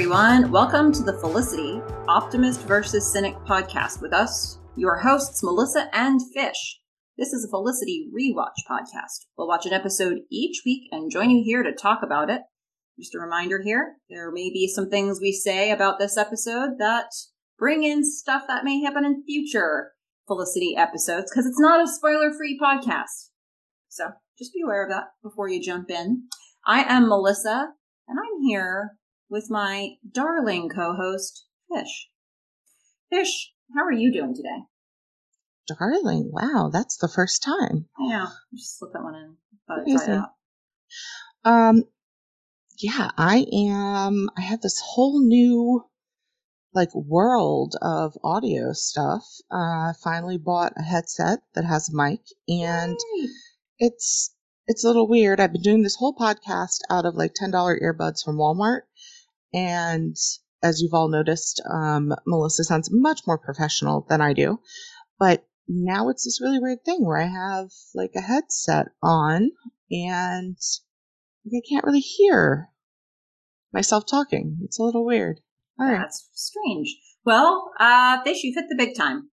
everyone. Welcome to the Felicity Optimist versus Cynic podcast with us, your hosts, Melissa and Fish. This is a Felicity rewatch podcast. We'll watch an episode each week and join you here to talk about it. Just a reminder here there may be some things we say about this episode that bring in stuff that may happen in future Felicity episodes because it's not a spoiler free podcast. So just be aware of that before you jump in. I am Melissa, and I'm here with my darling co-host, Fish. Fish, how are you doing today? Darling, wow, that's the first time. Yeah. Just slip that one in. Thought I'd it out. Um, yeah, I am. I have this whole new like world of audio stuff. Uh, I finally bought a headset that has a mic, and Yay. it's it's a little weird. I've been doing this whole podcast out of like ten dollar earbuds from Walmart, and as you've all noticed, um, Melissa sounds much more professional than I do. But now it's this really weird thing where I have like a headset on and I can't really hear myself talking. It's a little weird. All right. That's strange. Well, uh, Fish, you've hit the big time.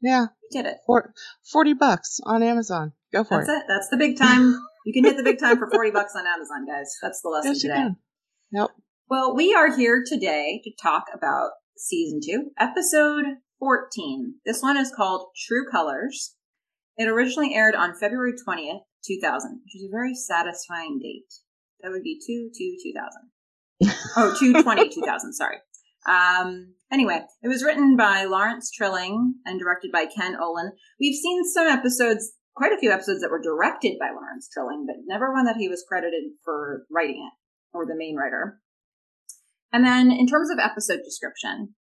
Yeah. You did it. For 40 bucks on Amazon. Go for That's it. it. That's the big time. You can hit the big time for 40 bucks on Amazon, guys. That's the lesson Yes, you today. can. Yep. Well, we are here today to talk about season two, episode 14. This one is called True Colors. It originally aired on February 20th, 2000, which is a very satisfying date. That would be 2 2 2000. oh, 2 20 2000, sorry. Um, anyway, it was written by Lawrence Trilling and directed by Ken Olin. We've seen some episodes, quite a few episodes that were directed by Lawrence Trilling, but never one that he was credited for writing it or the main writer. And then in terms of episode description,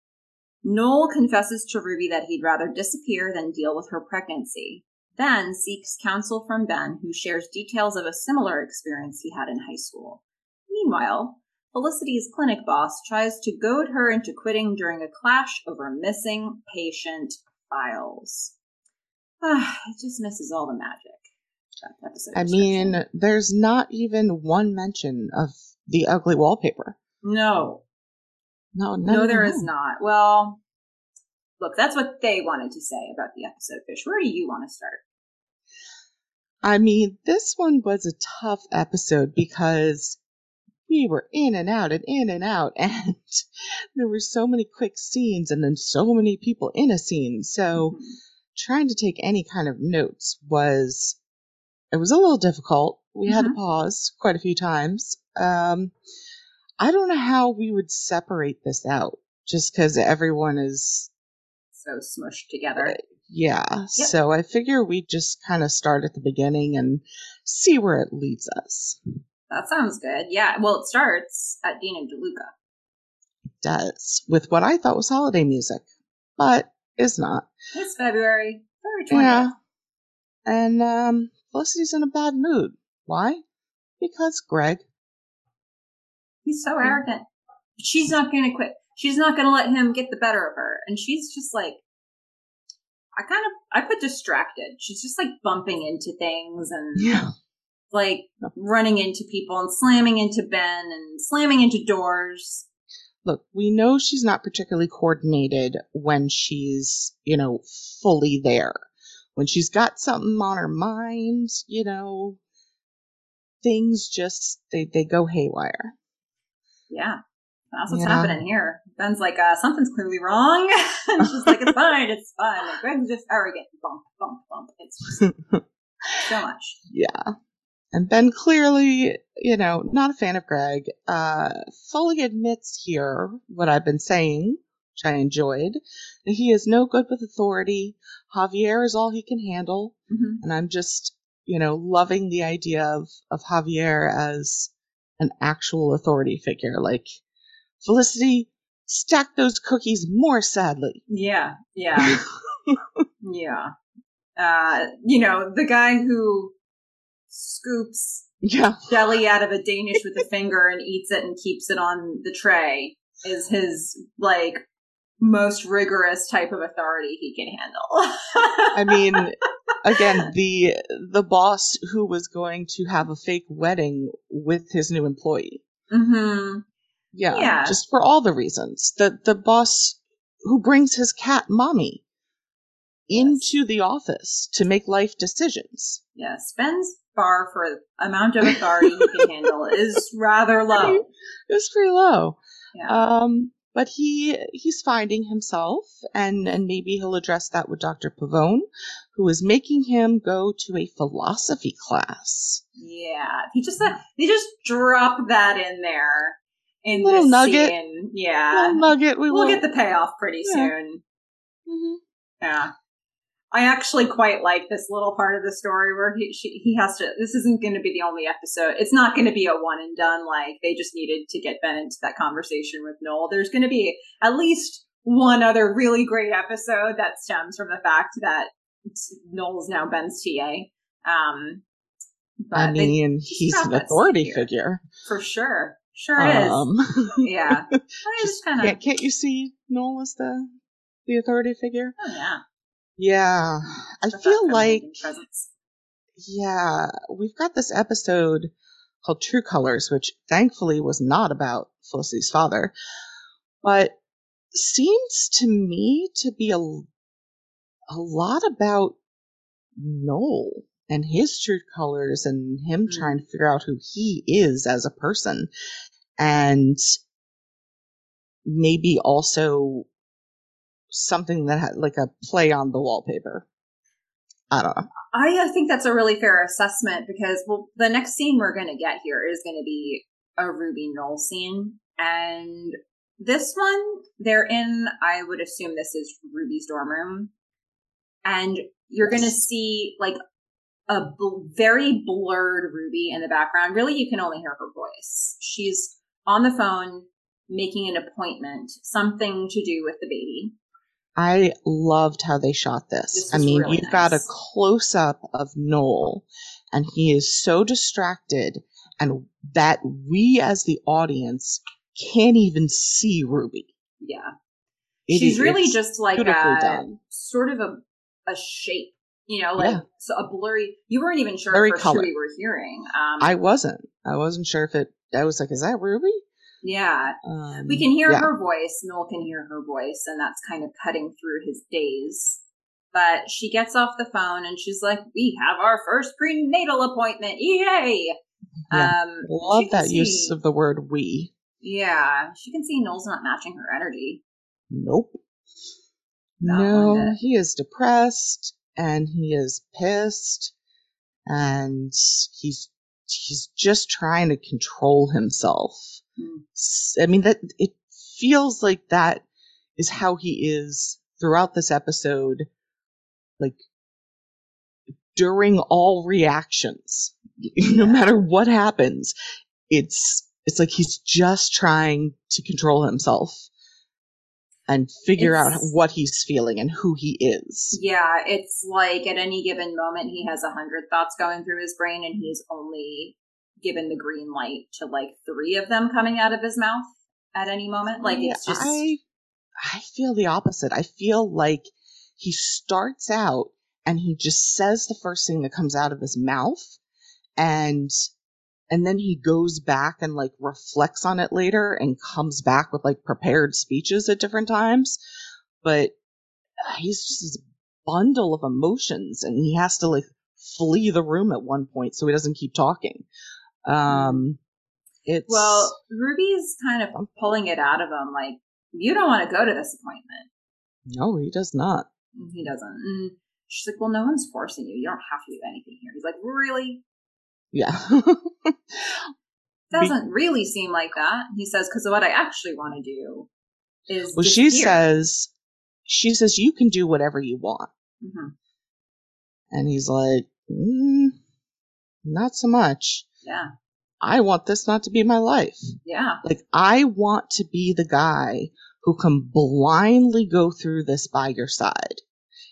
Noel confesses to Ruby that he'd rather disappear than deal with her pregnancy, then seeks counsel from Ben, who shares details of a similar experience he had in high school. Meanwhile, Felicity's clinic boss tries to goad her into quitting during a clash over missing patient files. Ah, it just misses all the magic. That episode I mean, there's not even one mention of the ugly wallpaper. No, No, No, there is not. Well, look, that's what they wanted to say about the episode, Fish. Where do you want to start? I mean, this one was a tough episode because we were in and out and in and out, and there were so many quick scenes and then so many people in a scene. So Mhm. trying to take any kind of notes was it was a little difficult. We had to Mhm. pause quite a few times. Um, I don't know how we would separate this out, just because everyone is So smushed together. yeah. Yep. So I figure we just kind of start at the beginning and see where it leads us. That sounds good. Yeah. Well, it starts at Dean and DeLuca. It does with what I thought was holiday music, but is not. It's February. February 20th. Yeah. And um, Felicity's in a bad mood. Why? Because Greg. He's so mm. arrogant. She's not going to quit. She's not going to let him get the better of her. And she's just like, I kind of, I put distracted. She's just like bumping into things and Yeah. like running into people and slamming into Ben and slamming into doors. Look, we know she's not particularly coordinated when she's, you know, fully there. When she's got something on her mind, you know, things just they they go haywire. Yeah. That's what's Yeah. happening here. Ben's like, uh, something's clearly wrong. and she's like, it's fine, it's fine. Greg's just arrogant. Bump, bump, bump. It's just so much. Yeah. And Ben clearly, you know, not a fan of Greg, uh, fully admits here what I've been saying, which I enjoyed, that he is no good with authority. Javier is all he can handle. hmm And I'm just, you know, loving the idea of, of Javier as an actual authority figure. Like, Felicity, stack those cookies more sadly. Yeah, yeah, yeah. Uh, you know, the guy who scoops yeah. jelly out of a Danish with a finger and eats it and keeps it on the tray is his, like, most rigorous type of authority he can handle. I mean, again, the the boss who was going to have a fake wedding with his new employee. hmm Yeah, Yeah. just for all the reasons. The the boss who brings his cat mommy into the office to make life decisions. Yes, Ben's bar for amount of authority he can handle is rather low. It was pretty low. Yeah. Um, but he he's finding himself, and and maybe he'll address that with Doctor Pavone, who is making him go to a philosophy class. Yeah, he just uh, he just dropped that in there in Little this nugget. scene. Yeah, Little nugget. We we'll will get the payoff pretty Yeah. soon. Mhm. Yeah, I actually quite like this little part of the story where he she, he has to. This isn't going to be the only episode. It's not going to be a one and done. Like they just needed to get Ben into that conversation with Noel. There's going to be at least one other really great episode that stems from the fact that Noel's now Ben's TA. Um, but I mean, he's an authority here. figure. For sure. Sure is. Um, yeah. I just kind of. can't, can't you see Noel as the the authority figure? Oh, yeah. Yeah, I feel like presence. yeah, we've got this episode called True Colors, which thankfully was not about Felicity's father, but seems to me to be a, a lot about Noel and his true colors and him Mm. trying to figure out who he is as a person. And maybe also something that had like a play on the wallpaper. I don't know. I, I think that's a really fair assessment because, well, the next scene we're going to get here is going to be a Ruby Noel scene. And this one, they're in, I would assume this is Ruby's dorm room. And you're going to see like a bl- very blurred Ruby in the background. Really, you can only hear her voice. She's on the phone making an appointment, something to do with the baby. I loved how they shot this. This I mean, really you've got a close up of Noel, and he is so distracted, and that we as the audience can't even see Ruby. Yeah. It She's is- really just like a done. sort of a a shape, you know, like Yeah. so a blurry. You weren't even sure Blurry color. we were hearing. Um, I wasn't. I wasn't sure if it. I was like, is that Ruby? Yeah, Um, we can hear yeah. her voice. Noel can hear her voice, and that's kind of cutting through his daze. But she gets off the phone and she's like, "We have our first prenatal appointment! Yay!" Yeah. Um, Love that use of the word "we." Yeah, she can see Noel's not matching her energy. Nope. Not no, he is depressed and he is pissed and he's he's just trying to control himself. Mm. S- I mean that it feels like that is how he is throughout this episode like during all reactions no matter what happens it's it's like he's just trying to control himself and figure out what he's feeling and who he is. Yeah, it's like at any given moment he has a hundred thoughts going through his brain and he's only given the green light to like three of them coming out of his mouth at any moment. Like it's just I I feel the opposite. I feel like he starts out and he just says the first thing that comes out of his mouth and and then he goes back and like reflects on it later and comes back with like prepared speeches at different times but uh, he's just this bundle of emotions and he has to like flee the room at one point so he doesn't keep talking um it's well, Ruby's kind of pulling it out of him. Like you don't want to go to this appointment. no he does not he doesn't. And she's like, well, no one's forcing you. You don't have to do anything here. He's like, really? yeah Doesn't really seem like that. He says, because what I actually want to do is. well she disappear." says she says you can do whatever you want Mhm. and he's like mm, not so much Yeah. i want this not to be my life Yeah. like i want to be the guy who can blindly go through this by your side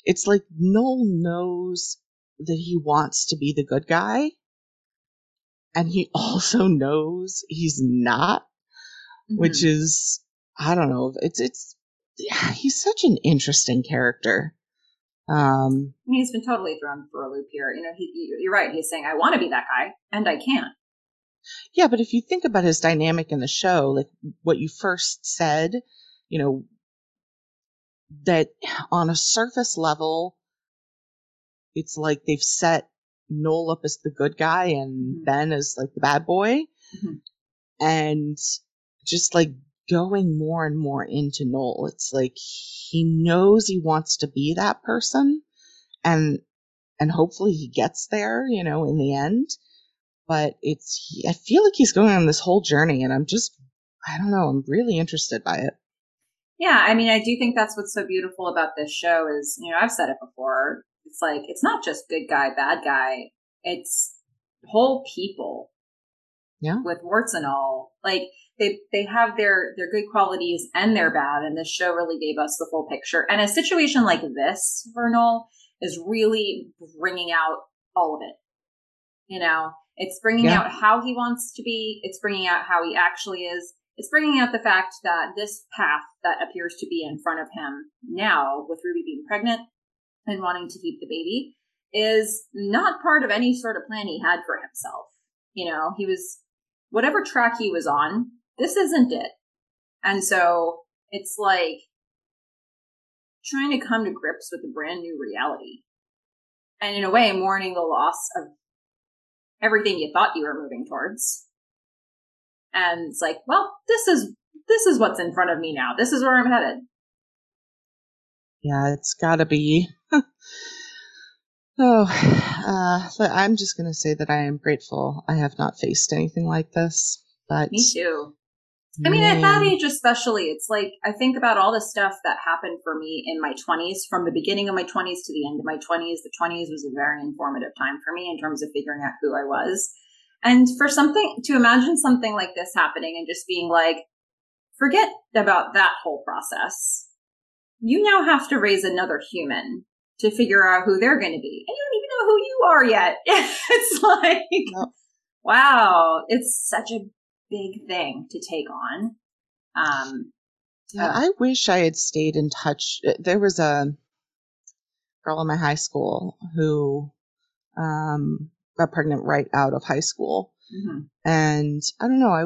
it's like noel knows that he wants to be the good guy and he also knows he's not which Mhm. is I don't know. It's it's yeah, he's such an interesting character. Um, I mean, he's been totally thrown for a loop here. You know, he, you- you're right. He's saying, I want to be that guy, and I can't. Yeah, but if you think about his dynamic in the show, like what you first said, you know, that on a surface level, it's like they've set Noel up as the good guy and Mhm. Ben as like the bad boy. Mhm. And just like going more and more into Noel, it's like he knows he wants to be that person and and hopefully he gets there, you know, in the end. But it's he, I feel like he's going on this whole journey and I'm just I don't know, I'm really interested by it. Yeah, I mean, I do think that's what's so beautiful about this show is, you know, I've said it before. It's like it's not just good guy, bad guy. It's whole people. Yeah. With warts and all. Like they they have their their good qualities and their bad, and this show really gave us the full picture. And a situation like this, for Noel, is really bringing out all of it. You know, it's bringing Yeah. out how he wants to be. It's bringing out how he actually is. It's bringing out the fact that this path that appears to be in front of him now, with Ruby being pregnant and wanting to keep the baby, is not part of any sort of plan he had for himself. You know, he was, whatever track he was on, this isn't it. And so it's like trying to come to grips with a brand new reality. And in a way, mourning the loss of everything you thought you were moving towards. And it's like, well, this is this is what's in front of me now. This is where I'm headed. Yeah, it's got to be. oh, uh, but I'm just going to say that I am grateful I have not faced anything like this. But Me too. I mean, at that age especially, it's like I think about all the stuff that happened for me in my 20s, from the beginning of my 20s to the end of my 20s. The 20s was a very informative time for me in terms of figuring out who I was. And for something to imagine something like this happening and just being like, forget about that whole process. You now have to raise another human to figure out who they're going to be. And you don't even know who you are yet. it's like, wow, it's such a big thing to take on. Um, Yeah, Uh, I wish I had stayed in touch. There was a girl in my high school who um, got pregnant right out of high school, mhm. and I don't know. I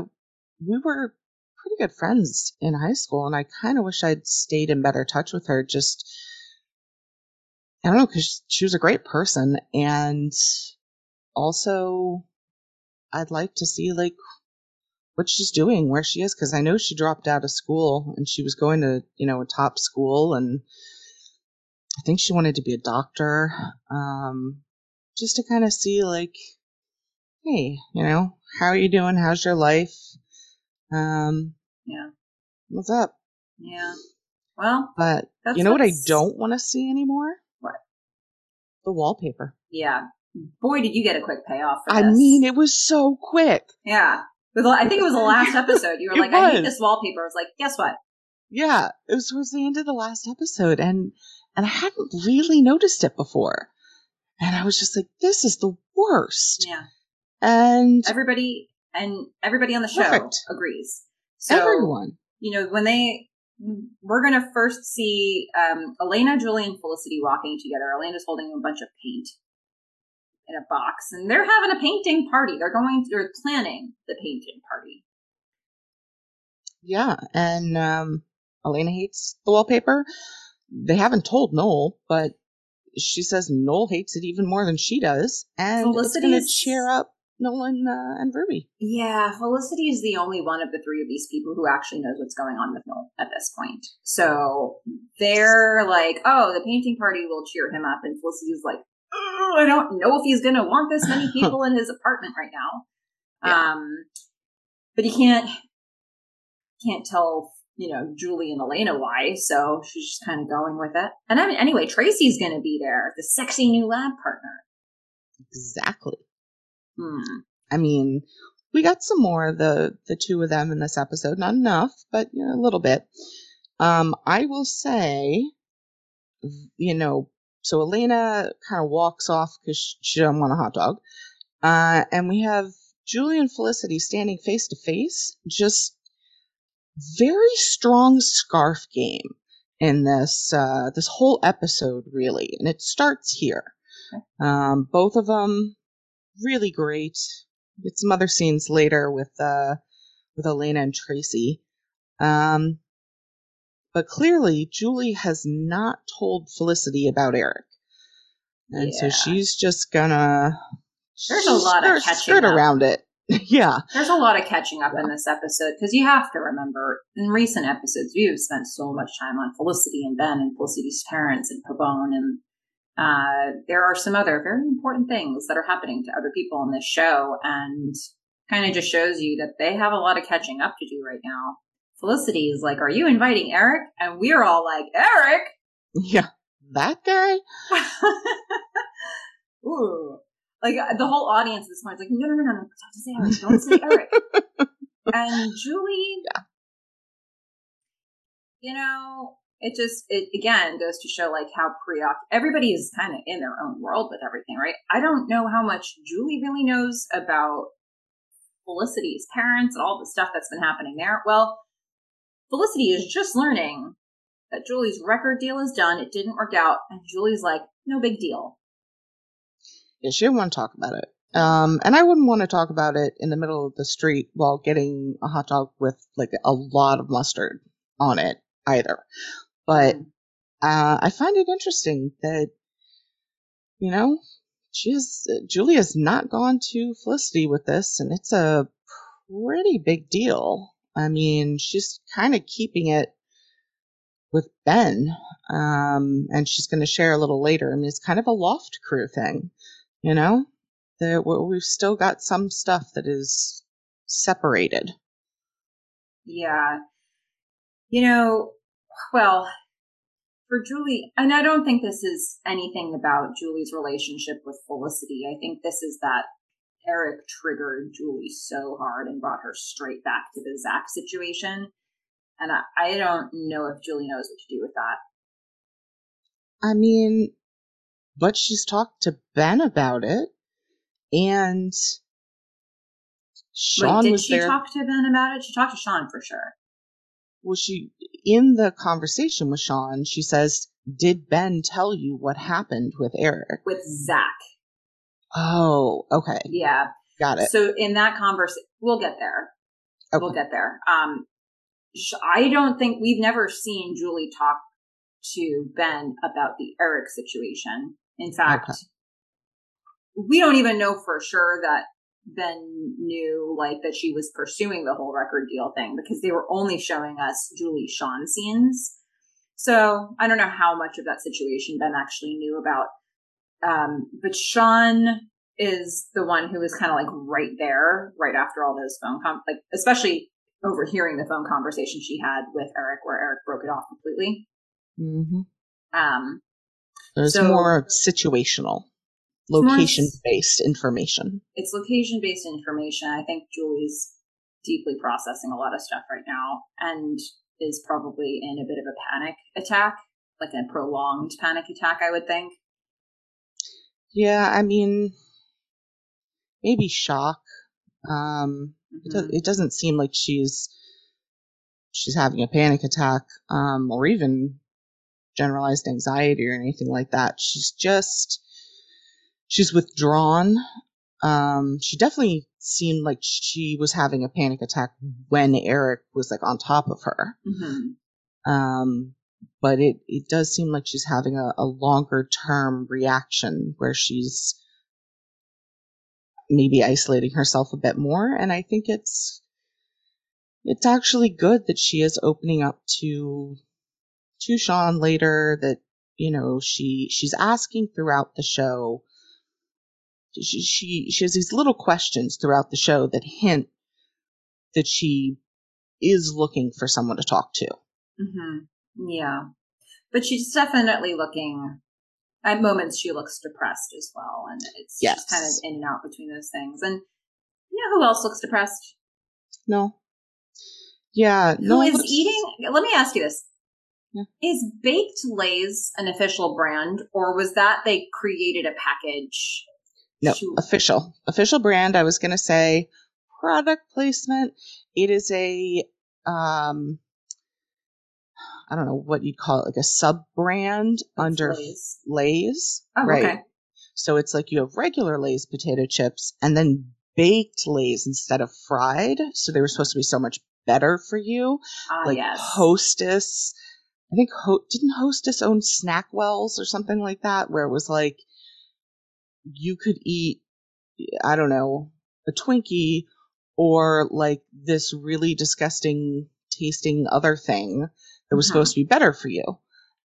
we were pretty good friends in high school, and I kind of wish I'd stayed in better touch with her. Just I don't know because she was a great person, and also I'd like to see like what she's doing, where she is, because I know she dropped out of school and she was going to, you know, a top school, and I think she wanted to be a doctor, um, just to kind of see, like, hey, you know, how are you doing? How's your life? Um, Yeah. what's up? Yeah. Well, But that's you know what I don't want to see anymore? What? The wallpaper. Yeah. Boy, did you get a quick payoff for I this. mean, it was so quick. yeah. With I think it was the last episode. You were like, I need this wallpaper. I was like, guess what? Yeah, it was towards the end of the last episode, and and I hadn't really noticed it before, and I was just like, "This is the worst." Yeah. And Everybody and everybody on the show Perfect. agrees. So, everyone, you know, when they, we're going to first see um, Elena, Julie, and Felicity walking together. Elena's holding a bunch of paint in a box, and they're having a painting party. They're going, they're planning the painting party. yeah, and um, Elena hates the wallpaper. They haven't told Noel, but she says Noel hates it even more than she does, and it's going to cheer up Nolan uh, and Ruby. Yeah, Felicity is the only one of the three of these people who actually knows what's going on with Noel at this point. So they're like, oh, the painting party will cheer him up. And Felicity's like, oh, I don't know if he's going to want this many people in his apartment right now. Yeah. Um, but he can't, can't tell, you know, Julie and Elena why. So she's just kind of going with it. And I mean, anyway, Tracy's going to be there, the sexy new lab partner. Exactly. Hmm. I mean, we got some more of the the two of them in this episode. Not enough, but you know, a little bit. Um, I will say, you know, so Elena kind of walks off because she doesn't want a hot dog, uh, and we have Julie and Felicity standing face to face. Just very strong scarf game in this uh, this whole episode, really, and it starts here. Um, both of them really great. get some other scenes later with uh with Elena and Tracy. Um, but clearly Julie has not told Felicity about Erik, and so she's just gonna There's a lot of catching around it. yeah, There's a lot of catching up in this episode because you have to remember in recent episodes we have spent so much time on Felicity and Ben and Felicity's parents and Pavone. and uh, there are some other very important things that are happening to other people in this show and kind of just shows you that they have a lot of catching up to do right now. Felicity is like, "Are you inviting Erik?" And we're all like, "Erik." yeah, that guy. Ooh. Like uh, the whole audience at this point is like, no, no, no, no, no, don't say Erik, don't say Erik. and Julie, Yeah. you know, it just, it again goes to show like how preoccupied, everybody is kind of in their own world with everything, right? I don't know how much Julie really knows about Felicity's parents and all the stuff that's been happening there. Well, Felicity is just learning that Julie's record deal is done. It didn't work out. And Julie's like, no big deal. Yeah, she didn't want to talk about it. Um, and I wouldn't want to talk about it in the middle of the street while getting a hot dog with like a lot of mustard on it either. But uh, I find it interesting that you know she is Julie has not gone to Felicity with this, and it's a pretty big deal. I mean, she's kind of keeping it with Ben, um, and she's going to share a little later. I mean, it's kind of a loft crew thing, you know. That we- we've still got some stuff that is separated. Yeah. You know, well, for Julie, and I don't think this is anything about Julie's relationship with Felicity. I think this is that Erik triggered Julie so hard and brought her straight back to the Zach situation. And I, I don't know if Julie knows what to do with that. I mean, but she's talked to Ben about it, and Sean Wait, did was she there. talk to Ben about it? She talked to Sean for sure. well, she in the conversation with Sean, she says, "Did Ben tell you what happened with Erik?" With Zach. Oh, okay, Yeah. got it. So in that conversation, we'll get there. Okay. We'll get there. Um, I don't think we've never seen Julie talk to Ben about the Erik situation. In fact, Okay. we don't even know for sure that Ben knew like that she was pursuing the whole record deal thing because they were only showing us Julie Sean scenes. So I don't know how much of that situation Ben actually knew about. Um, but Sean is the one who was kind of like right there, right after all those phone com, like especially overhearing the phone conversation she had with Erik, where Erik broke it off completely. hmm Um, There's So- more situational, location-based information. it's location based information. I think Julie's deeply processing a lot of stuff right now and is probably in a bit of a panic attack, like a prolonged panic attack, I would think. Yeah, I mean, maybe shock. Um, it, do- Mhm. it doesn't seem like she's she's having a panic attack um, or even generalized anxiety or anything like that. She's just she's withdrawn. Um, she definitely seemed like she was having a panic attack when Erik was like on top of her. Mhm. Um, but it, it does seem like she's having a, a longer term reaction where she's maybe isolating herself a bit more. And I think it's, it's actually good that she is opening up to, to Sean later that, you know, she, she's asking throughout the show. She, she, she has these little questions throughout the show that hint that she is looking for someone to talk to. hmm Yeah. But she's definitely looking, at moments, she looks depressed as well. And it's Yes. just kind of in and out between those things. And you know who else looks depressed? No. Yeah. No. is let's- eating? Let me ask you this. Yeah. Is Baked Lays an official brand, or was that they created a package? No, to- official. Official brand. I was going to say product placement. It is a, um, I don't know what you'd call it, like a sub brand under Lay's. Lay's. Oh, right. okay. So it's like you have regular Lay's potato chips and then baked Lay's instead of fried. So they were supposed to be so much better for you. Ah, like yes. Hostess. I think Ho- didn't Hostess own SnackWell's or something like that, where it was like you could eat, I don't know, a Twinkie or like this really disgusting tasting other thing was Mhm. supposed to be better for you.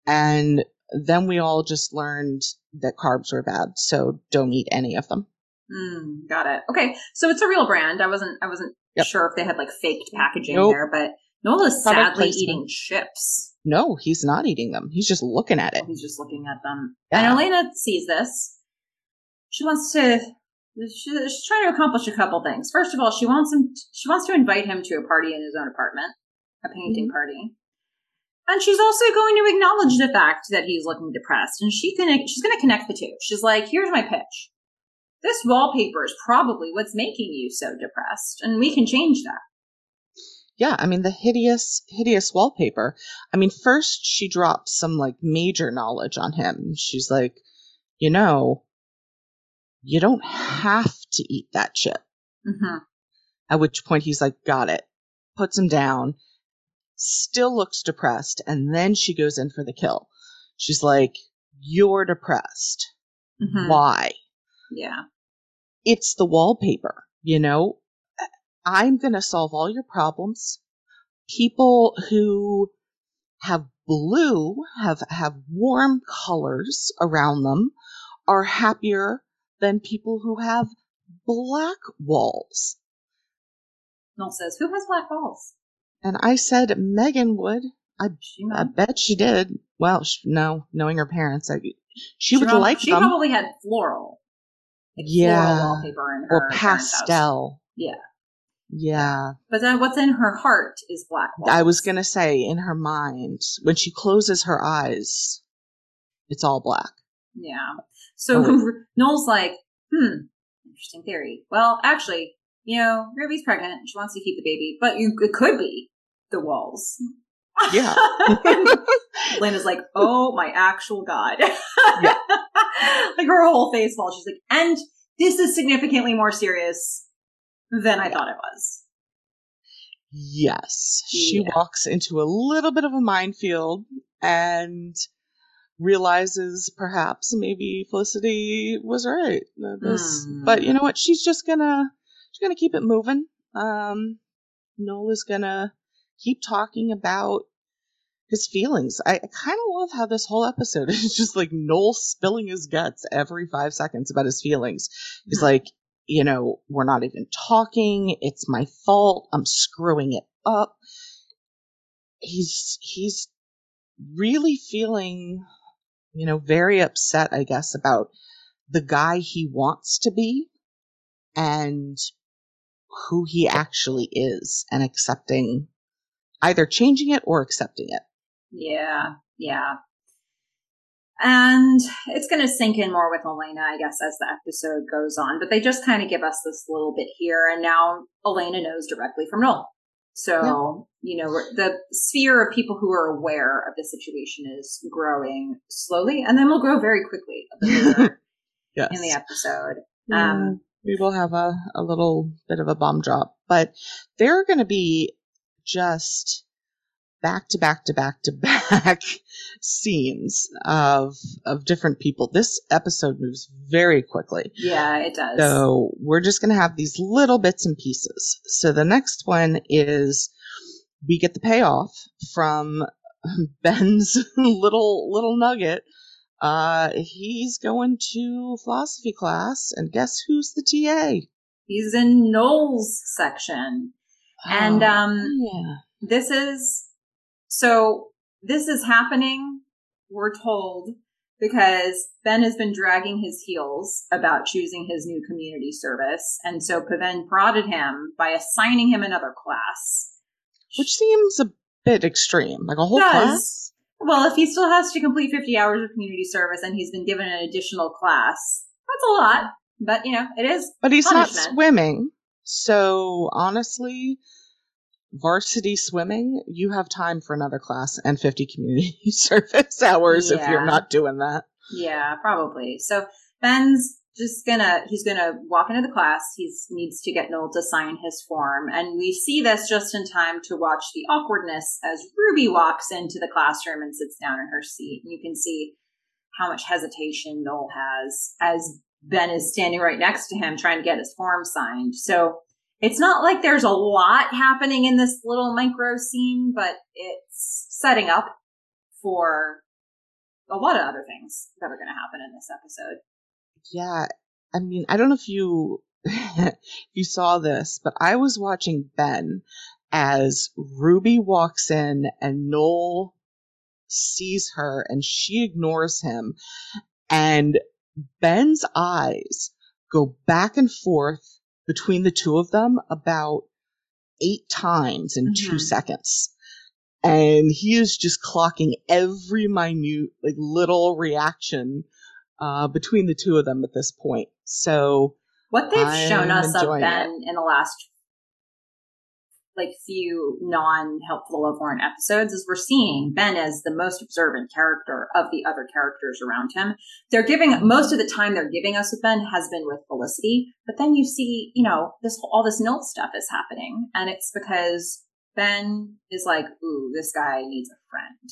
And then we all just learned that carbs were bad, so don't eat any of them. Mm, got it. Okay, so it's a real brand. I wasn't. I wasn't Yep. sure if they had like faked packaging Nope. there, but Noel's Product sadly eating chips. No, he's not eating them. He's just looking at it. He's just looking at them. Yeah. And Elena sees this. She wants to. She, she's trying to accomplish a couple things. First of all, she wants him. She wants to invite him to a party in his own apartment, a painting Mm-hmm. party. And she's also going to acknowledge the fact that he's looking depressed, and she can. She's going to connect the two. She's like, "Here's my pitch. This wallpaper is probably what's making you so depressed, and we can change that." Yeah, I mean the hideous, hideous wallpaper. I mean, first she drops some like major knowledge on him. She's like, you know, you don't have to eat that chip. hmm At which point he's like, got it. Puts him down, still looks depressed, and then she goes in for the kill. She's like, you're depressed. hmm Why? Yeah. It's the wallpaper, you know? I'm going to solve all your problems. People who have blue, have, have warm colors around them are happier than people who have black walls. Noel says, "Who has black balls?" And I said Meghan would. She I bet she did. Well, sh no, knowing her parents, I, she, would prob- like She them. probably had floral, like Yeah. floral wallpaper in her or pastel. Yeah, Yeah. but then what's in her heart is black walls. I was gonna say in her mind when she closes her eyes, it's all black. Yeah. So Oh, Noel's like, hmm, interesting theory. Well, actually, you know, Ruby's pregnant. She wants to keep the baby, but you, it could be the walls. Yeah. Lena's like, oh my actual god. Yeah. like her whole face falls. She's like, and this is significantly more serious than I thought it was. Yes, she Yeah. walks into a little bit of a minefield and realizes perhaps maybe Felicity was right. This, Hmm. but you know what? She's just gonna she's gonna keep it moving. Um, Noel's gonna keep talking about his feelings. I, I kind of love how this whole episode is just like Noel spilling his guts every five seconds about his feelings. He's Hmm. like, you know, we're not even talking. It's my fault. I'm screwing it up. He's he's really feeling, you know, very upset, I guess, about the guy he wants to be and who he actually is and accepting either changing it or accepting it. Yeah, yeah. And it's going to sink in more with Elena, I guess, as the episode goes on. But they just kind of give us this little bit here, and now Elena knows directly from Noel. So, you know, the sphere of people who are aware of the situation is growing slowly, and then will grow very quickly a bit later Yes. in the episode. Yeah, Um, we will have a, a little bit of a bomb drop, but they're going to be just back to back to back to back scenes of of different people. This episode moves very quickly. Yeah, it does. So we're just going to have these little bits and pieces. So the next one is we get the payoff from Ben's little little nugget. Uh, he's going to philosophy class, and guess who's the TA? He's in Noel's section. And, um, yeah, this is so this is happening we're told because ben has been dragging his heels about choosing his new community service. And so Pavone prodded him by assigning him another class. Which seems a bit extreme, like a whole Does. class. well if he still has to complete 50 hours of community service and he's been given an additional class that's a lot but you know it is But he's not swimming, so honestly, varsity swimming, you have time for another class and 50 community service hours if you're not doing that. Yeah, probably. So Ben's just gonna he's gonna walk into the class. He needs to get Noel to sign his form, and we see this just in time to watch the awkwardness as Ruby walks into the classroom and sits down in her seat. And you can see how much hesitation Noel has as Ben is standing right next to him trying to get his form signed. So it's not like there's a lot happening in this little micro scene, but it's setting up for a lot of other things that are going to happen in this episode. Yeah, I mean, I don't know if you if you saw this, but I was watching Ben as Ruby walks in and Noel sees her and she ignores him and Ben's eyes go back and forth between the two of them about eight times in mm-hmm. two seconds. And he is just clocking every minute, like little reaction uh, between the two of them at this point. So what they've I'm shown us of Ben it. in the last like few non-helpful Lovelorn episodes is we're seeing Ben as the most observant character of the other characters around him. They're giving most of the time they're giving us with Ben has been with Felicity, but then you see, you know, this all this Noel stuff is happening, and it's because Ben is like, "Ooh, this guy needs a friend."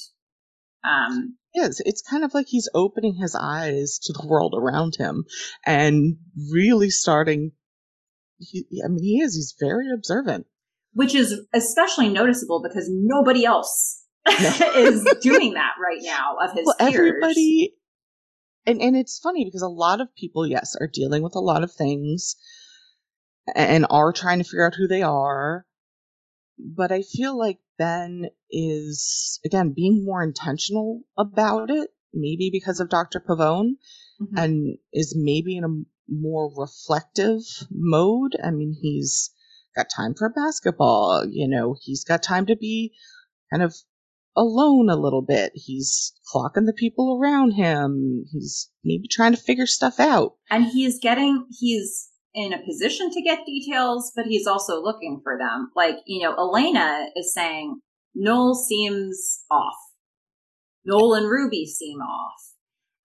Um, is. It's kind of like he's opening his eyes to the world around him and really starting. He, I mean, he is. He's very observant which is especially noticeable because nobody else is doing that right now of his well, peers. Everybody, and and it's funny because a lot of people, yes, are dealing with a lot of things and are trying to figure out who they are. But I feel like Ben is again being more intentional about it, maybe because of Dr. Pavone, mm-hmm. and is maybe in a more reflective mode. I mean, he's got time for basketball. You know, he's got time to be kind of alone a little bit. He's clocking the people around him. He's maybe trying to figure stuff out. And he's getting, he's in a position to get details, but he's also looking for them. Like, you know, Elena is saying, Noel seems off. Noel and Ruby seem off.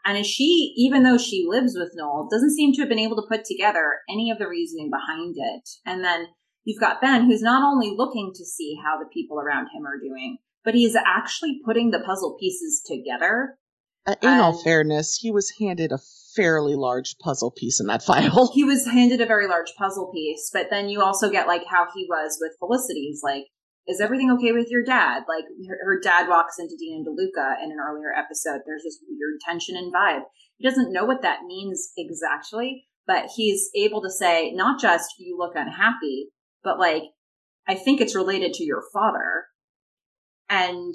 And she, even though she lives with Noel, doesn't seem to have been able to put together any of the reasoning behind it. And then You've got Ben, who's not only looking to see how the people around him are doing, but he's actually putting the puzzle pieces together. Uh, in all fairness, he was handed a fairly large puzzle piece in that file. He was handed a very large puzzle piece, but then you also get like how he was with Felicity's like, is everything okay with your dad? Like her, her dad walks into Dean and DeLuca in an earlier episode. There's this weird tension and vibe. He doesn't know what that means exactly, but he's able to say not just you look unhappy, but like, I think it's related to your father. And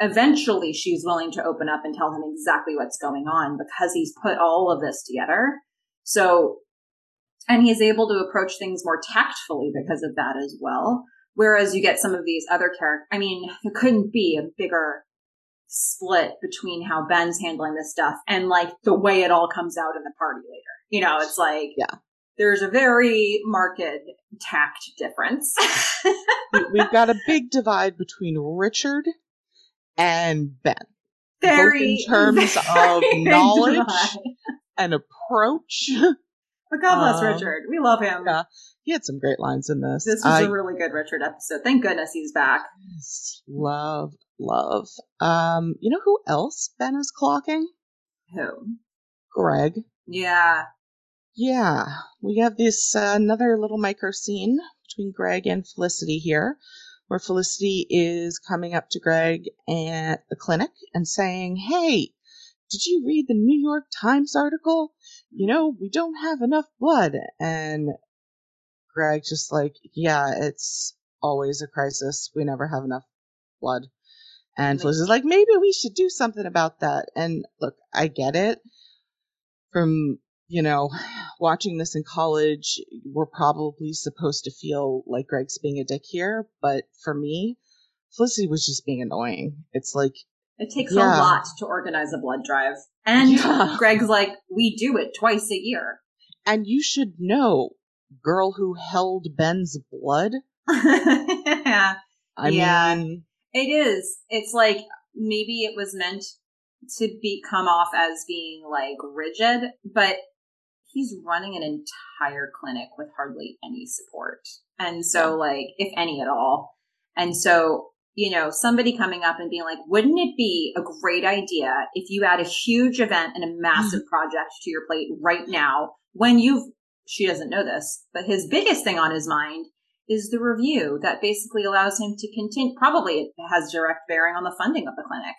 eventually she's willing to open up and tell him exactly what's going on because he's put all of this together. So, and he's able to approach things more tactfully because of that as well. Whereas you get some of these other characters, I mean, there couldn't be a bigger split between how Ben's handling this stuff and like the way it all comes out in the party later. You know, it's like, yeah, there's a very marked tact difference. We've got a big divide between Richard and Ben. Very, both in terms of knowledge divide. and approach. But God bless um, Richard. We love him. Yeah, he had some great lines in this. This was I, a really good Richard episode. Thank goodness he's back. Love, love. Um, you know who else Ben is clocking? Who? Greg. Yeah, yeah, we have this uh, another little micro scene between Greg and Felicity here, where Felicity is coming up to Greg at the clinic and saying, Hey, did you read the New York Times article? You know, we don't have enough blood. And Greg just like, Yeah, it's always a crisis. We never have enough blood. And Felicity's like, maybe we should do something about that. And look, I get it. From you know, watching this in college, we're probably supposed to feel like Greg's being a dick here, but for me, Felicity was just being annoying. It's like it takes yeah. a lot to organize a blood drive. And yeah. Greg's like, we do it twice a year. And you should know, girl who held Ben's blood. yeah. I yeah. mean, it is. It's like maybe it was meant to be come off as being like rigid, but he's running an entire clinic with hardly any support. And so, like, if any at all. And so, you know, somebody coming up and being like, wouldn't it be a great idea if you had a huge event and a massive project to your plate right now when you've, she doesn't know this, but his biggest thing on his mind is the review that basically allows him to continue. Probably it has direct bearing on the funding of the clinic.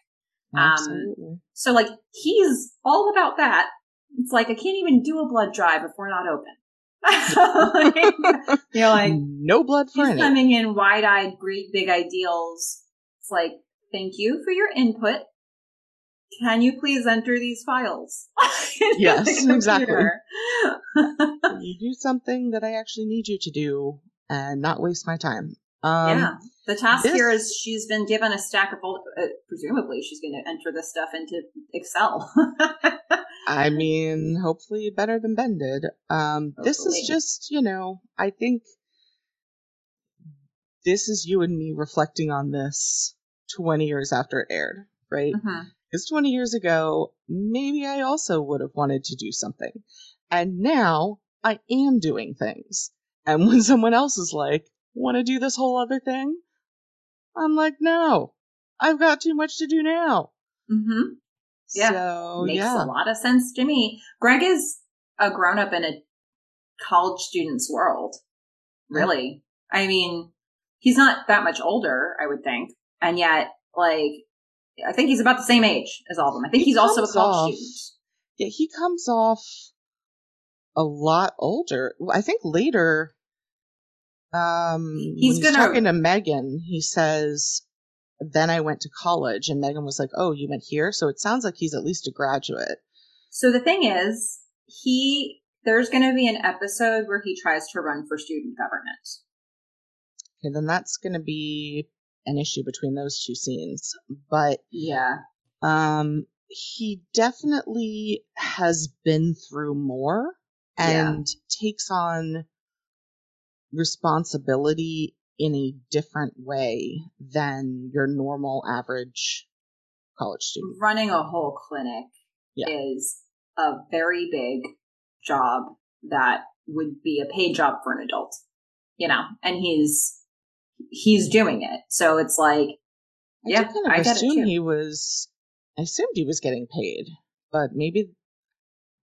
Um, Absolutely. Um, so like he's all about that. It's like I can't even do a blood drive if we're not open. You're like no blood for he's coming in wide eyed, great big ideals. It's like thank you for your input. Can you please enter these files? Yes, exactly. you do something that I actually need you to do and not waste my time. Um, yeah. The task this- here is she's been given a stack of, uh, presumably she's going to enter this stuff into Excel. I mean, hopefully better than Ben did. Um, this is just, you know, I think this is you and me reflecting on this 20 years after it aired, right? Mhm. Because 20 years ago, maybe I also would have wanted to do something. And now I am doing things. And when someone else is like, want to do this whole other thing? I'm like, no, I've got too much to do now. Mhm. Yeah. So, Makes yeah. a lot of sense to me. Greg is a grown up in a college student's world. Really. I mean, he's not that much older, I would think. And yet, like, I think he's about the same age as all of them. I think He he's also a college off- student. Yeah, he comes off a lot older. I think later, um, He's gonna- talking to Meghan, he says, "Then I went to college," and Meghan was like, "Oh, you went here?" So it sounds like he's at least a graduate. So the thing is, he, there's going to be an episode where he tries to run for student government. Okay, then that's going to be an issue between those two scenes. But Yeah. um, he definitely has been through more and takes on responsibility in a different way than your normal average college student. running a whole clinic Yeah. is a very big job that would be a paid job for an adult you know and he's he's doing it so it's like I Yeah, kind of I get it assume he was. I assumed he was getting paid, but maybe,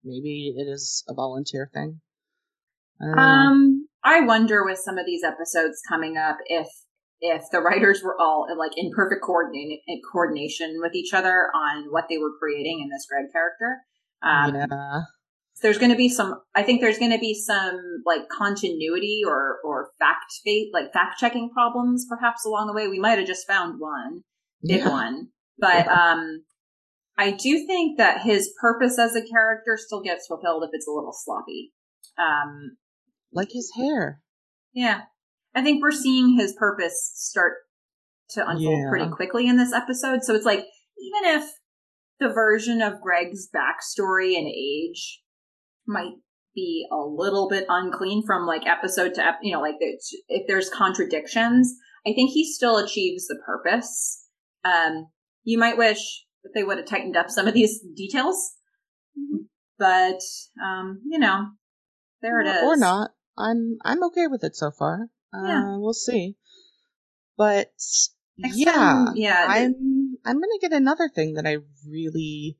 maybe it is a volunteer thing. I know. um i wonder with some of these episodes coming up if if the writers were all like in perfect coordinate coordination with each other on what they were creating in this greg character. Um yeah, there's going to be some i think there's going to be some like continuity or or fact fate like fact checking problems perhaps along the way. We might have just found one big yeah. one. But um i do think that his purpose as a character still gets fulfilled if it's a little sloppy. Um like his hair. yeah i think we're seeing his purpose start to unfold Yeah. pretty quickly in this episode so it's like even if the version of greg's backstory and age might be a little bit unclean from like episode to ep- you know like it's, if there's contradictions i think he still achieves the purpose um you might wish that they would have tightened up some of these details but um you know there it is Or not. I'm I'm okay with it so far. Uh, Yeah. we'll see. But Next yeah, time- yeah, I'm I'm gonna get another thing that I really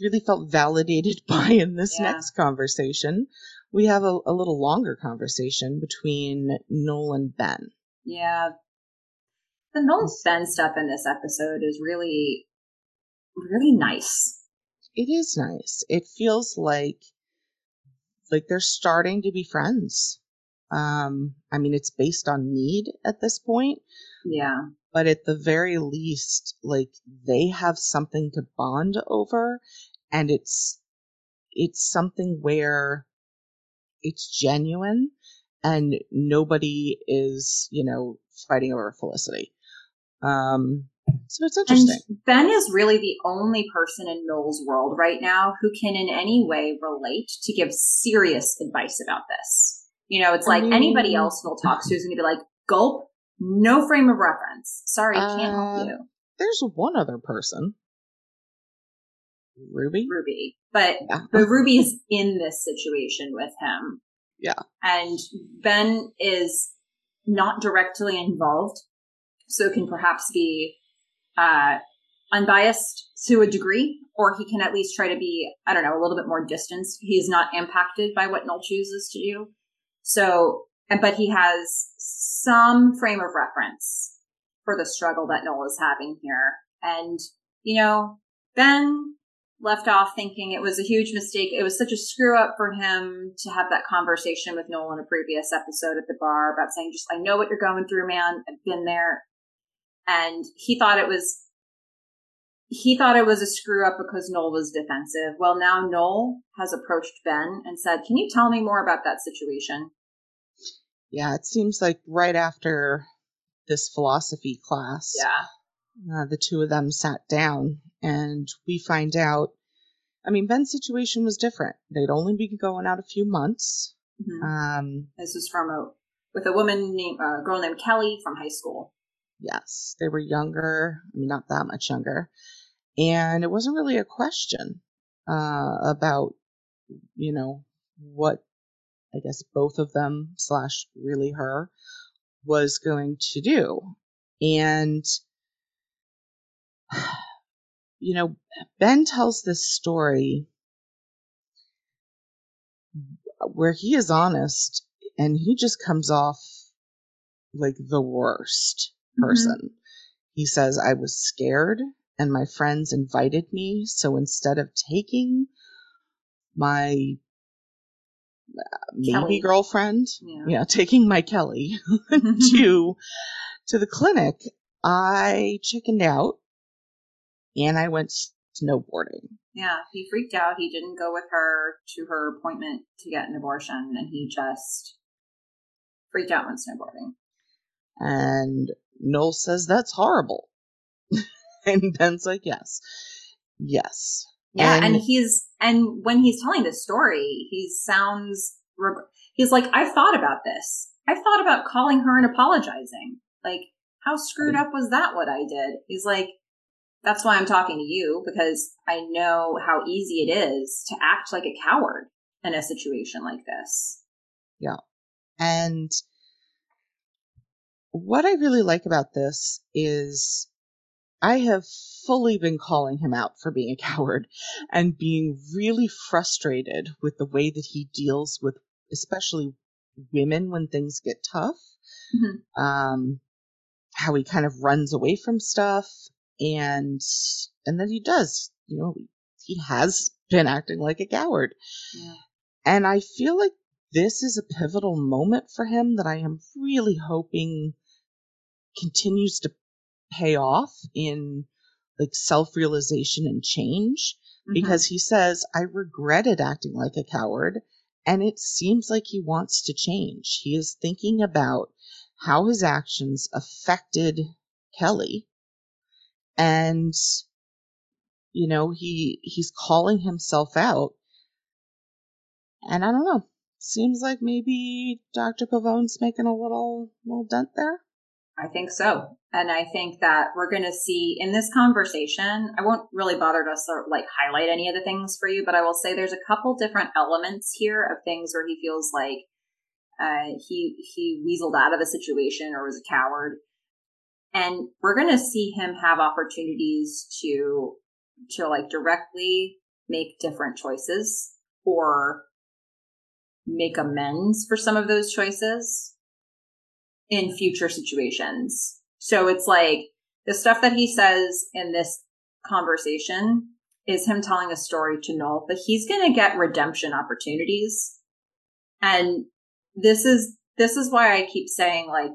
really felt validated by in this Yeah. next conversation. We have a, a little longer conversation between Noel and Ben. Yeah. The Noel Ben stuff in this episode is really, really nice. It is nice. It feels like like they're starting to be friends. Um, I mean, it's based on need at this point, Yeah. but at the very least, like they have something to bond over, and it's it's something where it's genuine, and nobody is, you know, fighting over Felicity. Um, so it's And interesting. Ben is really the only person in Noel's world right now who can in any way relate to give serious advice about this. You know, it's like anybody else Noel talks to is going to be like, gulp, no frame of reference. Sorry, can't help Uh, you. There's one other person. Ruby. Ruby, but Yeah. but Ruby's in this situation with him. Yeah. And Ben is not directly involved, so can perhaps be uh, unbiased to a degree, or he can at least try to be, I don't know, a little bit more distanced. He's not impacted by what Noel chooses to do. So, but he has some frame of reference for the struggle that Noel is having here. And, you know, Ben left off thinking it was a huge mistake. It was such a screw up for him to have that conversation with Noel in a previous episode at the bar about saying, just, I know what you're going through, man. I've been there. And he thought it was, he thought it was a screw up because Noel was defensive. Well, now Noel has approached Ben and said, can you tell me more about that situation? Yeah, it seems like right after this philosophy class, Yeah. uh, the two of them sat down and we find out. I mean, Ben's situation was different. They'd only been going out a few months. Mhm. Um, This is from a, with a woman named, a girl named Kelly from high school. Yes, they were younger. I mean, not that much younger. And it wasn't really a question uh, about, you know, what I guess both of them slash really her was going to do. And, you know, Ben tells this story where he is honest and he just comes off like the worst person. He says, I was scared and my friends invited me. So instead of taking my uh, maybe Kelly. girlfriend, Yeah. yeah, taking my Kelly to to the clinic, I chickened out and I went snowboarding. Yeah, he freaked out. He didn't go with her to her appointment to get an abortion, and he just freaked out when snowboarding. And Noel says that's horrible. and Ben's like, yes, yes. Yeah, and, he's and when he's telling the story, he sounds reg- he's like, "I thought about this. I thought about calling her and apologizing. Like, how screwed up was that? What I did?" He's like, "That's why I'm talking to you because I know how easy it is to act like a coward in a situation like this." Yeah. And what I really like about this is I have fully been calling him out for being a coward and being really frustrated with the way that he deals with especially women when things get tough. Mhm. Um, how he kind of runs away from stuff and and then he does, you know, he has been acting like a coward. Yeah. And I feel like this is a pivotal moment for him that I am really hoping continues to pay off in like self realization and change Mhm. because he says, I regretted acting like a coward. And it seems like he wants to change. He is thinking about how his actions affected Kelly. And, you know, he, he's calling himself out. And I don't know. Seems like maybe Dr. Pavone's making a little, little dent there. I think so. And I think that we're going to see in this conversation, I won't really bother to sort of like highlight any of the things for you, but I will say there's a couple different elements here of things where he feels like uh, he he weaseled out of a situation or was a coward. And we're going to see him have opportunities to to like directly make different choices or make amends for some of those choices in future situations. So it's like the stuff that he says in this conversation is him telling a story to Noel, but he's going to get redemption opportunities. And this is, this is why I keep saying like,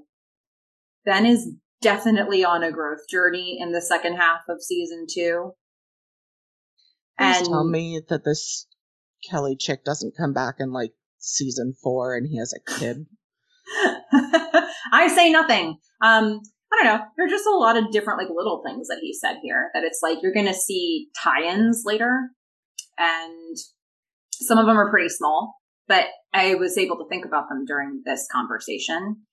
Ben is definitely on a growth journey in the second half of season two. Please And tell me that this Kelly chick doesn't come back in like season four and he has a kid. I say nothing. Um, I don't know. There are just a lot of different, like, little things that he said here that it's like you're going to see tie-ins later, and some of them are pretty small. But I was able to think about them during this conversation,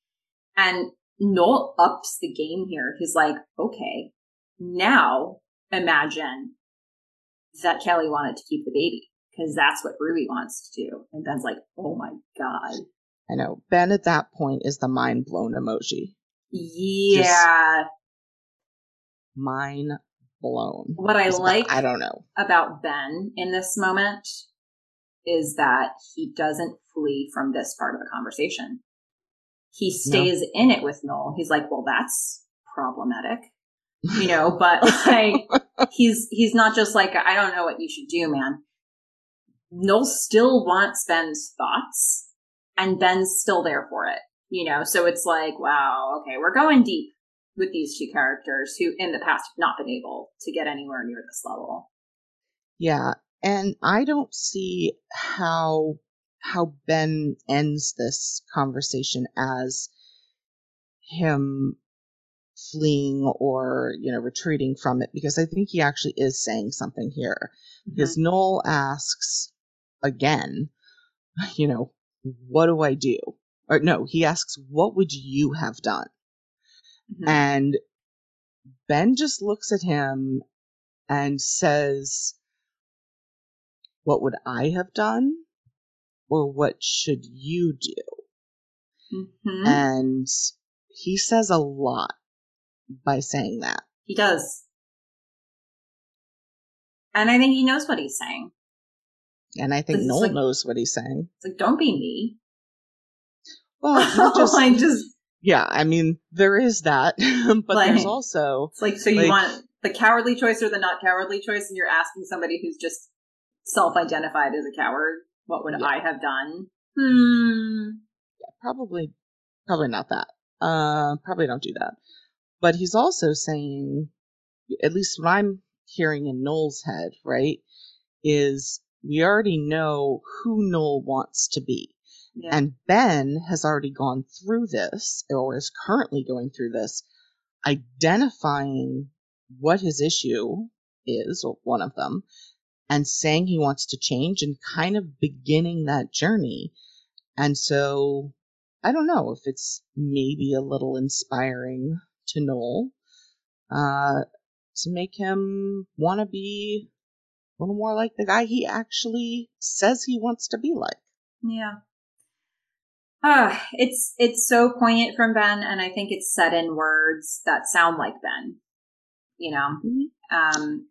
and Noel ups the game here. He's like, okay, now imagine that Kelly wanted to keep the baby because that's what Ruby wants to do. And Ben's like, oh my God. I know. Ben at that point is the mind blown emoji. Yeah. Just mind blown. What I like I don't know about Ben in this moment is that he doesn't flee from this part of the conversation. He stays no. in it with Noel. He's like, well, that's problematic, you know, but like, he's, he's not just like, I don't know what you should do, man. Noel still wants Ben's thoughts and Ben's still there for it, you know? So it's like, wow, okay, we're going deep with these two characters who in the past have not been able to get anywhere near this level. Yeah. And I don't see how how Ben ends this conversation as him fleeing or you know retreating from it because I think he actually is saying something here mm-hmm. because Noel asks again you know what do I do or no he asks what would you have done mm-hmm. and Ben just looks at him and says what would I have done or what should you do? Mm-hmm. And he says a lot by saying that. He does. And I think he knows what he's saying. And I think Noel like, knows what he's saying. It's like, don't be me. Well, not just, like just yeah, I mean, there is that, but like, there's also it's like so you like, want the cowardly choice or the not cowardly choice, and you're asking somebody who's just self-identified as a coward what would yeah. I have done? Hmm. Yeah, probably, probably not that. Uh, probably don't do that. But he's also saying, at least what I'm hearing in Noel's head, right, is we already know who Noel wants to be. Yeah. And Ben has already gone through this, or is currently going through this, identifying what his issue is, or one of them, and saying he wants to change and kind of beginning that journey. And so I don't know if it's maybe a little inspiring to Noel uh, to make him want to be little more like the guy he actually says he wants to be like. Yeah. Uh, it's it's so poignant from Ben, and I think it's said in words that sound like Ben. You know, mm-hmm. um,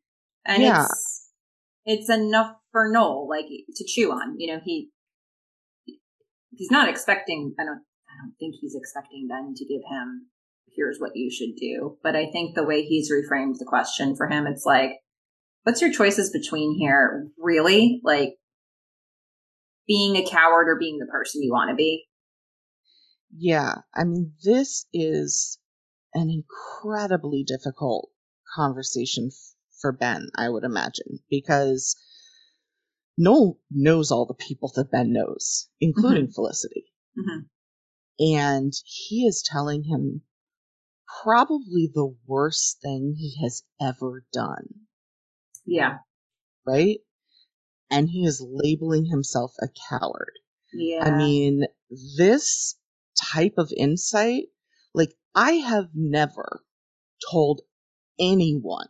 and yeah. it's it's enough for Noel, like to chew on. You know, he he's not expecting. I don't. I don't think he's expecting Ben to give him. Here's what you should do. But I think the way he's reframed the question for him, it's like, what's your choices between here? Really, like being a coward or being the person you want to be. Yeah, I mean, this is an incredibly difficult conversation for Ben, I would imagine, because Noel knows all the people that Ben knows, including mm-hmm. Felicity. Mm-hmm. And he is telling him probably the worst thing he has ever done. Yeah. Right? And he is labeling himself a coward. Yeah. I mean, this type of insight, like, I have never told anyone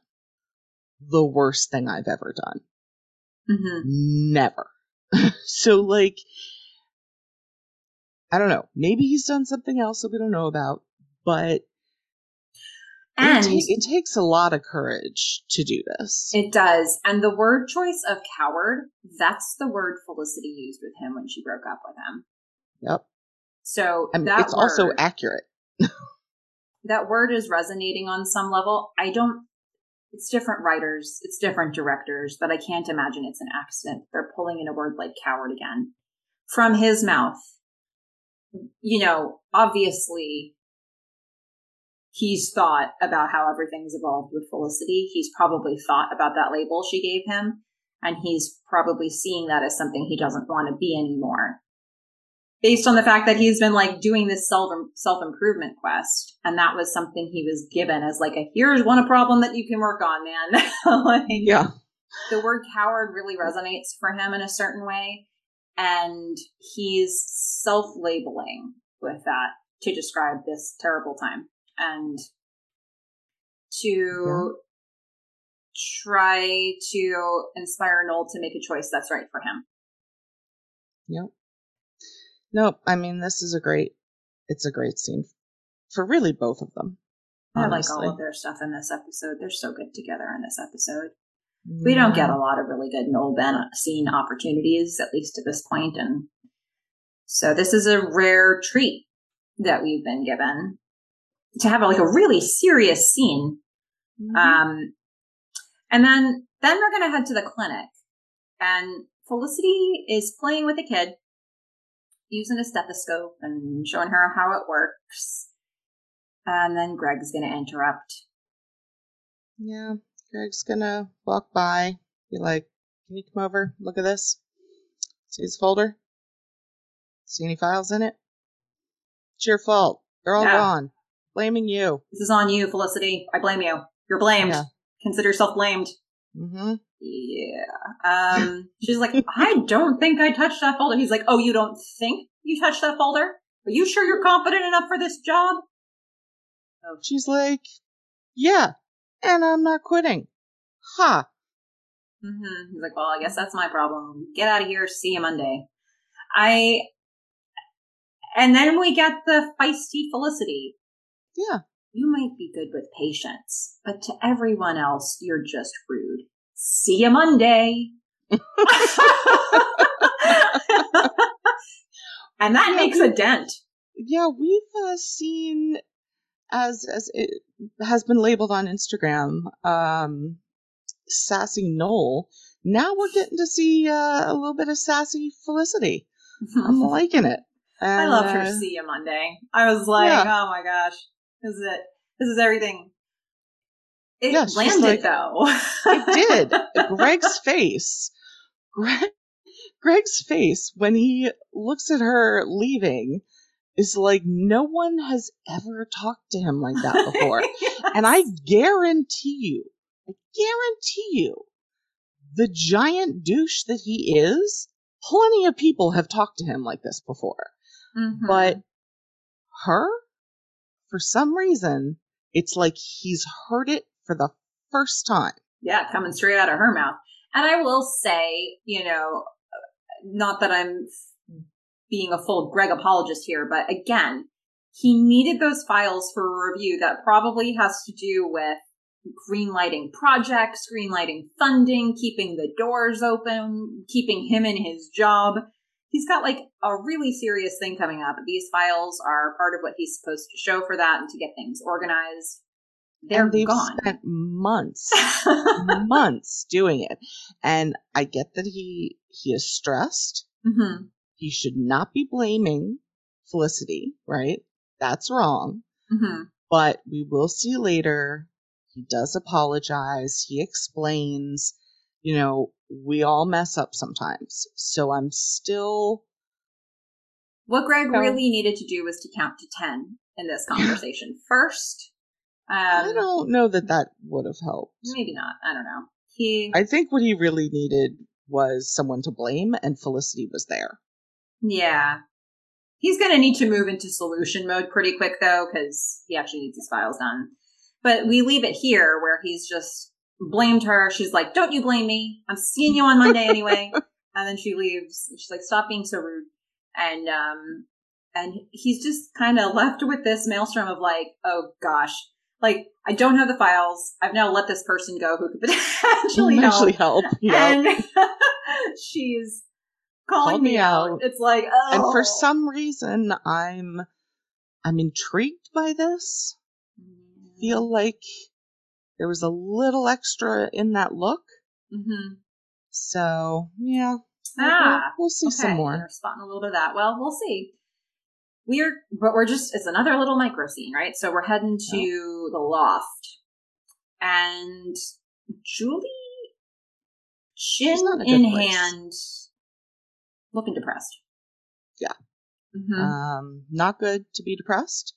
the worst thing I've ever done. Mm-hmm. Never. so, like, I don't know. Maybe he's done something else that we don't know about, but and it, ta- it, takes a lot of courage to do this. It does. And the word choice of coward, that's the word Felicity used with him when she broke up with him. Yep. So I mean, it's word, also accurate. that word is resonating on some level. I don't it's different writers, it's different directors, but I can't imagine it's an accident. They're pulling in a word like coward again from his mouth. You know, obviously he's thought about how everything's evolved with Felicity. He's probably thought about that label she gave him, and he's probably seeing that as something he doesn't want to be anymore based on the fact that he's been like doing this self self improvement quest, and that was something he was given as like a here's one problem that you can work on, man. like, yeah, the word coward really resonates for him in a certain way, and he's self labeling with that to describe this terrible time and to try to inspire Noel to make a choice that's right for him. Yep. Nope. I mean, this is a great. It's a great scene for really both of them. I like all of their stuff in this episode. They're so good together in this episode. Yeah. We don't get a lot of really good Noel Ben uh, scene opportunities, at least to this point, and so this is a rare treat that we've been given to have like a really serious scene. Mm-hmm. Um, and then then we're gonna head to the clinic, and Felicity is playing with a kid using a stethoscope and showing her how it works. And then Greg's going to interrupt. Yeah, Greg's going to walk by, be like, Can you come over? Look at this. See this folder? See any files in it? It's your fault. They're all gone. Blaming you. This is on you, Felicity. I blame you. You're blamed. Yeah. Consider yourself blamed. Mm-hmm. Yeah. Um, she's like, I don't think I touched that folder. He's like, Oh, you don't think you touched that folder? Are you sure you're confident enough for this job? Oh. She's like, Yeah, and I'm not quitting. Ha. Huh. Mm-hmm. He's like, Well, I guess that's my problem. Get out of here. See you Monday. I. And then we get the feisty Felicity. Yeah. You might be good with patients, but to everyone else, you're just rude. See you Monday. and that yeah, makes a dent. Yeah, we've uh, seen as as it has been labeled on Instagram, um, sassy Noel. Now we're getting to see uh, a little bit of sassy Felicity. I'm liking it. And, I love her. Uh, see you Monday. I was like, yeah. oh my gosh, this is it. This is everything it yeah, landed like, though. it did. Greg's face. Greg, Greg's face when he looks at her leaving is like no one has ever talked to him like that before. yes. And I guarantee you, I guarantee you, the giant douche that he is, plenty of people have talked to him like this before. Mm-hmm. But her, for some reason, it's like he's heard it for the first time. Yeah, coming straight out of her mouth. And I will say, you know, not that I'm being a full Greg apologist here, but again, he needed those files for a review that probably has to do with greenlighting projects, greenlighting funding, keeping the doors open, keeping him in his job. He's got like a really serious thing coming up. These files are part of what he's supposed to show for that and to get things organized. They're and they've gone. spent months, months doing it. And I get that he he is stressed. Mm-hmm. He should not be blaming Felicity, right? That's wrong. Mm-hmm. But we will see later. He does apologize. He explains. You know, we all mess up sometimes. So I'm still. What Greg really needed to do was to count to 10 in this conversation. First, um, I don't know that that would have helped. Maybe not. I don't know. He. I think what he really needed was someone to blame, and Felicity was there. Yeah. He's going to need to move into solution mode pretty quick, though, because he actually needs these files done. But we leave it here where he's just blamed her. She's like, Don't you blame me. I'm seeing you on Monday anyway. and then she leaves. She's like, Stop being so rude. And, um, and he's just kind of left with this maelstrom of like, oh gosh, like I don't have the files. I've now let this person go who could potentially help. Actually help. And she's calling Called me out. out. It's like, oh. And for oh. some reason, I'm I'm intrigued by this. Mm. Feel like there was a little extra in that look. Mm-hmm. So yeah, ah, we'll, we'll see okay. some more. They're spotting a little bit of that. Well, we'll see we're but we're just it's another little micro scene, right? So we're heading to oh. the loft, and Julie, chin in place. hand, looking depressed. Yeah. Mm-hmm. Um, not good to be depressed.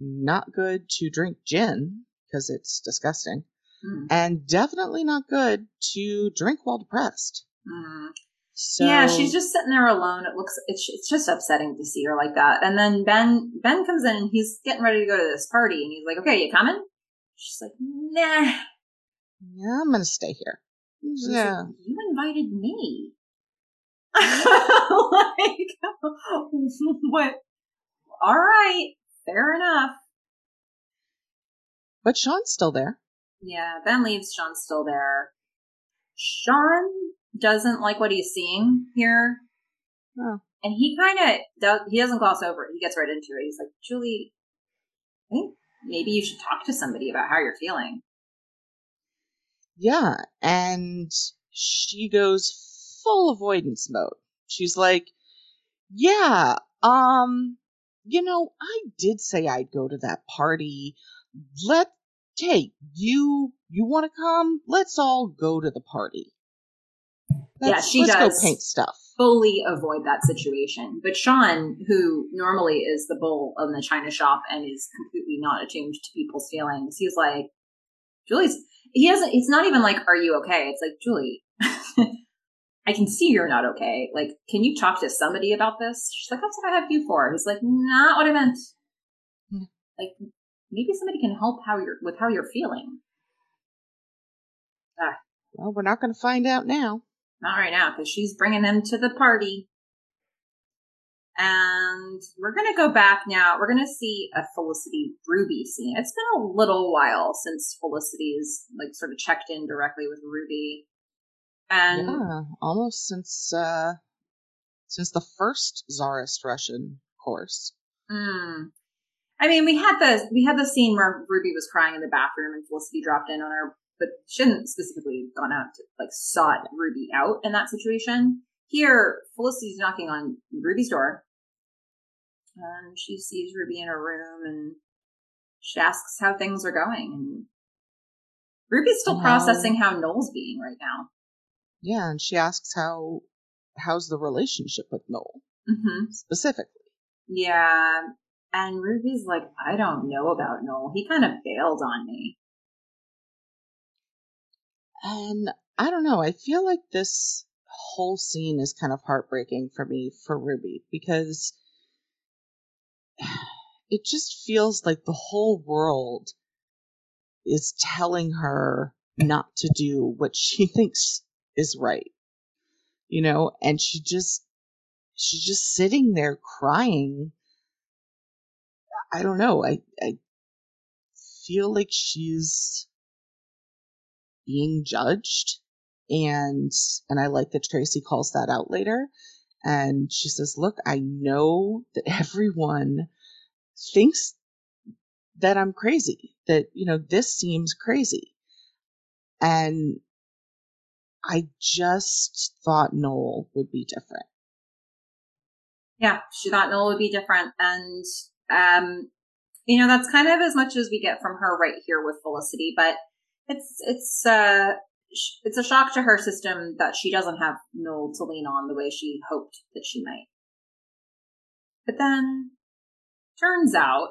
Not good to drink gin because it's disgusting. Mm. And definitely not good to drink while depressed. Mm. So yeah, she's just sitting there alone. It looks it's it's just upsetting to see her like that. And then Ben Ben comes in and he's getting ready to go to this party, and he's like, "Okay, you coming?" She's like, "Nah, Yeah, I'm gonna stay here. She's Yeah. like, you invited me. like, what? All right, fair enough. But Sean's still there. Yeah, Ben leaves. Sean's still there. Sean doesn't like what he's seeing here. Oh. And he kind of does, he doesn't gloss over it. He gets right into it. He's like, Julie, I think maybe you should talk to somebody about how you're feeling. Yeah, and she goes full avoidance mode. She's like, "Yeah, um, you know, I did say I'd go to that party. Let hey, you you want to come? Let's all go to the party." Yeah, Let's- she let's does. go paint stuff. Fully avoid that situation. But Sean, who normally is the bull in the china shop and is completely not attuned to people's feelings, he's like, Julie's, he doesn't, it's not even like, are you okay? It's like, Julie, I can see you're not okay. Like, can you talk to somebody about this? She's like, that's what I have you for. He's like, not what I meant. Hmm. Like, maybe somebody can help how you're, with how you're feeling. Well, we're not going to find out now. Not right now, because she's bringing them to the party. And we're going to go back now. We're going to see a Felicity Ruby scene. It's been a little while since Felicity's like sort of checked in directly with Ruby. And yeah, almost since uh since the first Tsarist Russian course. mm, I mean, we had the we had the scene where Ruby was crying in the bathroom and Felicity dropped in on her, but she hadn't specifically gone out to like sought Ruby out in that situation. Here, Felicity's knocking on Ruby's door, and she sees Ruby in her room, and she asks how things are going. And Ruby's still And processing how Noel's being right now. Yeah, and she asks how how's the relationship with Noel hmm specifically. Yeah, and Ruby's like, I don't know about Noel. He kind of bailed on me. And I don't know, I feel like this whole scene is kind of heartbreaking for me for Ruby because it just feels like the whole world is telling her not to do what she thinks is right. You know, and she just she's just sitting there crying. I don't know. I I feel like she's being judged and and I like that Tracy calls that out later and she says, "Look, I know that everyone thinks that I'm crazy. That, you know, this seems crazy." And I just thought Noel would be different. Yeah, she thought Noel would be different. And, um, you know, that's kind of as much as we get from her right here with Felicity, but it's, it's, uh, it's a shock to her system that she doesn't have Noel to lean on the way she hoped that she might. But then, turns out,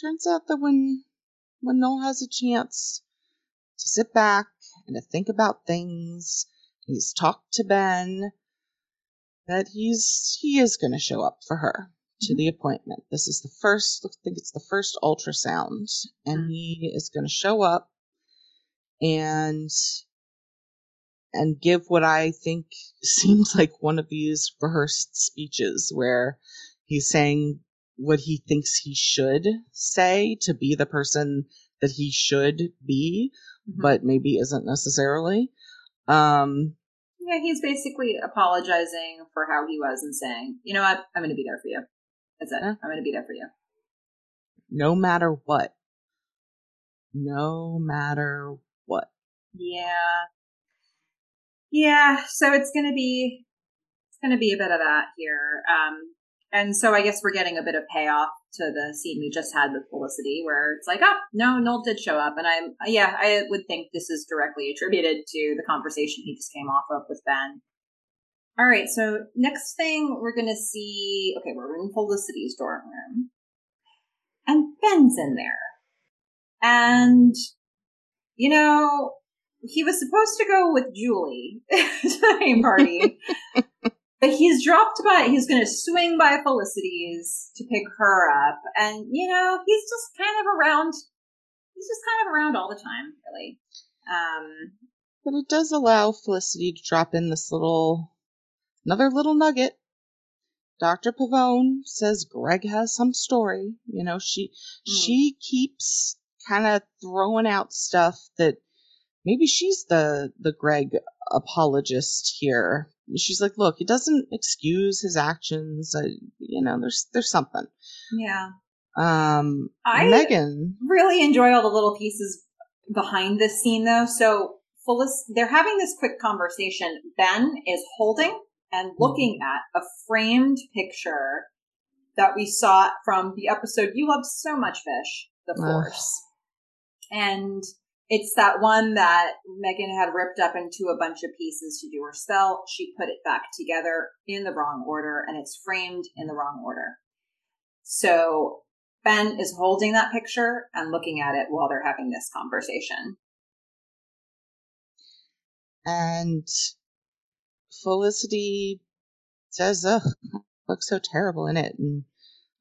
Turns out that when when Noel has a chance to sit back and to think about things, he's talked to Ben, that he's he is going to show up for her to the appointment. This is the first, I think it's the first ultrasound, and Mhm. he is going to show up and and give what I think seems like one of these rehearsed speeches where he's saying what he thinks he should say to be the person that he should be, Mhm. but maybe isn't necessarily. Um, yeah, he's basically apologizing for how he was and saying, you know what, I'm going to be there for you. That's it. Yeah. I'm going to be there for you. no matter what. No matter what. Yeah. Yeah, so it's gonna be it's gonna be a bit of that here. Um and so I guess we're getting a bit of payoff to the scene we just had with Felicity where it's like, oh no, Noel did show up and I'm yeah, I would think this is directly attributed to the conversation he just came off of with Ben. All right, so next thing we're gonna see okay, we're in Felicity's dorm room. And Ben's in there. And you know, he was supposed to go with Julie to the name party, but he's dropped by. He's going to swing by Felicity's to pick her up, and you know he's just kind of around. He's just kind of around all the time, really. Um, But it does allow Felicity to drop in this little, another little nugget. Dr. Pavone says Greg has some story. You know, she, Hmm. she keeps kind of throwing out stuff that maybe she's the, the Greg apologist here. She's like, look, it doesn't excuse his actions. Uh, you know, there's, there's something. yeah. Um, I- Meghan, really enjoy all the little pieces behind this scene though. So Phyllis, they're having this quick conversation. Ben is holding and hmm. looking at a framed picture that we saw from the episode You Love So Much Fish, The Ugh. Force. And it's that one that Meghan had ripped up into a bunch of pieces to do her spell. She put it back together in the wrong order and it's framed in the wrong order. So Ben is holding that picture and looking at it while they're having this conversation. and Felicity says, "Ugh, looks so terrible in it." And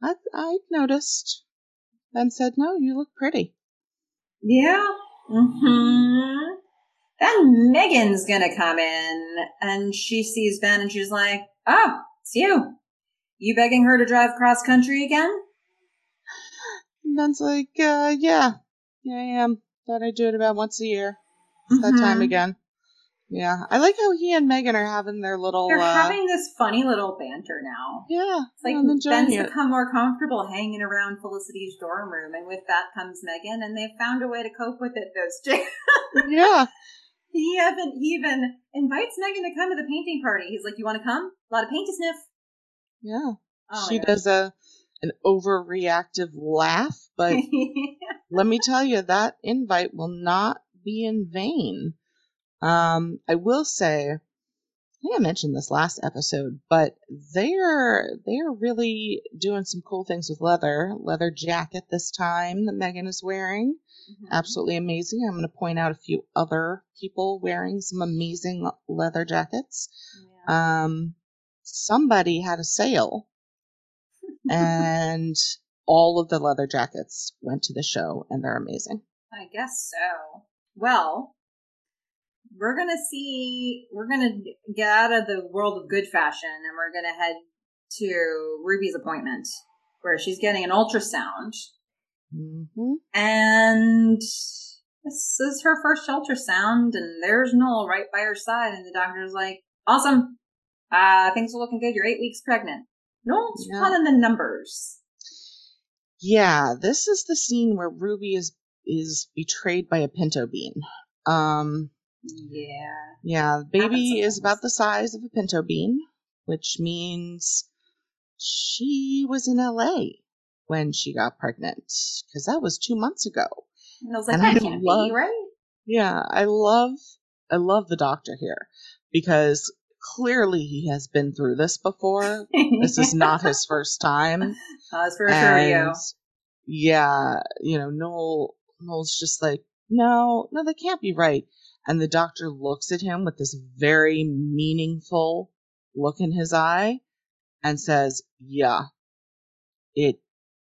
I, I noticed. and said, "No, you look pretty." Yeah. Mm-hmm. Then Meghan's gonna come in and she sees Ben and she's like, Oh, it's you. You begging her to drive cross country again? And Ben's like, uh, "Yeah, yeah, I am. Thought I'd do it about once a year. It's that time Mhm. again." Yeah, I like how he and Meghan are having their little. They're uh, having this funny little banter now. yeah, It's like Ben's it. become more comfortable hanging around Felicity's dorm room, and with that comes Meghan, and they've found a way to cope with it. Those two. yeah, he even he even invites Meghan to come to the painting party. He's like, "You want to come? A lot of paint to sniff." yeah. Oh she does a an overreactive laugh, but gosh. let me tell you that invite will not be in vain. Um, I will say, I think I mentioned this last episode, but they are they are really doing some cool things with leather. Leather jacket this time that Meghan is wearing, Mhm. absolutely amazing. I'm going to point out a few other people wearing some amazing leather jackets. Yeah. Um, somebody had a sale, and all of the leather jackets went to the show, and they're amazing. I guess so. Well, we're gonna see. We're gonna get out of the world of good fashion, and we're gonna head to Ruby's appointment, where she's getting an ultrasound, hmm and this is her first ultrasound, and there's Noel right by her side, and the doctor's like, "Awesome, uh, things are looking good. You're eight weeks pregnant." Noel's Yeah. running the numbers. Yeah, this is the scene where Ruby is is betrayed by a pinto bean. Um, Yeah. yeah, the baby is about the size of a pinto bean, which means she was in LA when she got pregnant because that was two months ago. And I was like, And that I can't love- be right. Yeah, I love I love the doctor here because clearly he has been through this before. This is not his first time. That's for sure you. Yeah, you know, Noel Noel's just like, no, no, that can't be right. And the doctor looks at him with this very meaningful look in his eye and says, Yeah, it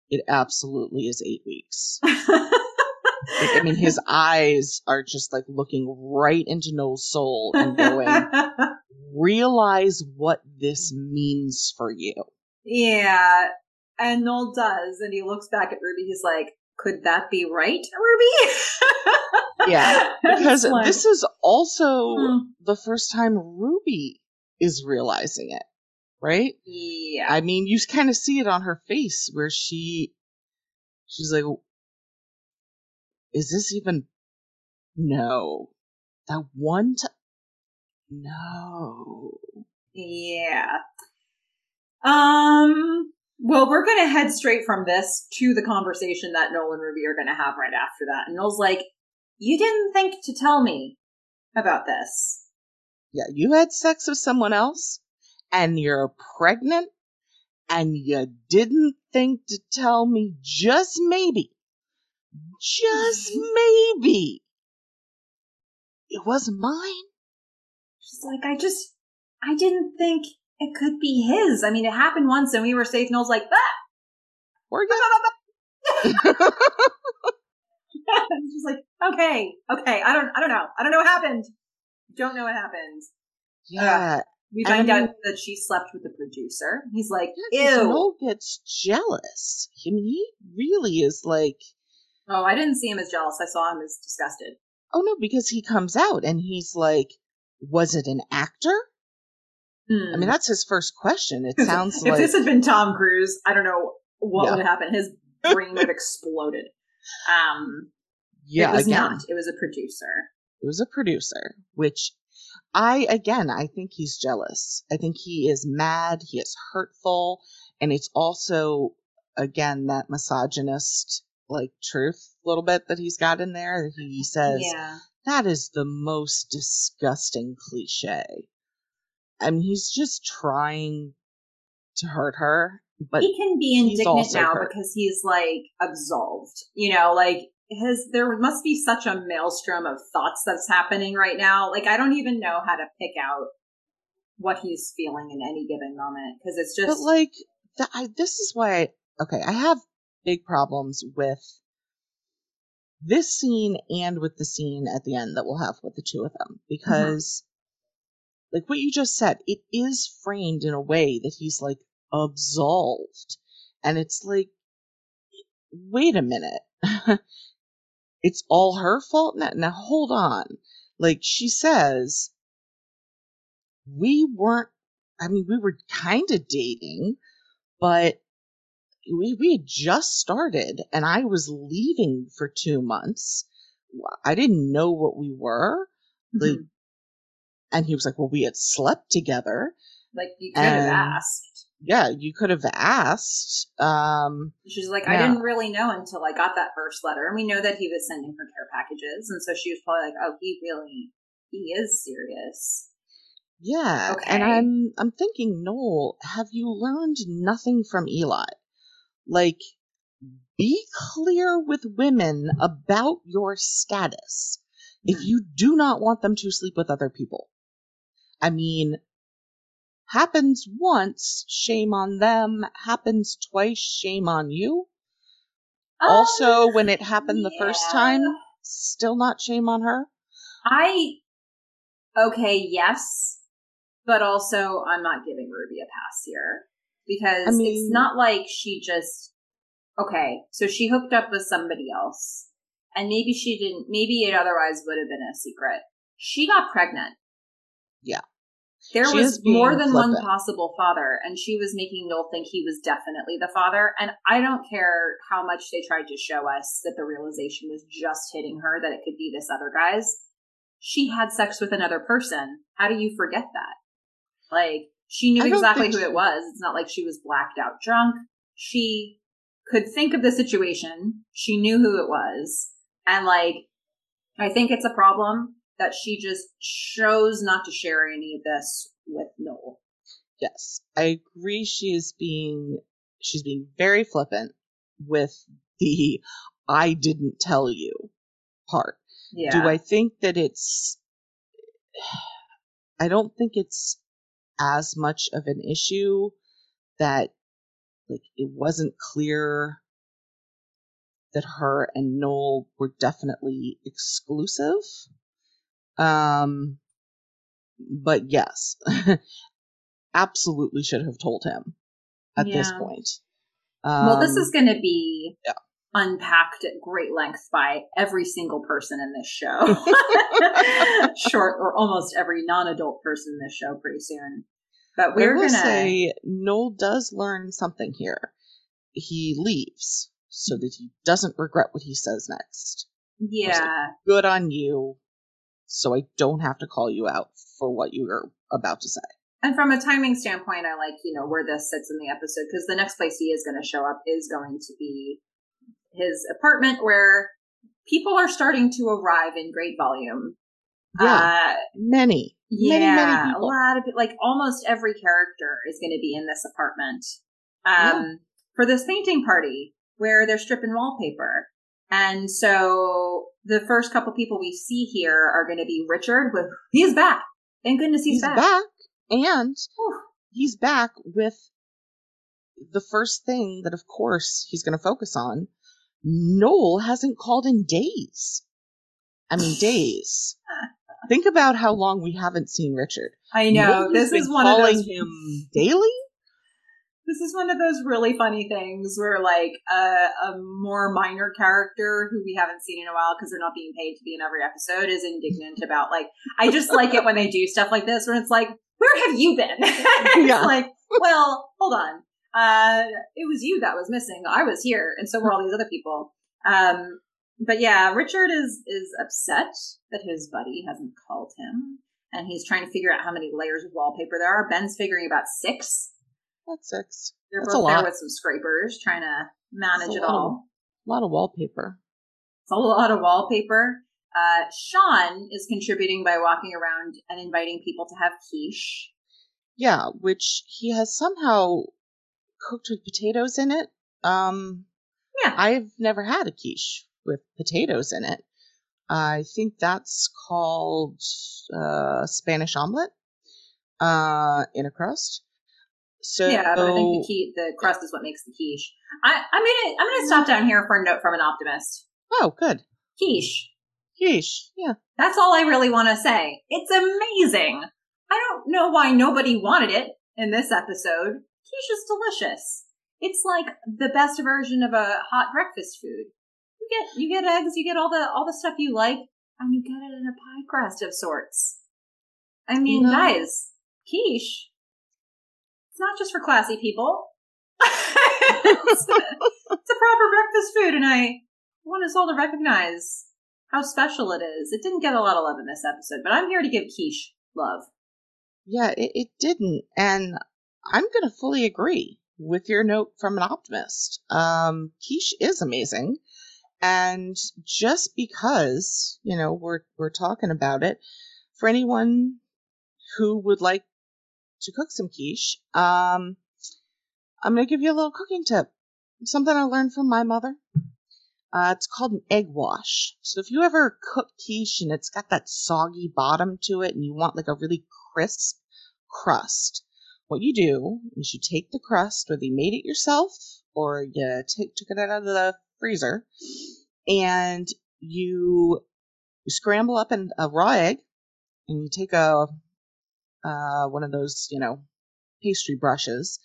it absolutely is eight weeks. Like, I mean, his eyes are just like looking right into Noel's soul and going, realize what this means for you. yeah. And Noel does, and he looks back at Ruby. He's like, "Could that be right, Ruby?" Yeah, Because like, this is also hmm, the first time Ruby is realizing it, right? yeah, I mean, you kind of see it on her face where she, she's like, is this even, no, that one time, no. yeah. Um. Well, we're gonna head straight from this to the conversation that Noel and Ruby are gonna have right after that. And Noel's like, "You didn't think to tell me about this." Yeah, you had sex with someone else and you're pregnant and you didn't think to tell me just maybe, just maybe it wasn't mine. She's like, I just, I didn't think it could be his. I mean, it happened once and we were safe. And I was like, ah! We're good. She's like, okay, okay, I don't, I don't know, I don't know what happened. Don't know what happened. Yeah. We find out that she slept with the producer. He's like, Yeah, ew. Noel gets jealous. I mean, he really is like, Oh, I didn't see him as jealous. I saw him as disgusted. oh no, because he comes out and he's like, was it an actor? I mean, that's his first question. It sounds Hmm. if like this had been Tom Cruise, I don't know what Yeah. would have happened. His brain would have exploded. Um, yeah, it was again, not. It was a producer. it was a producer, which I again I think he's jealous. I think he is mad, he is hurtful, and it's also again that misogynist like truth a little bit that he's got in there he says yeah. that is the most disgusting cliche. I mean he's just trying to hurt her, but he can be indignant now hurt. because he's like absolved. You know, like his there must be such a maelstrom of thoughts that's happening right now. Like I don't even know how to pick out what he's feeling in any given moment because it's just but like I, this is why I, okay i have big problems with this scene and with the scene at the end that we'll have with the two of them mm-hmm. because like what you just said it is framed in a way that he's like absolved and it's like wait a minute it's all her fault now, now hold on like she says we weren't I mean, we were kind of dating, but we we had just started, and I was leaving for two months. I didn't know what we were, like, Mhm. and he was like, "Well, we had slept together." like you could have asked. Yeah, you could have asked. Um, She's like, I didn't really know until I got that first letter. And we know that he was sending her care packages. And so she was probably like, oh, he really, he is serious. yeah, Okay. and I'm I'm thinking, Noel, have you learned nothing from Eli? Like, be clear with women about your status. if Hmm. you do not want them to sleep with other people. I mean, happens once, shame on them. Happens twice, shame on you. Also, Um, when it happened the first time, still not shame on her. I, okay, yes. But also, I'm not giving Ruby a pass here. Because I it's not like she just, okay, so she hooked up with somebody else. And maybe she didn't, maybe it otherwise would have been a secret. She got pregnant. Yeah. There She was more than one possible father, and she was making Noel think he was definitely the father. And I don't care how much they tried to show us that the realization was just hitting her that it could be this other guy's. She had sex with another person. How do you forget that? Like, she knew exactly who she- it was. It's not like she was blacked out drunk. She could think of the situation. She knew who it was. And like, I think it's a problem that she just chose not to share any of this with Noel. Yes, I agree. She is being she's being very flippant with the "I didn't tell you" part. Yeah. Do I think that it's I don't think it's as much of an issue that like it wasn't clear that her and Noel were definitely exclusive. Um but yes. absolutely should have told him at this Yeah. point. well, this Um, is going to be yeah. unpacked at great length by every single person in this show. Short or almost every non-adult person in this show pretty soon. But we're gonna say Noel does learn something here. He leaves so that he doesn't regret what he says next. yeah. Good on you. So I don't have to call you out for what you are about to say. And from a timing standpoint, I like, you know, where this sits in the episode because the next place he is going to show up is going to be his apartment where people are starting to arrive in great volume. Yeah. Uh, Many, yeah, many, many a lot of, like, almost every character is going to be in this apartment. Um, for this painting party where they're stripping wallpaper. And so the first couple people we see here are going to be Richard with, he's back. Thank goodness he's, He's back. back, and Whew. he's back with the first thing that, of course, he's going to focus on Noel hasn't called in days. I mean, days. Think about how long we haven't seen Richard. I know. Noel's this is one of calling those him daily. This is one of those really funny things where, like, a, a more minor character who we haven't seen in a while because they're not being paid to be in every episode is indignant about, like, I just like it when they do stuff like this where it's like, where have you been? Yeah. like, well, hold on. Uh, it was you that was missing. I was here, and so were all these other people. Um, but yeah, Richard is is upset that his buddy hasn't called him, and he's trying to figure out how many layers of wallpaper there are. Ben's figuring about six. That's six. They're That's a both there lot. with some scrapers, trying to manage it lot of- all. A lot of wallpaper. It's a lot of wallpaper. Uh, Sean is contributing by walking around and inviting people to have quiche. Yeah, which he has somehow cooked with potatoes in it. Um, Yeah. I've never had a quiche with potatoes in it. I think that's called uh, Spanish omelet uh, in a crust. So yeah, but I think the key, the crust is what makes the quiche. I, I'm gonna, I'm gonna stop down here for a note from an optimist. oh, good Quiche. quiche. Yeah, That's all I really want to say. It's amazing. I don't know why nobody wanted it in this episode. Quiche is delicious. It's like the best version of a hot breakfast food. You get you get eggs, you get all the all the stuff you like, and you get it in a pie crust of sorts. I mean, No. guys, quiche. Not just for classy people. it's, a, it's a proper breakfast food, and I want us all to recognize how special it is. It didn't get a lot of love in this episode, but I'm here to give quiche love. yeah, it, it didn't, and I'm going to fully agree with your note from an optimist. Um, quiche is amazing, and just because you know we're we're talking about it, for anyone who would like to cook some quiche, um, I'm going to give you a little cooking tip. Something I learned from my mother. Uh, it's called an egg wash. So if you ever cook quiche and it's got that soggy bottom to it and you want like a really crisp crust, what you do is you take the crust, whether you made it yourself or you take, took it out of the freezer, and you scramble up an, a raw egg and you take a uh, one of those, you know, pastry brushes,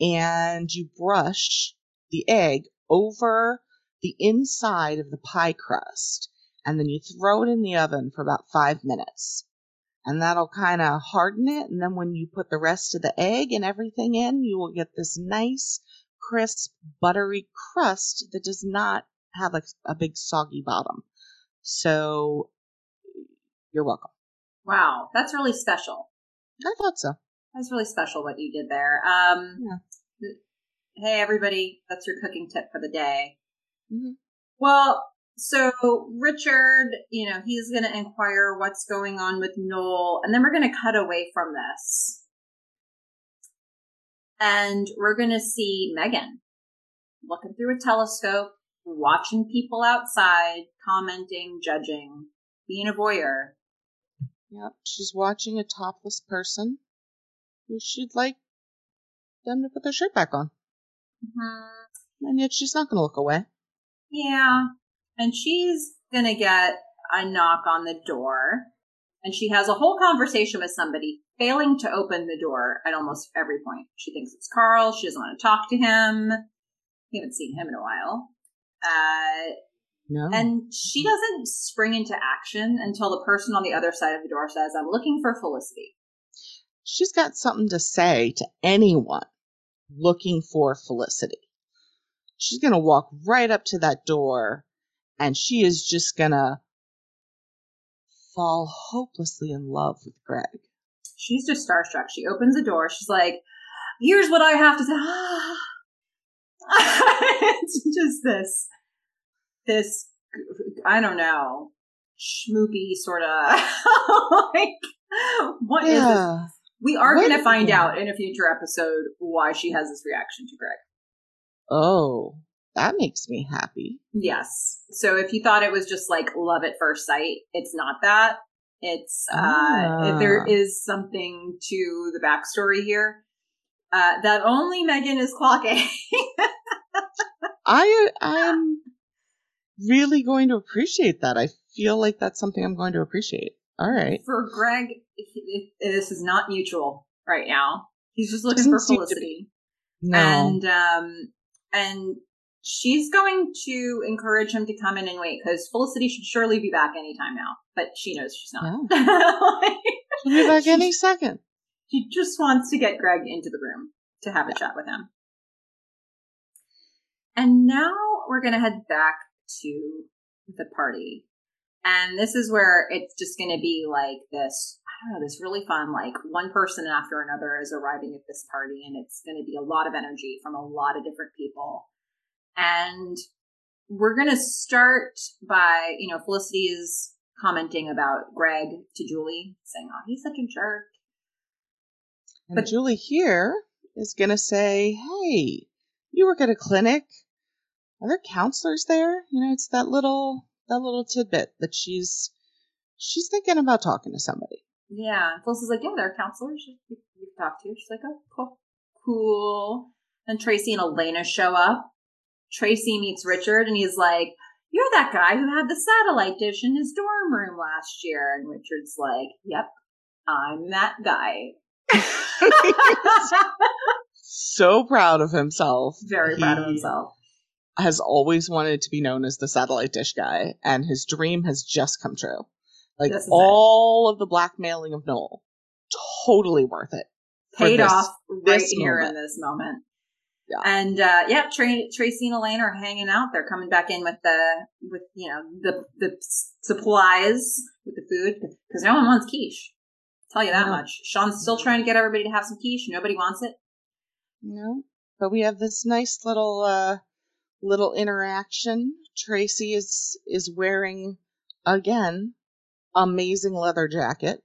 and you brush the egg over the inside of the pie crust, and then you throw it in the oven for about five minutes. And that'll kind of harden it. And then when you put the rest of the egg and everything in, you will get this nice, crisp, buttery crust that does not have like a big soggy bottom. So you're welcome. Wow, that's really special. I thought so. That's really special what you did there. Um, Yeah. Hey, everybody, that's your cooking tip for the day. Mhm. Well, so Richard, you know, he's going to inquire what's going on with Noel, and then we're going to cut away from this. And we're going to see Meghan looking through a telescope, watching people outside, commenting, judging, being a voyeur. Yep, she's watching a topless person who she'd like them to put their shirt back on. Mm-hmm. And yet she's not going to look away. Yeah. And she's gonna get a knock on the door. And she has a whole conversation with somebody, failing to open the door at almost every point. She thinks it's Carl. She doesn't want to talk to him. We haven't seen him in a while. Uh, No. and she doesn't spring into action until the person on the other side of the door says, I'm looking for Felicity. she's got something to say to anyone looking for Felicity. She's going to walk right up to that door and she is just going to fall hopelessly in love with Greg. She's just starstruck. She opens the door. She's like, here's what I have to say. it's just this, this, I don't know, schmoopy sort of like, what is this? We are going to find out in a future episode why she has this reaction to Greg. Oh, that makes me happy. Yes. So if you thought it was just like love at first sight, it's not that. It's uh Ah. there is something to the backstory here. Uh that only Meghan is clocking. I I'm really going to appreciate that. I feel like that's something I'm going to appreciate. All right. For Greg, he, this is not mutual right now. He's just looking Doesn't for Felicity, No. and um, and she's going to encourage him to come in and wait because Felicity should surely be back anytime now. But she knows she's not. Like, She'll be back she- any second. She just wants to get Greg into the room to have a chat with him. And now we're going to head back to the party. And this is where it's just going to be like this, I don't know, this really fun, like one person after another is arriving at this party, and it's going to be a lot of energy from a lot of different people. And we're going to start by, you know, Felicity is commenting about Greg to Julie, saying, oh, he's such a jerk. And But- Julie here is going to say, Hey, you work at a clinic. Are there counselors there? You know, it's that little, that little tidbit that she's, she's thinking about talking to somebody. Yeah. Felicity's like, yeah, there are counselors you, you can talk to. She's like, oh, cool. Cool. And Tracy and Elena show up. Tracy meets Richard and he's like, you're that guy who had the satellite dish in his dorm room last year. And Richard's like, yep, I'm that guy. so proud of himself. Very proud of himself. Has always wanted to be known as the satellite dish guy, and his dream has just come true. Like is it. all of the blackmailing of Noel, totally worth it. Paid this- off right this here moment. in this moment. Yeah. And uh yeah, Tra- Tracy and Elena are hanging out. They're coming back in with the with you know the the supplies with the food because no one wants quiche. Tell you that No. much. Sean's still trying to get everybody to have some quiche. Nobody wants it. No, but we have this nice little uh little interaction. Tracy is is wearing again amazing leather jacket.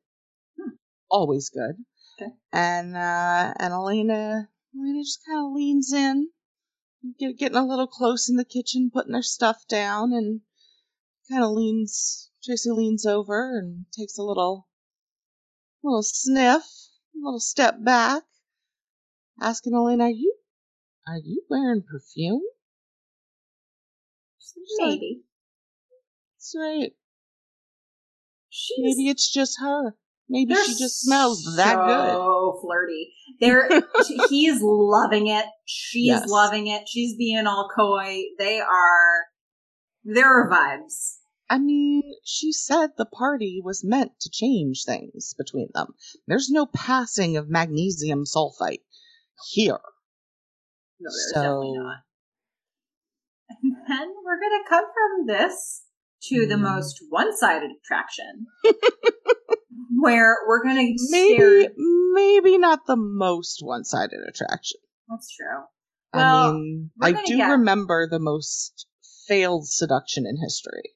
Hmm. Always good. Okay. And uh and Elena Elena just kind of leans in, get, getting a little close in the kitchen, putting her stuff down and kind of leans Tracy leans over and takes a little little sniff, a little step back, asking Elena, "Are you are you wearing perfume?" Maybe That's right. she's Maybe it's just her. Maybe she just smells that good. So flirty. They're he's loving it. She's Yes. loving it. She's being all coy. They are. There are vibes. I mean, she said the party was meant to change things between them. There's no passing of magnesium sulfite here. No, there's So- definitely not. And then we're going to come from this to the Hmm. most one sided attraction, where we're going to Maybe, stare. maybe not the most one-sided attraction. That's true. I Well, mean, I do get- remember the most failed seduction in history.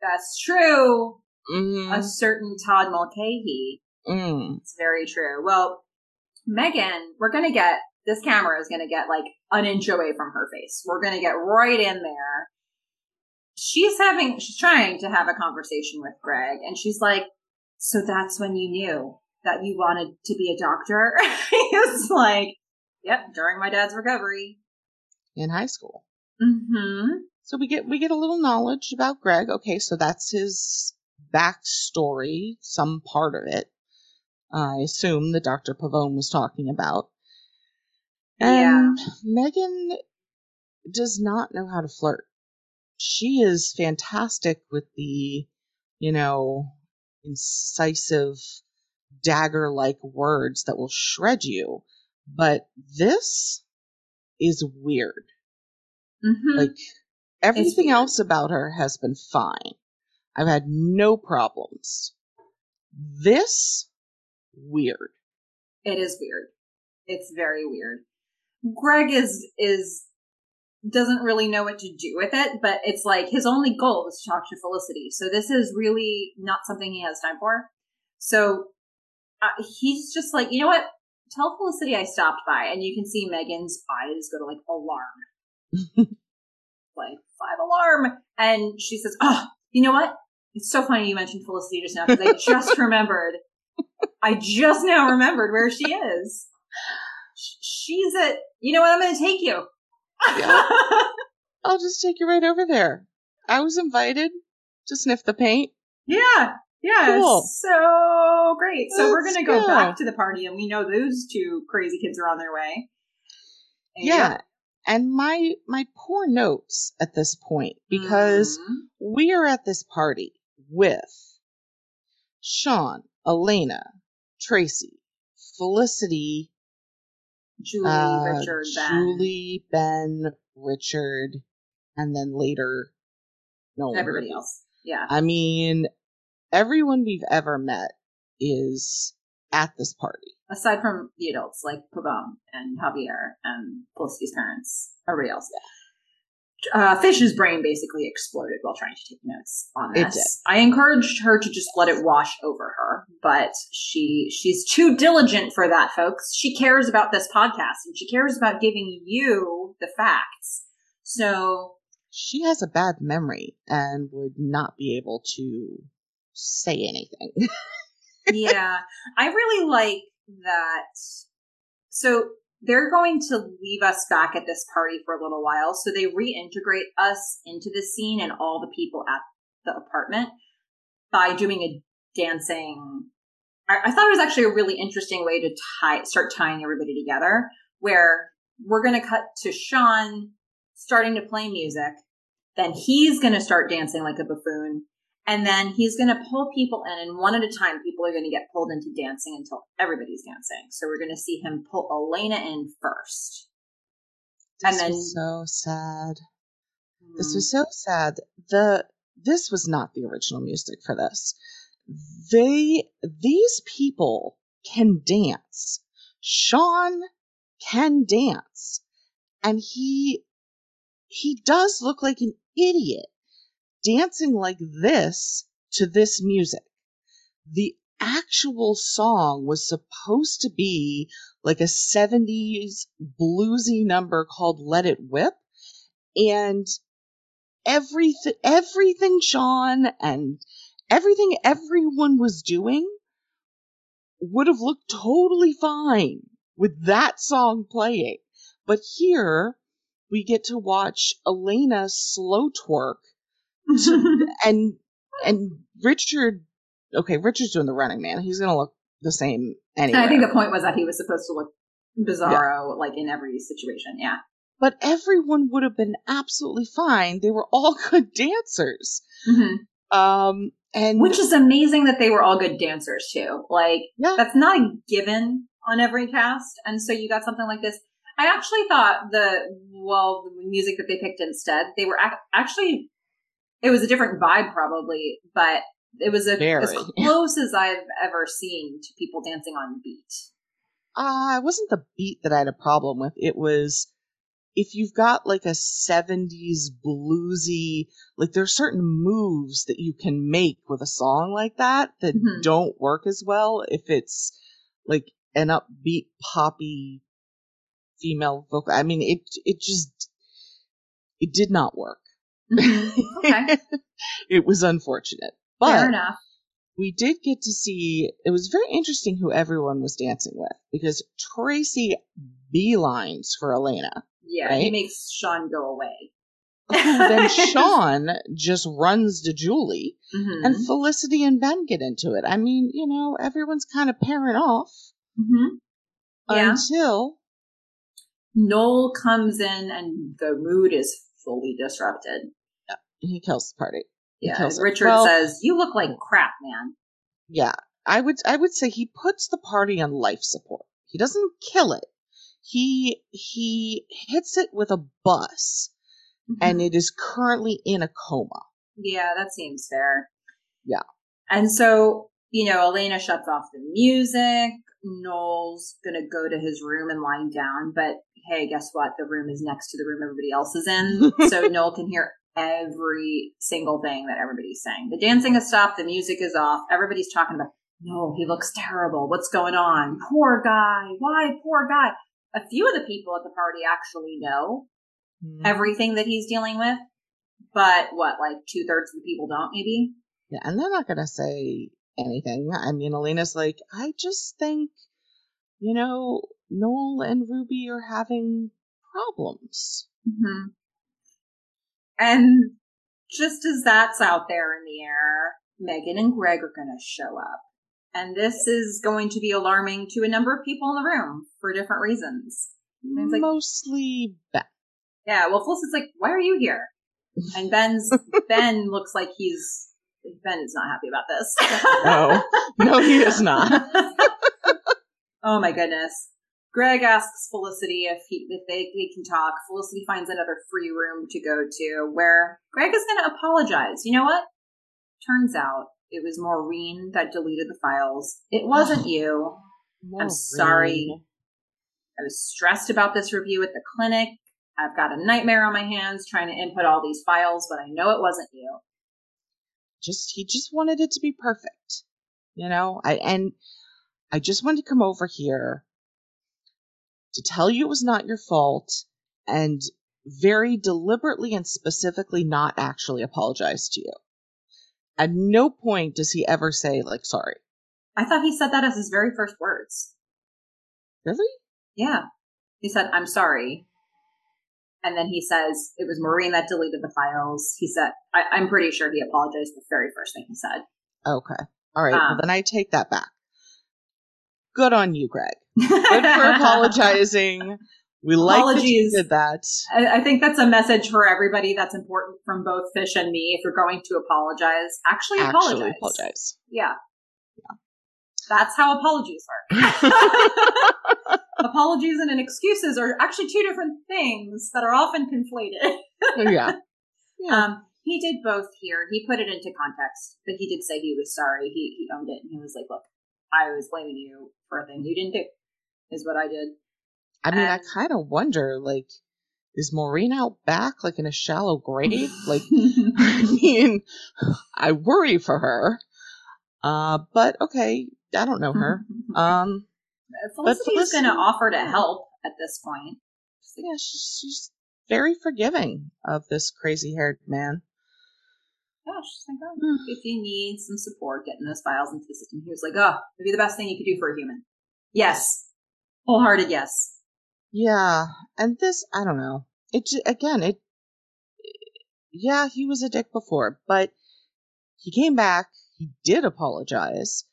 That's true. Mm, A certain Todd Mulcahy. mm. It's very true. Well, Meghan, we're going to get this camera is going to get like an inch away from her face. We're going to get right in there. She's having, she's trying to have a conversation with Greg, and she's like, "So that's when you knew that you wanted to be a doctor?" He's like, "Yep, during my dad's recovery." in high school. Mm-hmm. So we get we get a little knowledge about Greg. Okay, so that's his backstory, some part of it. I assume that Dr. Pavone was talking about. And Meghan does not know how to flirt. She is fantastic with the, you know, incisive dagger like words that will shred you. But this is weird. Mm-hmm. Like everything weird. else about her has been fine. I've had no problems. This weird. It is weird. It's very weird. Greg is is doesn't really know what to do with it, but it's like his only goal is to talk to Felicity. So this is really not something he has time for. So uh, he's just like, you know what? Tell Felicity I stopped by, and you can see Meghan's eyes go to like alarm, like five alarm, and she says, "Oh, you know what? It's so funny you mentioned Felicity just now because I just remembered. I just now remembered where she is. Sh- She's at. You know what? I'm going to take you. Yeah. I'll just take you right over there. I was invited to sniff the paint. Yeah. Yeah. Cool. So great. So we're going to go go. back to the party and we know those two crazy kids are on their way. And Yeah. And my my poor notes at this point because Mhm. we are at this party with Sean, Elena, Tracy, Felicity, Julie, uh, Richard, Ben. Julie, Ben, Richard, and then later Nolan. everybody Ruby. else. Yeah. I mean, everyone we've ever met is at this party. Aside from the adults like Pavone and Javier and Felicity's parents, everybody else. Uh, Fish's brain basically exploded while trying to take notes on It this. did. I encouraged her to just let it wash over her, but she she's too diligent for that, folks. She cares about this podcast and she cares about giving you the facts. So She has a bad memory and would not be able to say anything. yeah, I really like that. So they're going to leave us back at this party for a little while. So they reintegrate us into the scene and all the people at the apartment by doing a dancing. I, I thought it was actually a really interesting way to tie, start tying everybody together where we're going to cut to Sean starting to play music. Then he's going to start dancing like a buffoon. And then he's going to pull people in, and one at a time, people are going to get pulled into dancing until everybody's dancing. So we're going to see him pull Elena in first. And This then- was so sad. This mm-hmm. was so sad. The this was not the original music for this. They these people can dance. Sean can dance. And he he does look like an idiot dancing like this to this music. The actual song was supposed to be like a 70s bluesy number called Let It Whip and everything everything Sean and everything everyone was doing would have looked totally fine with that song playing. But here we get to watch Elena slow twerk and and Richard okay, Richard's doing the running man. He's gonna look the same anyway. I think the point was that he was supposed to look bizarro, like in every situation. Yeah. but everyone would have been absolutely fine. They were all good dancers. hmm Um and Which is amazing that they were all good dancers too. Like yeah, that's not a given on every cast, and so you got something like this. I actually thought the well, the music that they picked instead, they were ac- actually it was a different vibe probably, but it was a, Very. as close as I've ever seen to people dancing on beat. uh, it wasn't the beat that I had a problem with. It was if you've got like a 70s bluesy, like there are certain moves that you can make with a song like that that Mhm. don't work as well if it's like an upbeat poppy female vocal. I mean, it it just it did not work. Mhm. Okay, it was unfortunate. fair But enough. we did get to see it was very interesting who everyone was dancing with because Tracy beelines for Elena. Yeah, he makes Sean go away. then Sean just runs to Julie Mhm. and Felicity and Ben get into it. I mean, you know, everyone's kind of pairing off Mhm. Yeah. until Noel comes in and the mood is fully disrupted. He kills the party. He Yeah, kills. Richard Well- says, "You look like crap, man." Yeah, I would I would say he puts the party on life support. He doesn't kill it. He he hits it with a bus and mm-hmm. it is currently in a coma. yeah, that seems fair. Yeah. And so, you know, Elena shuts off the music. Noel's gonna go to his room and lie down, but hey, guess what? The room is next to the room everybody else is in, so Noel can hear every single thing that everybody's saying. The dancing has stopped, the music is off, everybody's talking about, no, he looks terrible. What's going on? Poor guy. Why, poor guy? A few of the people at the party actually know Mhm. everything that he's dealing with, but what, like two thirds of the people don't, maybe? Yeah, and they're not gonna say anything. I mean, Elena's like, I just think, you know, Noel and Ruby are having problems. hmm And just as that's out there in the air, Meghan and Greg are going to show up. And this is going to be alarming to a number of people in the room for different reasons. Like, Mostly Ben. Yeah, well, Felicity's like, why are you here? And Ben's, Ben looks like he's, Ben is not happy about this. no, no, he is not. oh my goodness. Greg asks Felicity if he if they, they can talk. Felicity finds another free room to go to where Greg is going to apologize. You know what? Turns out it was Maureen that deleted the files. It wasn't you. Maureen. I'm sorry. I was stressed about this review at the clinic. I've got a nightmare on my hands trying to input all these files, but I know it wasn't you. Just he just wanted it to be perfect. You know, I and I just wanted to come over here to tell you it was not your fault and very deliberately and specifically not actually apologize to you. At no point does he ever say, like, sorry. I thought he said that as his very first words. Really? Yeah. He said, I'm sorry. And then he says, it was Maureen that deleted the files. He said, I, am pretty sure he apologized the very first thing he said. Okay. All right. Um, well, then I take that back. Good on you, Greg. Good for apologizing. We like that you did that. I, I think that's a message for everybody that's important from both Fish and me. If you're going to apologize, actually, actually apologize. apologize. Yeah. Yeah. That's how apologies work. apologies and excuses are actually two different things that are often conflated. yeah. yeah. Um, he did both here. He put it into context, but he did say he was sorry. He he owned it and he was like, "Look, I was blaming you for a thing you didn't do." Is what I did. I mean, and, I kind of wonder, like, is Maureen out back, like in a shallow grave? like, I mean, I worry for her. Uh, but okay, I don't know her. Um, Felicity's going to offer to help at this point. Yeah, she's, she's very forgiving of this crazy haired man. Yeah, she's like, oh, if you need some support getting those files into the system, he was like, oh, it'd be the best thing you could do for a human. Yes. Wholehearted yes. Yeah, and this, I don't know. It, again, it, yeah, he was a dick before, but he came back, he did apologize,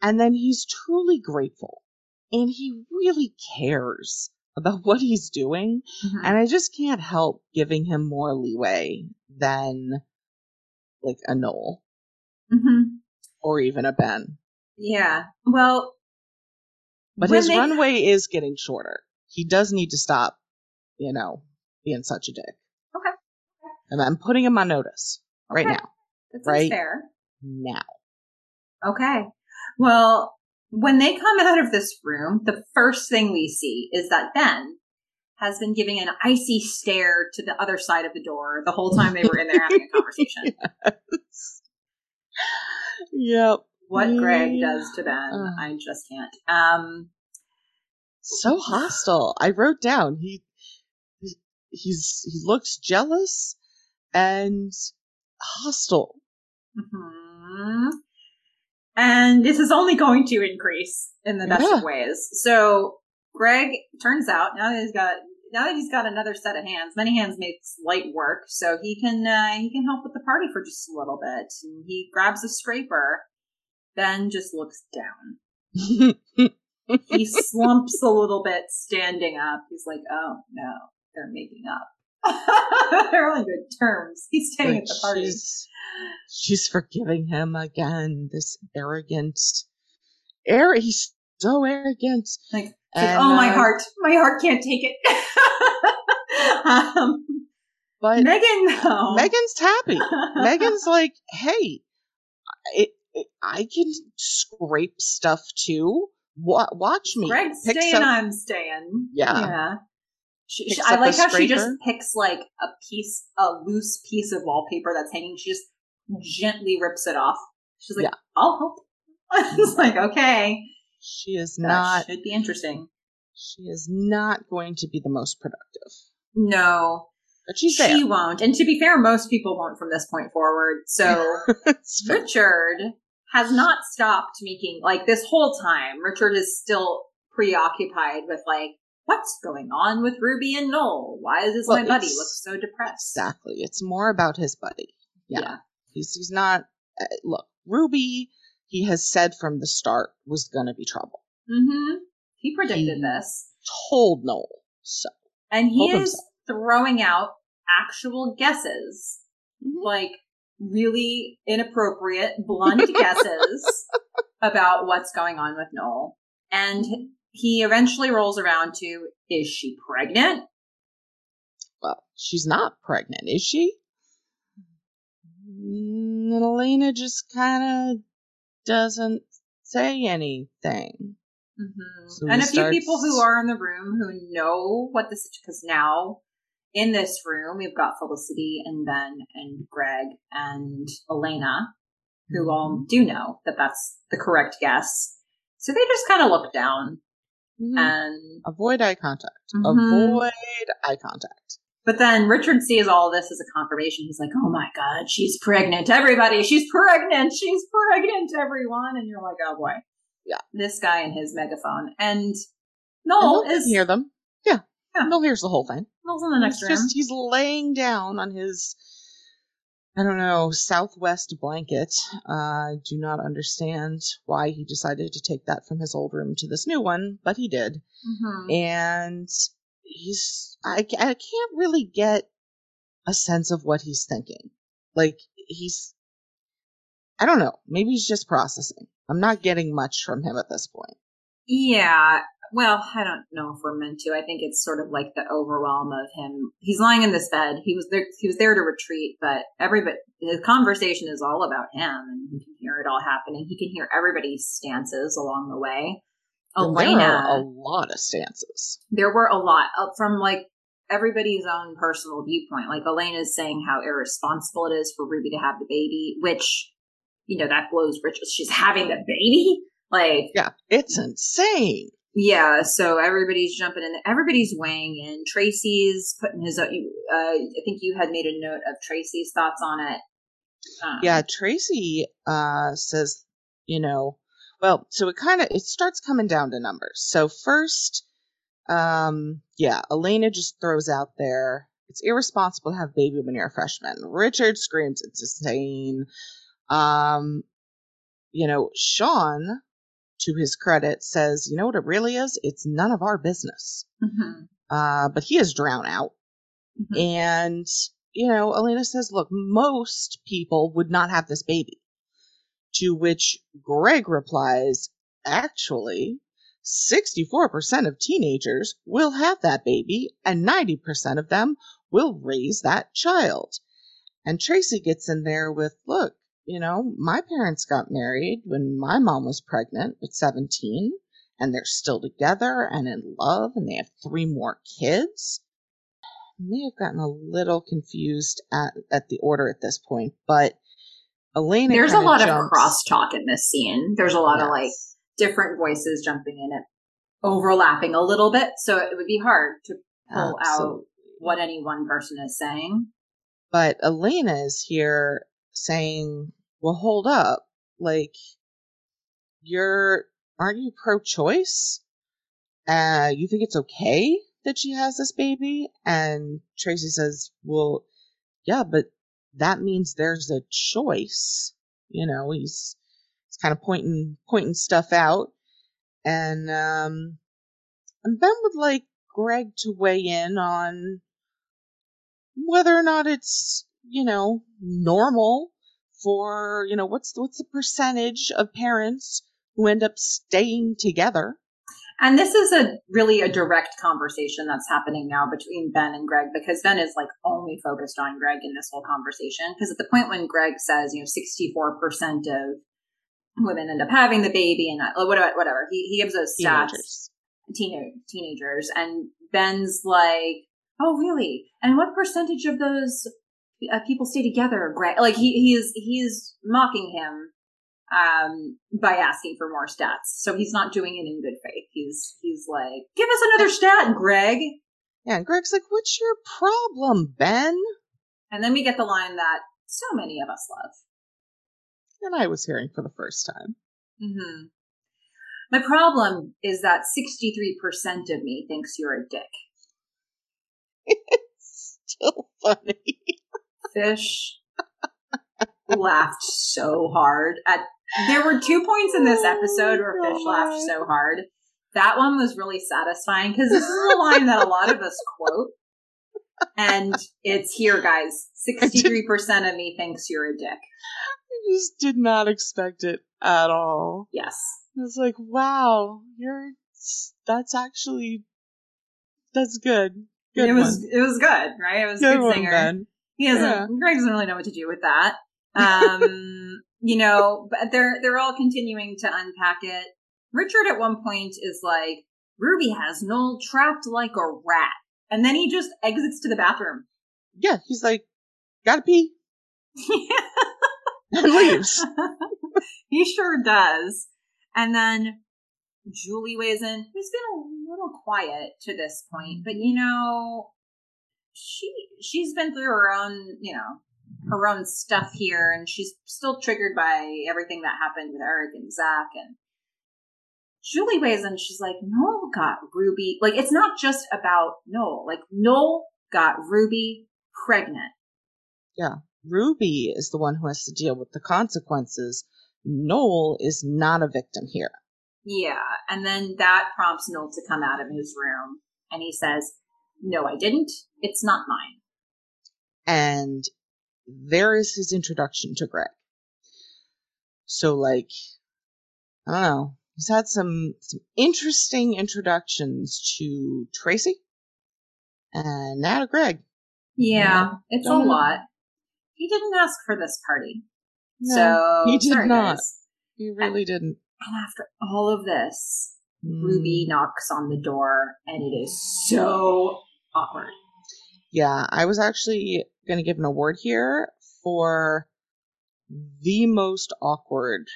and then he's truly grateful. And he really cares about what he's doing. Mm-hmm. And I just can't help giving him more leeway than like a Noel. Mm-hmm. Or even a Ben. Yeah. Well, but his they... runway is getting shorter. He does need to stop, you know, being such a dick. Okay. And I'm putting him on notice right okay. now. That's right fair. Now. Okay. Well, when they come out of this room, the first thing we see is that Ben has been giving an icy stare to the other side of the door the whole time they were in there having a conversation. yes. Yep. What Greg does to Ben, uh, I just can't. Um, so hostile. I wrote down he he's he looks jealous and hostile. Mm-hmm. And this is only going to increase in the best yeah. of ways. So Greg turns out now that he's got now that he's got another set of hands, many hands makes light work, so he can uh, he can help with the party for just a little bit. And he grabs a scraper. Ben just looks down. he slumps a little bit standing up. He's like, "Oh no, they're making up." they're on good terms. He's staying at the party. She's, she's forgiving him again. This arrogant, air. He's so arrogant. Like, and, oh my uh, heart, my heart can't take it. um, but Meghan, though. Meghan's happy. Meghan's like, hey, it, I can scrape stuff too. Wa- watch me. Greg's staying, I'm staying. Yeah. Yeah. She, she, I like how she just picks like a piece, a loose piece of wallpaper that's hanging. She just gently rips it off. She's like, yeah. "I'll help." it's like, okay. She is that not. Should be interesting. She is not going to be the most productive. No, but she's there. She won't. And to be fair, most people won't from this point forward. So Richard has not stopped making like this whole time. Richard is still preoccupied with like what's going on with Ruby and Noel? Why does well, my buddy look so depressed? Exactly. It's more about his buddy. Yeah. Yeah. He's he's not. Uh, look, Ruby. He has said from the start was going to be trouble. Mm-hmm. He predicted He- this. Told Noel so. And he is himself. throwing out actual guesses, Mhm. like really inappropriate, blunt guesses about what's going on with Noel. And he eventually rolls around to, is she pregnant? Well, she's not pregnant, is she? Mm, And Elena just kind of doesn't say anything. hmm So and he a few people who are in the room who know what this because now in this room we've got Felicity and Ben and Greg and Elena who all Mm-hmm. do know that that's the correct guess. So they just kind of look down Mhm. and Avoid eye contact. Mhm. Avoid eye contact. but then Richard sees all this as a confirmation. He's like, "Oh my god, she's pregnant! Everybody, she's pregnant! She's pregnant! Everyone!" And you're like, "Oh boy, Yeah. this guy and his megaphone." And And Noel can is hear them. Yeah. Yeah. Noel hears the whole thing. In the next He's room. just he's laying down on his I don't know, southwest blanket. Uh, I do not understand why he decided to take that from his old room to this new one, but he did. Mhm. And he's I, I can't really get a sense of what he's thinking. Like he's I don't know, maybe he's just processing. I'm not getting much from him at this point. Yeah. Well, I don't know if we're meant to. I think it's sort of like the overwhelm of him. He's lying in this bed. He was there. He was there to retreat, but everybody, the conversation is all about him, and he can hear it all happening. He can hear everybody's stances along the way. There Elena, are a lot of stances. there were a lot uh, from like everybody's own personal viewpoint. Like Elena's saying how irresponsible it is for Ruby to have the baby, which you know that blows Richard. She's having the baby, like Yeah, it's insane. Yeah. So everybody's jumping in. Everybody's weighing in. Tracy's putting his. Uh, I think you had made a note of Tracy's thoughts on it. Um, Yeah, Tracy uh, says, you know, well, so it kind of it starts coming down to numbers. So first, um, yeah, Elena just throws out there it's irresponsible to have baby when you're a freshman. Richard screams it's insane. Um, you know, Sean, to his credit, says, you know what it really is? It's none of our business. mhm, Uh, but he is drowned out. mhm. And, you know, Elena says, look, most people would not have this baby. To which Greg replies, actually, 64% of teenagers will have that baby, and 90% of them will raise that child. And Tracy gets in there with, look, you know, my parents got married when my mom was pregnant at 17, and they're still together and in love, and they have three more kids I may have gotten a little confused at, at the order at this point, but Elena. There's a lot of jumps- crosstalk in this scene. There's a lot of like different voices jumping in it, overlapping a little bit. So it would be hard to pull out what any one person is saying. But Elena is here saying, "Well, hold up, like you're aren't you pro-choice? Uh, you think it's okay that she has this baby?" And Tracy says, "Well, yeah, but that means there's a choice." You know, he's he's kind of pointing pointing stuff out, and um, and Ben would like Greg to weigh in on whether or not it's you know normal for you know what's what's the percentage of parents who end up staying together And this is a really a direct conversation that's happening now between Ben and Greg because Ben is like only focused on Greg in this whole conversation. Because at the point when Greg says, you know, 64% of women end up having the baby and uh, whatever, whatever, he, he gives those stats, teenagers. teenage, teenagers, and Ben's like, oh, really? And what percentage of those uh, people stay together, Greg? Like he, he is, he is mocking him um, by asking for more stats. So he's not doing it in good faith. He's he's like, give us another stat, Greg. yeah and greg's like what's your problem ben And then we get the line that so many of us love. and i was hearing for the first time hmm My problem is that 63% of me thinks you're a dick. It's still funny Fish. laughed so hard at. There were two points in this oh episode where Oh, Fish laughed so hard. That one was really satisfying because this is a line that a lot of us quote. And it's here, guys. 63% of me thinks you're a dick. I just did not expect it at all. Yes. I was like, wow, you're that's actually that's good. Good it was one. it was good, right? It was good good one, singer. He doesn't. Yeah. Greg doesn't really know what to do with that. Um, you know, but they're they're all continuing to unpack it. Richard at one point is like, "Ruby has Noel trapped like a rat," and then he just exits to the bathroom. Yeah, he's like, gotta pee and leaves. he sure does. And then Julie weighs in, who's been a little quiet to this point, but you know, she she's been through her own, you know, her own stuff here, and she's still triggered by everything that happened with Erik and Zach. And Julie weighs in, she's like, Noel got Ruby. Like, it's not just about Noel. Like, Noel got Ruby pregnant. Yeah. Ruby is the one who has to deal with the consequences. Noel is not a victim here. Yeah, and then that prompts Noel to come out of his room, and he says, "No, I didn't. It's not mine." And there is his introduction to Greg. So like, I don't know. He's had some some interesting introductions to Tracy and now to Greg. Yeah, it's a lot. He didn't ask for this party, No, so he did sorry, not. guys. He really didn't. And after all of this. Ruby hmm. knocks on the door, and it is so awkward. Yeah, I was actually going to give an award here for the most awkward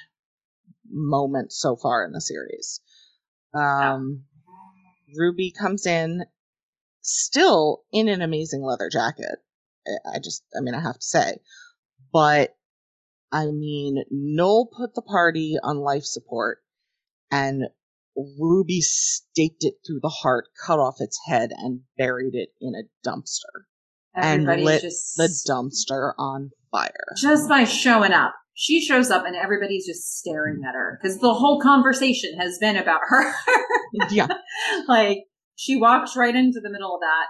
moment so far in the series. Um, Ruby comes in still in an amazing leather jacket. I- I just, I mean, I have to say, but I mean, Noel put the party on life support and Ruby staked it through the heart, cut off its head, and buried it in a dumpster and lit just the dumpster on fire. just by showing up. She shows up, and everybody's just staring at her because the whole conversation has been about her. yeah, like she walks right into the middle of that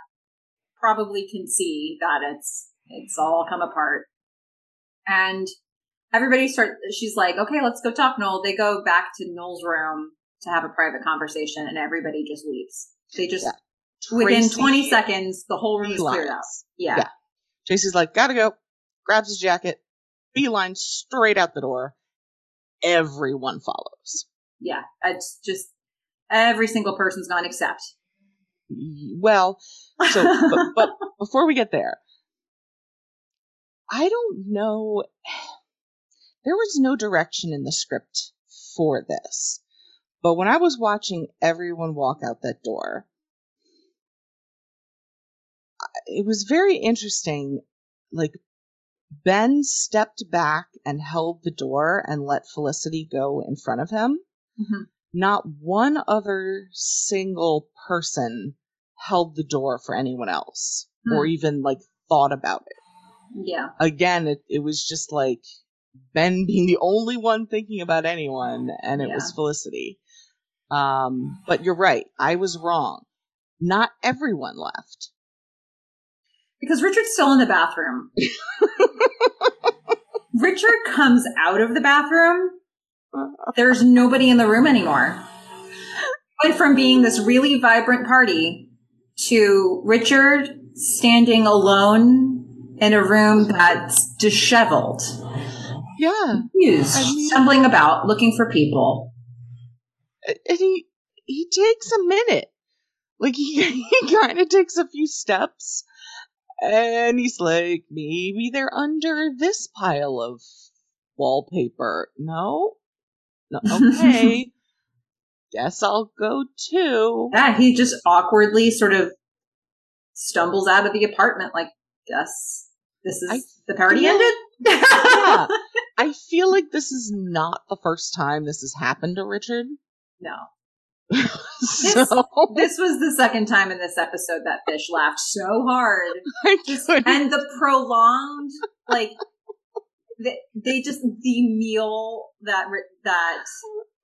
probably can see that it's it's all come apart and everybody start she's like okay let's go talk noel they go back to noel's room to have a private conversation and everybody just leaves they just Yeah. within Tracy 20 seconds the whole room is cleared out yeah. Yeah. Tracy's like, gotta go. Grabs his jacket, beeline straight out the door. Everyone follows. yeah it's just every single person's gone except Well, so, but, but before we get there, I don't know. There was no direction in the script for this. But when I was watching everyone walk out that door, it was very interesting. Like, Ben stepped back and held the door and let Felicity go in front of him. Mhm. Not one other single person held the door for anyone else or Hmm. even like thought about it. yeah Again, it, it was just like Ben being the only one thinking about anyone, and it was Yeah. Felicity. Um, but you're right. I was wrong. Not everyone left. because richard's still in the bathroom richard comes out of the bathroom there's nobody in the room anymore. Went from being this really vibrant party to Richard standing alone in a room that's disheveled, Yeah. confused, I mean- stumbling about, looking for people. And he he takes a minute. Like he, he kind of takes a few steps and he's like maybe they're under this pile of wallpaper. No. No okay. Guess i'll go too. Yeah, he just awkwardly sort of stumbles out of the apartment like, guess this is I the party ended? yeah. I feel like this is not the first time this has happened to richard no. so This was the second time in this episode that Fish laughed so hard. Just, and the prolonged, like, they, they just the meal that that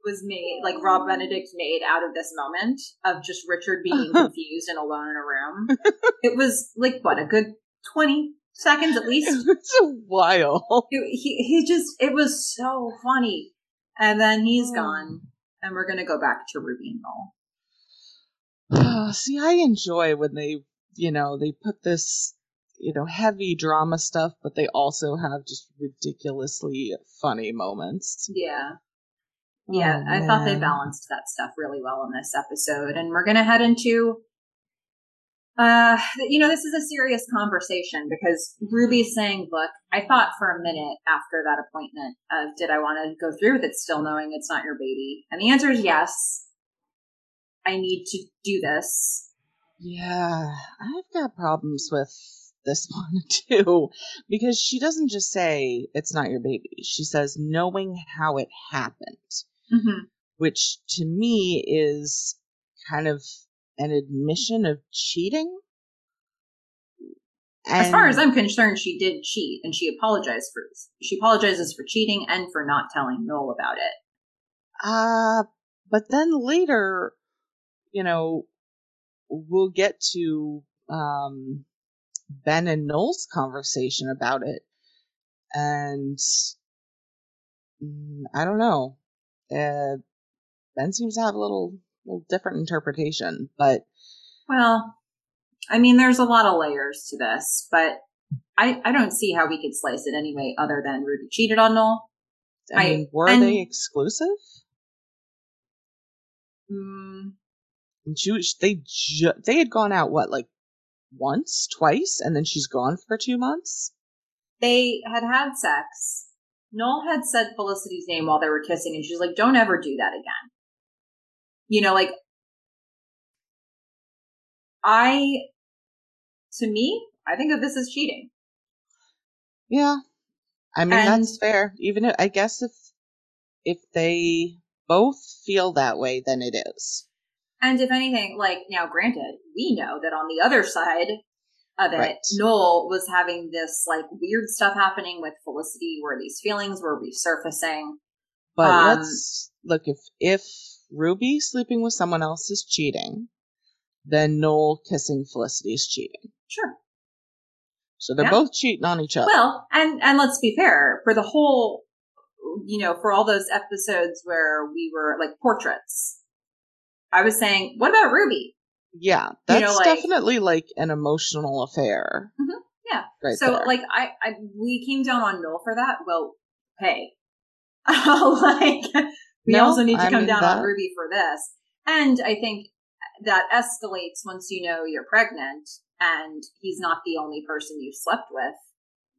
was made, like Rob Benedict made out of this moment of just Richard being confused and alone in a room. It was like what a good twenty seconds at least. It's a while. It, he he just it was so funny, and then he's oh. gone, and we're gonna go back to Ruby and Noel. See, I enjoy when they, you know, they put this, you know, heavy drama stuff, but they also have just ridiculously funny moments. Yeah. Oh, yeah, Oh, I thought they balanced that stuff really well in this episode. And we're going to head into, uh, you know, this is a serious conversation because Ruby's saying, look, I thought for a minute after that appointment of, did I want to go through with it still knowing it's not your baby? And the answer is yes. I need to do this. Yeah, I've got problems with this one too, because she doesn't just say it's not your baby. She says knowing how it happened, Mm-hmm. which to me is kind of an admission of cheating. as far as I'm concerned, she did cheat and she apologized for, she apologizes for cheating and for not telling Noel about it. Uh, but then later, you know, we'll get to um, Ben and Noel's conversation about it. And mm, I don't know. Uh, ben seems to have a little different interpretation, but Well, I mean, there's a lot of layers to this, but I, I don't see how we could slice it any way other than Ruby cheated on Noel. I, I- mean, were and- they exclusive? Mm, And she was, they ju- they had gone out what like once, twice, and then she's gone for two months. they had had sex. Noel had said Felicity's name while they were kissing, and she's like, don't ever do that again. You know, like, I, to me, I think of this as cheating. Yeah. I mean, And- that's fair. Even if, I guess if, if they both feel that way, then it is. And if anything, like, now granted, we know that on the other side of it, Right. Noel was having this, like, weird stuff happening with Felicity where these feelings were resurfacing. But Um, let's look if, if Ruby sleeping with someone else is cheating, then Noel kissing Felicity is cheating. Sure. So they're Yeah. both cheating on each other. Well, and and let's be fair, for the whole you know, for all those episodes where we were like portraits, I was saying, what about Ruby? yeah, you that's know, like- definitely like an emotional affair. Mhm, yeah. Right so there. like I, I we came down on Noel for that. Well, hey. like we No, also need to I'm come down that. on Ruby for this. And I think that escalates once you know you're pregnant and he's not the only person you've slept with.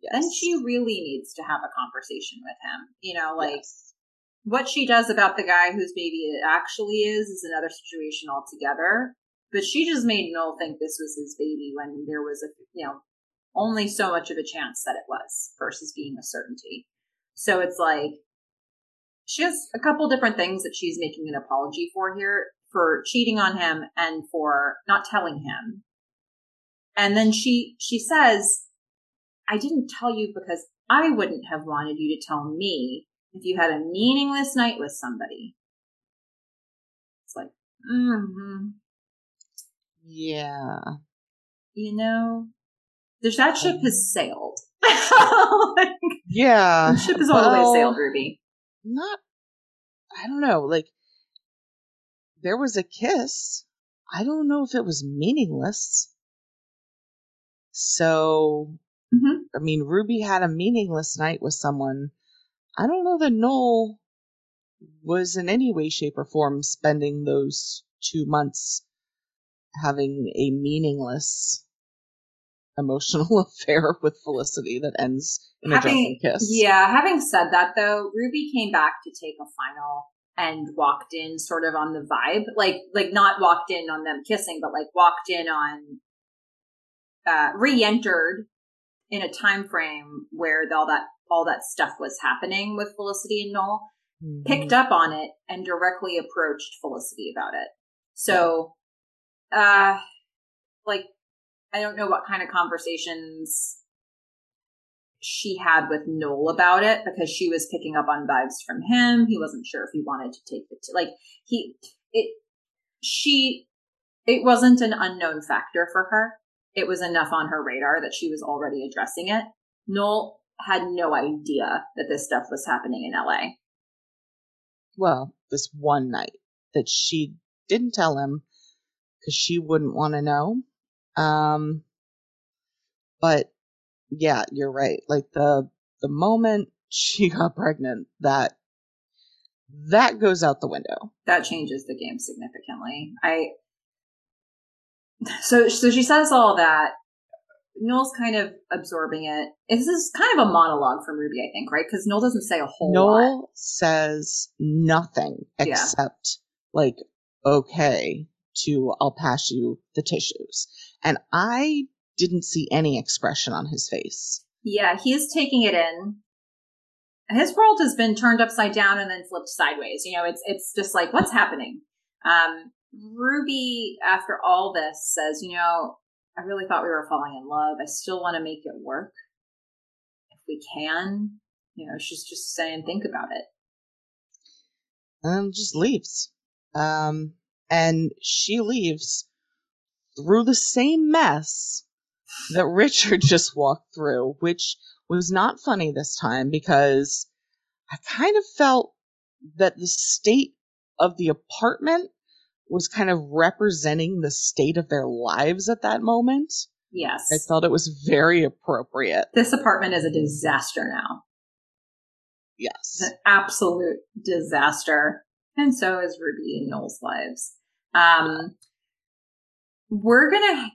yes. Then she really needs to have a conversation with him. You know, like Yes. what she does about the guy whose baby it actually is is another situation altogether. But she just made Noel think this was his baby when there was a you know only so much of a chance that it was versus being a certainty. So it's like she has a couple different things that she's making an apology for here for cheating on him and for not telling him. And then she she says, "I didn't tell you because I wouldn't have wanted you to tell me if you had a meaningless night with somebody." It's like, mm-hmm. Yeah. you know, there's that ship has sailed. Like, Yeah. the ship has all the way sailed, Ruby. Not, I don't know. Like, there was a kiss. I don't know if it was meaningless. So, Mhm. I mean, Ruby had a meaningless night with someone. I don't know that Noel was in any way, shape, or form spending those two months having a meaningless emotional affair with Felicity that ends in a drunken kiss. Yeah, having said that though, Ruby came back to take a final and walked in sort of on the vibe. Like like not walked in on them kissing, but like walked in on uh re-entered in a time frame where all that all that stuff was happening with Felicity and Noel, Mhm. picked up on it and directly approached Felicity about it. So uh like I don't know what kind of conversations she had with Noel about it because she was picking up on vibes from him. He wasn't sure if he wanted to take it. Like he, it, she, it wasn't an unknown factor for her. It was enough on her radar that she was already addressing it. Noel had no idea that this stuff was happening in LA. Well, this one night that she didn't tell him because she wouldn't want to know. Um, but yeah, you're right. Like the the moment she got pregnant, that that goes out the window. That changes the game significantly. I so so she says all that. Noel's kind of absorbing it. This is kind of a monologue from Ruby, I think, right? Because Noel doesn't say a whole Noel lot. says nothing Yeah. except like okay to I'll pass you the tissues. And I didn't see any expression on his face. Yeah, he's taking it in. His world has been turned upside down and then flipped sideways. You know, it's it's just like what's happening. Um, Ruby, after all this, says, you know, I really thought we were falling in love. I still want to make it work if we can. You know, she's just saying, think about it. and just leaves. Um, and she leaves through the same mess that Richard just walked through, which was not funny this time because I kind of felt that the state of the apartment was kind of representing the state of their lives at that moment. Yes, I felt it was very appropriate. this apartment is a disaster now. Yes. An absolute disaster. And so is Ruby and Noel's lives. Um, we're gonna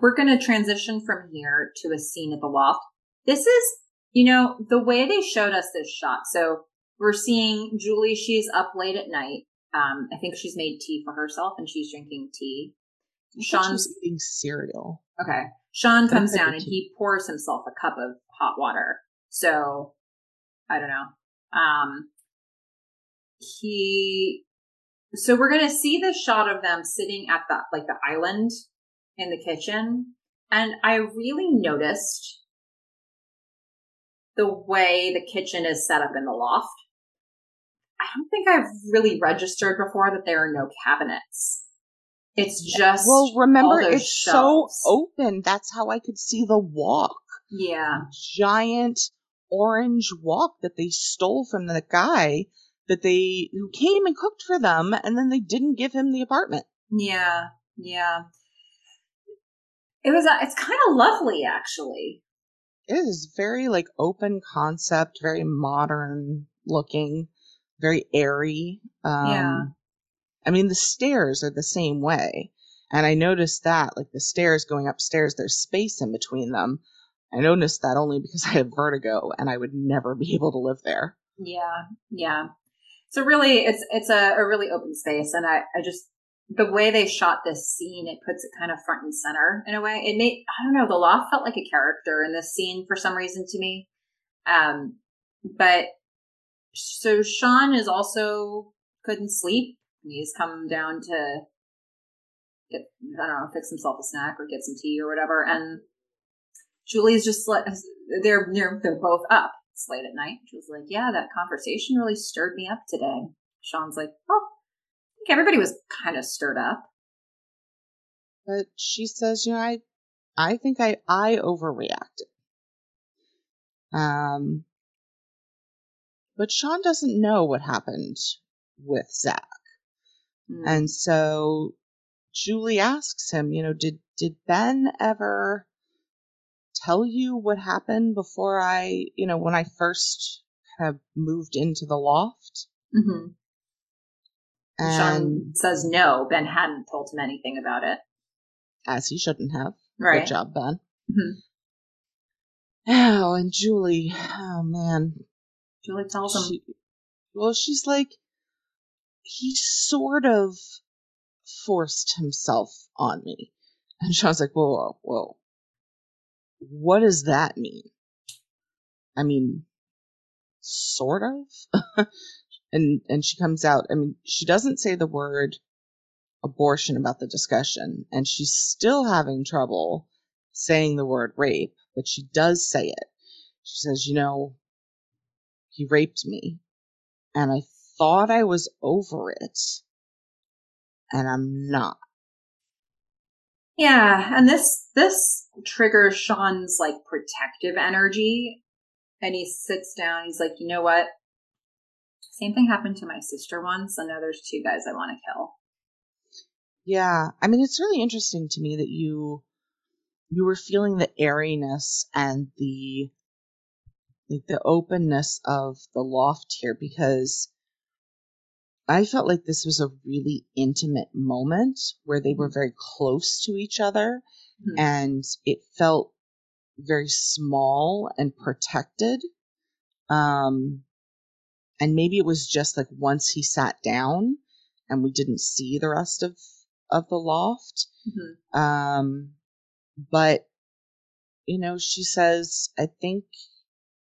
we're gonna transition from here to a scene at the loft. This is, you know, the way they showed us this shot. So we're seeing Julie. She's up late at night. Um, I think she's made tea for herself and she's drinking tea. I thought she Sean's eating cereal. Okay. Sean comes down and he pours himself a cup of hot water. So I don't know. Um he so we're gonna see the shot of them sitting at the like the island in the kitchen. And I really noticed the way the kitchen is set up in the loft. I don't think I've really registered before that there are no cabinets. It's just Well, remember, it's shelves. so open. That's how I could see the wok. yeah. Giant orange wok that they stole from the guy that they who came and cooked for them, and then they didn't give him the apartment. Yeah, yeah. It was. uh, It's kind of lovely, actually. It is very like open concept, very modern looking, very airy. Um, Yeah. I mean, the stairs are the same way. And I noticed that, like the stairs going upstairs, there's space in between them. I noticed that only because I have vertigo and I would never be able to live there. Yeah, yeah. So really, it's it's a, a really open space, and I I just the way they shot this scene, it puts it kind of front and center in a way. It made I don't know the loft felt like a character in this scene for some reason to me. Um, but so Sean is also couldn't sleep. He's come down to get I don't know fix himself a snack or get some tea or whatever, and Julie's just like they're they're they're both up. It's late at night. She was like, "Yeah, that conversation really stirred me up today." Sean's like, "Oh, I think everybody was kind of stirred up." But she says, you know, I, I think I, I overreacted. Um, but Sean doesn't know what happened with Zach. Mm. And so Julie asks him, you know, did, did Ben ever tell you what happened before I, you know, when I first kind of moved into the loft? Mhm. And Sean says no. Ben hadn't told him anything about it. as he shouldn't have. Right. Good job, Ben. Mhm. Oh, and Julie, oh man. Julie tells him, She, well, she's like, he sort of forced himself on me. And Sean's like, whoa, whoa, whoa. What does that mean? I mean, sort of? and, and she comes out, I mean, she doesn't say the word abortion about the discussion, and she's still having trouble saying the word rape, but she does say it. She says, You know, he raped me, and I thought I was over it, and I'm not. Yeah, and this this triggers Sean's like protective energy, and he sits down. He's like, you know what? Same thing happened to my sister once, and now there's two guys I want to kill. Yeah, I mean, it's really interesting to me that you you were feeling the airiness and the like the openness of the loft here because I felt like this was a really intimate moment where they were very close to each other Mhm. and it felt very small and protected. Um, and maybe it was just like once he sat down and we didn't see the rest of, of the loft. Mhm. Um, but, you know, she says, I think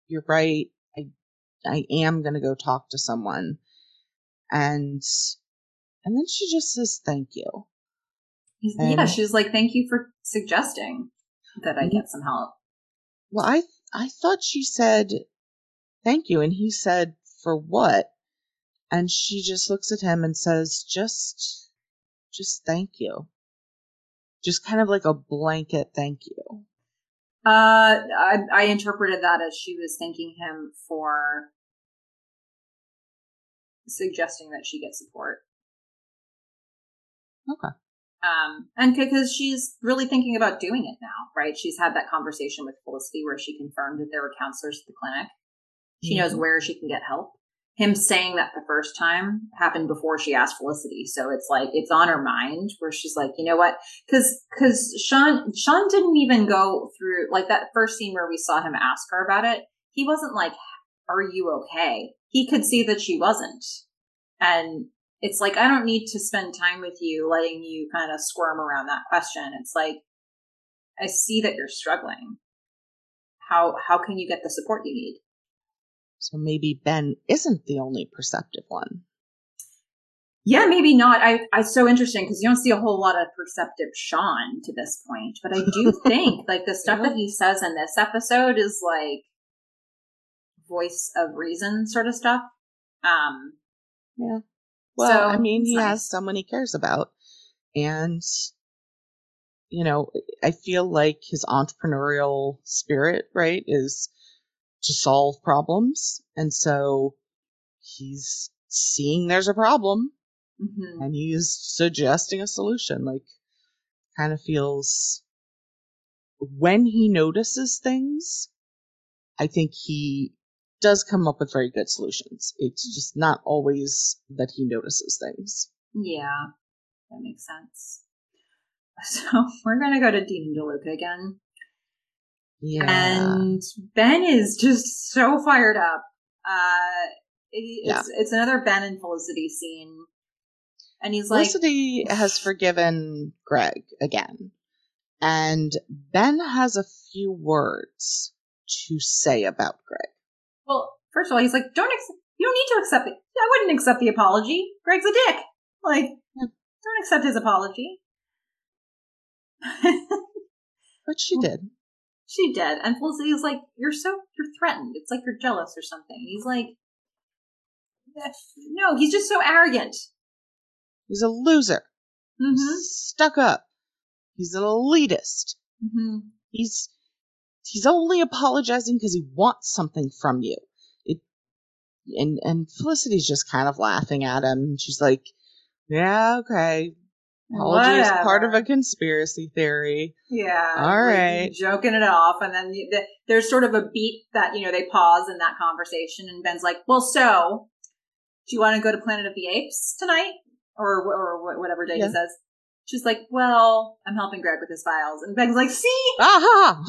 you're right. I, I am going to go talk to someone. And, and then she just says, thank you. And- yeah, she's like, thank you for suggesting that I Mhm. get some help. Well, I, I thought she said, thank you. And he said, for what? And she just looks at him and says, just, just thank you. Just kind of like a blanket thank you. Uh, I, I interpreted that as she was thanking him for suggesting that she get support. Okay. Um, and because she's really thinking about doing it now, right? She's had that conversation with Felicity where she confirmed that there were counselors at the clinic. She knows Mhm. where she can get help. Him saying that the first time happened before she asked Felicity. So it's like, it's on her mind where she's like, you know what? Cause, cause Sean, Sean didn't even go through like that first scene where we saw him ask her about it. He wasn't like, are you okay? He could see that she wasn't. And it's like, I don't need to spend time with you letting you kind of squirm around that question. It's like, I see that you're struggling. How, how can you get the support you need? So maybe Ben isn't the only perceptive one. Yeah, maybe not. I, I it's so interesting because you don't see a whole lot of perceptive Sean to this point, but I do think like the stuff that he says in this episode is like voice of reason sort of stuff. Um, Yeah. Well, So, I mean, he it's has someone he cares about. And, you know, I feel like his entrepreneurial spirit, right, is to solve problems. And so he's seeing there's a problem mhm. and he's suggesting a solution. Like, kind of feels when he notices things, I think he does come up with very good solutions. It's just not always that he notices things. yeah, that makes sense. So we're gonna go to Dean and DeLuca again. Yeah. and Ben is just so fired up. Uh, it, it's it's another Ben and Felicity scene, and he's like, Felicity has forgiven Greg again. And Ben has a few words to say about Greg. "Well, first of all, he's like, don't accept. You don't need to accept it. I wouldn't accept the apology. Greg's a dick. Like, don't accept his apology." But she did. she did, and Felicity was like, "You're so you're threatened. It's like you're jealous or something." He's like, "No, he's just so arrogant." He's a loser. Mm-hmm. Stuck up. He's an elitist. Mm-hmm. He's he's only apologizing because he wants something from you. It and and Felicity's just kind of laughing at him. She's like, "Yeah, okay. Apology is part of a conspiracy theory." Yeah. All right. Joking it off. And then the, the, there's sort of a beat that, you know, they pause in that conversation. And Ben's like, well, so do you want to go to Planet of the Apes tonight? Or, or whatever day Yeah. he says. She's like, well, I'm helping Greg with his files. And Ben's like, see? Aha!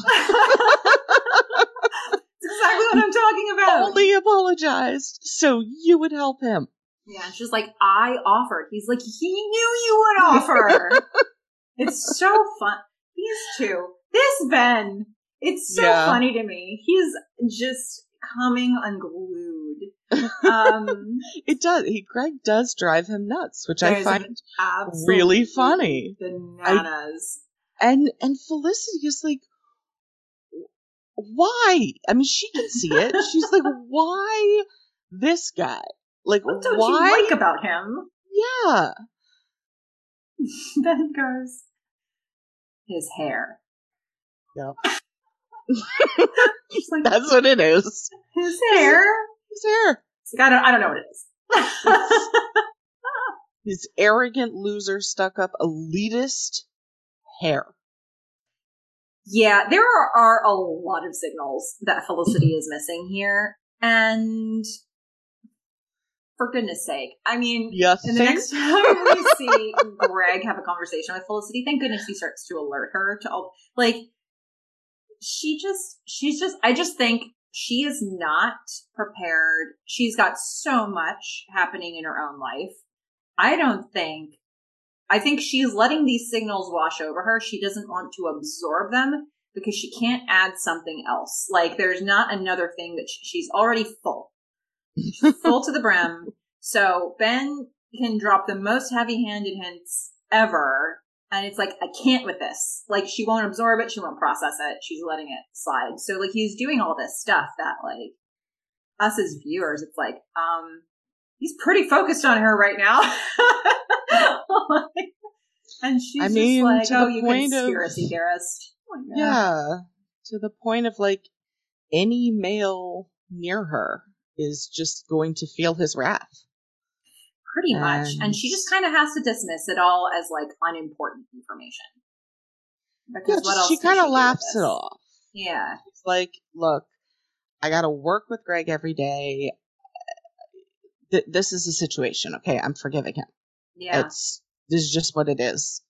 It's exactly what I'm talking about. Only apologized so you would help him. Yeah, she's like, I offered. He's like, he knew you would offer. it's so fun. These two. This Ben. It's so Yeah. funny to me. He's just coming unglued. Um, It does. He Greg does drive him nuts, which I find really funny. Bananas. and and Felicity is like, why? I mean, she can see it. She's like, why this guy? Like, What don't why? you like about him? yeah. then goes, his hair. Yep. Like, That's what it is. his hair? His hair. It's like, I don't, I don't know what it is. His arrogant, loser, stuck up, elitist hair. yeah, there are, are a lot of signals that Felicity is missing here. And for goodness sake, I mean, Yes. And the next time we see Greg have a conversation with Felicity, thank goodness he starts to alert her to all like she just she's just I just think she is not prepared. She's got so much happening in her own life. I don't think I think she's letting these signals wash over her. She doesn't want to absorb them because she can't add something else. Like there's not another thing that she, she's already full. She's full to the brim. So Ben can drop the most heavy-handed hints ever, and it's like I can't with this. Like she won't absorb it, she won't process it. She's letting it slide. So like he's doing all this stuff that like us as viewers, it's like um he's pretty focused on her right now. and she's I mean, like, "Oh, you point of- conspiracy theorist." Oh my Yeah. To the point of like any male near her is just going to feel his wrath. Pretty much. And, And- she just kind of has to dismiss it all as like unimportant information. Because Yeah, what else? she kind of laughs it off. Yeah, It's like, look, I got to work with Greg every day. Th- this is the situation. Okay, I'm forgiving him. yeah, It's this is just what it is.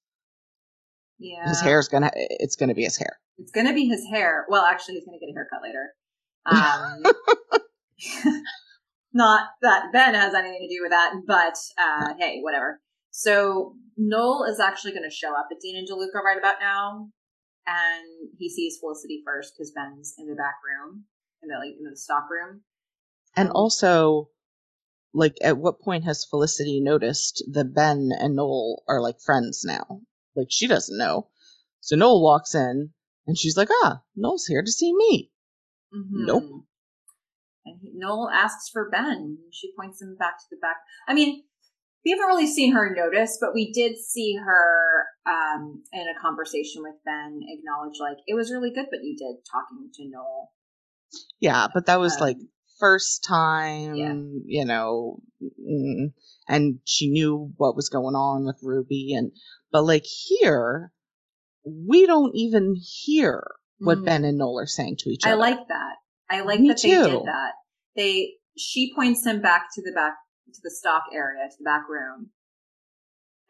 yeah. His hair's gonna it's gonna be his hair. It's gonna be his hair. Well, actually, he's gonna get a haircut later. Um, not that Ben has anything to do with that, but uh, hey, whatever. So Noel is actually going to show up at Dean and DeLuca right about now, and he sees Felicity first because Ben's in the back room, in the like in the stock room. And also, like, at what point has Felicity noticed that Ben and Noel are like friends now? Like, she doesn't know. So Noel walks in, and she's like, "Ah, Noel's here to see me." Mhm. Nope. And he, Noel asks for Ben. and She points him back to the back. I mean, we haven't really seen her notice, but we did see her um, in a conversation with Ben acknowledge, like, it was really good what you did talking to Noel. Yeah, but that was Um, like first time, yeah. you know, mm, and she knew what was going on with Ruby, and but like here, we don't even hear what Mhm. Ben and Noel are saying to each other. I like that. I like Me that they did that. They she points him back to the back to the stock area, to the back room.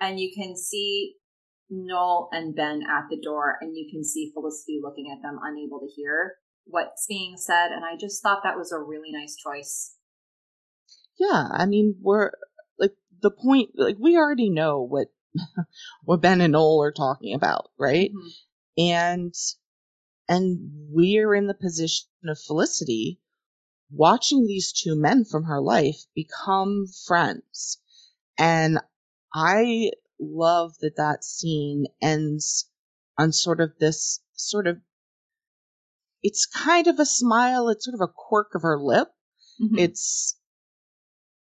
And you can see Noel and Ben at the door, and you can see Felicity looking at them, unable to hear what's being said. And I just thought that was a really nice choice. Yeah, I mean, we're like the point. Like we already know what what Ben and Noel are talking about, right? Mhm. and and we're in the position of Felicity watching these two men from her life become friends. And I love that that scene ends on sort of this sort of it's kind of a smile, it's sort of a quirk of her lip. Mhm. It's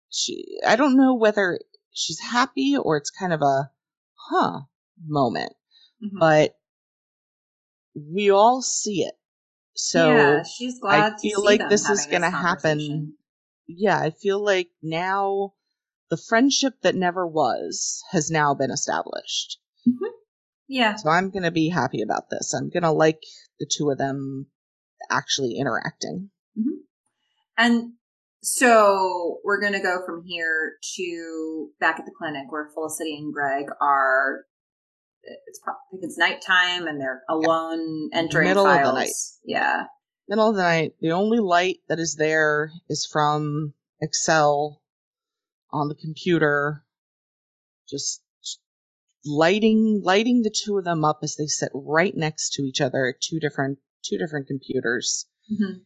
she I don't know whether she's happy or it's kind of a huh moment Mhm. but we all see it. So yeah, she's glad I to feel see like them this is going to happen. Yeah, I feel like now the friendship that never was has now been established. Mm-hmm. Yeah, So I'm going to be happy about this. I'm going to like the two of them actually interacting. Mm-hmm. And so we're going to go from here to back at the clinic where Felicity and Greg are. It's probably I think it's nighttime and they're alone entering Middle of the files. night. Yeah. Middle of the night, the only light that is there is from Excel on the computer, just lighting lighting the two of them up as they sit right next to each other at two different two different computers. hmm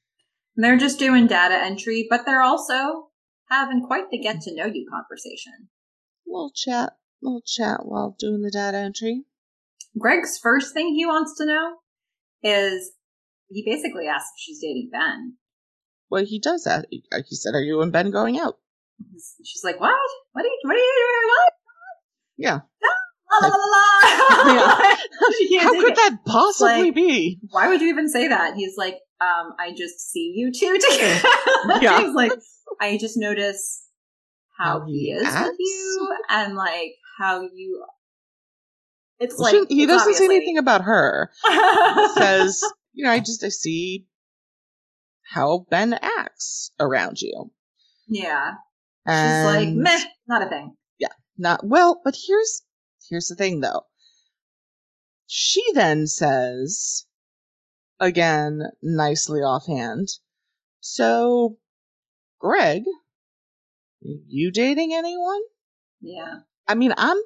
And they're just doing data entry, but they're also having quite the get to know you conversation. Little chat, little chat while doing the data entry. Greg's first thing he wants to know is he basically asks if she's dating Ben. Well, he does that. He said, "Are you and Ben going out?" She's like, "What? What are you? What are you doing? What?" Yeah. La, la, la, How could it. that possibly like- be? Why would you even say that? He's like, um, I just see you two together. Yeah. He's like, I just notice how, How he he is with you and like how you. It's Well, like he it's doesn't say anything about her. He says, "You know, I just I see how Ben acts around you." yeah. And She's like, meh, not a thing. Yeah. Not well, but here's here's the thing though. She then says, again, nicely offhand, so Greg, you dating anyone? Yeah. I mean, I'm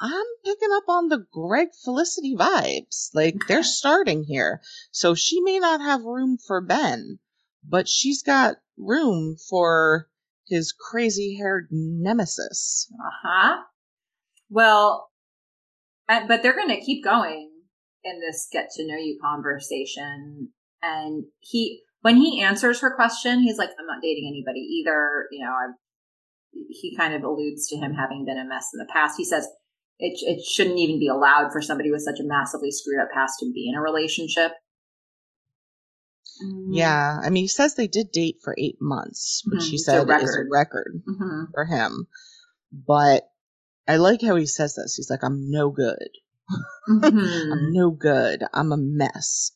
I'm picking up on the Greg Felicity vibes. Like they're starting here. So she may not have room for Ben, but she's got room for his crazy-haired nemesis. Uh huh. Well, but they're going to keep going in this get to know you conversation. And he, when he answers her question, he's like, I'm not dating anybody either. You know, I, he kind of alludes to him having been a mess in the past. He says it, it shouldn't even be allowed for somebody with such a massively screwed up past to be in a relationship. Mm. Yeah, I mean, he says they did date for eight months, which Mhm, he it's a said is a record. record hmm for him. But I like how he says this. He's like, "I'm no good. hmm I'm no good. I'm a mess."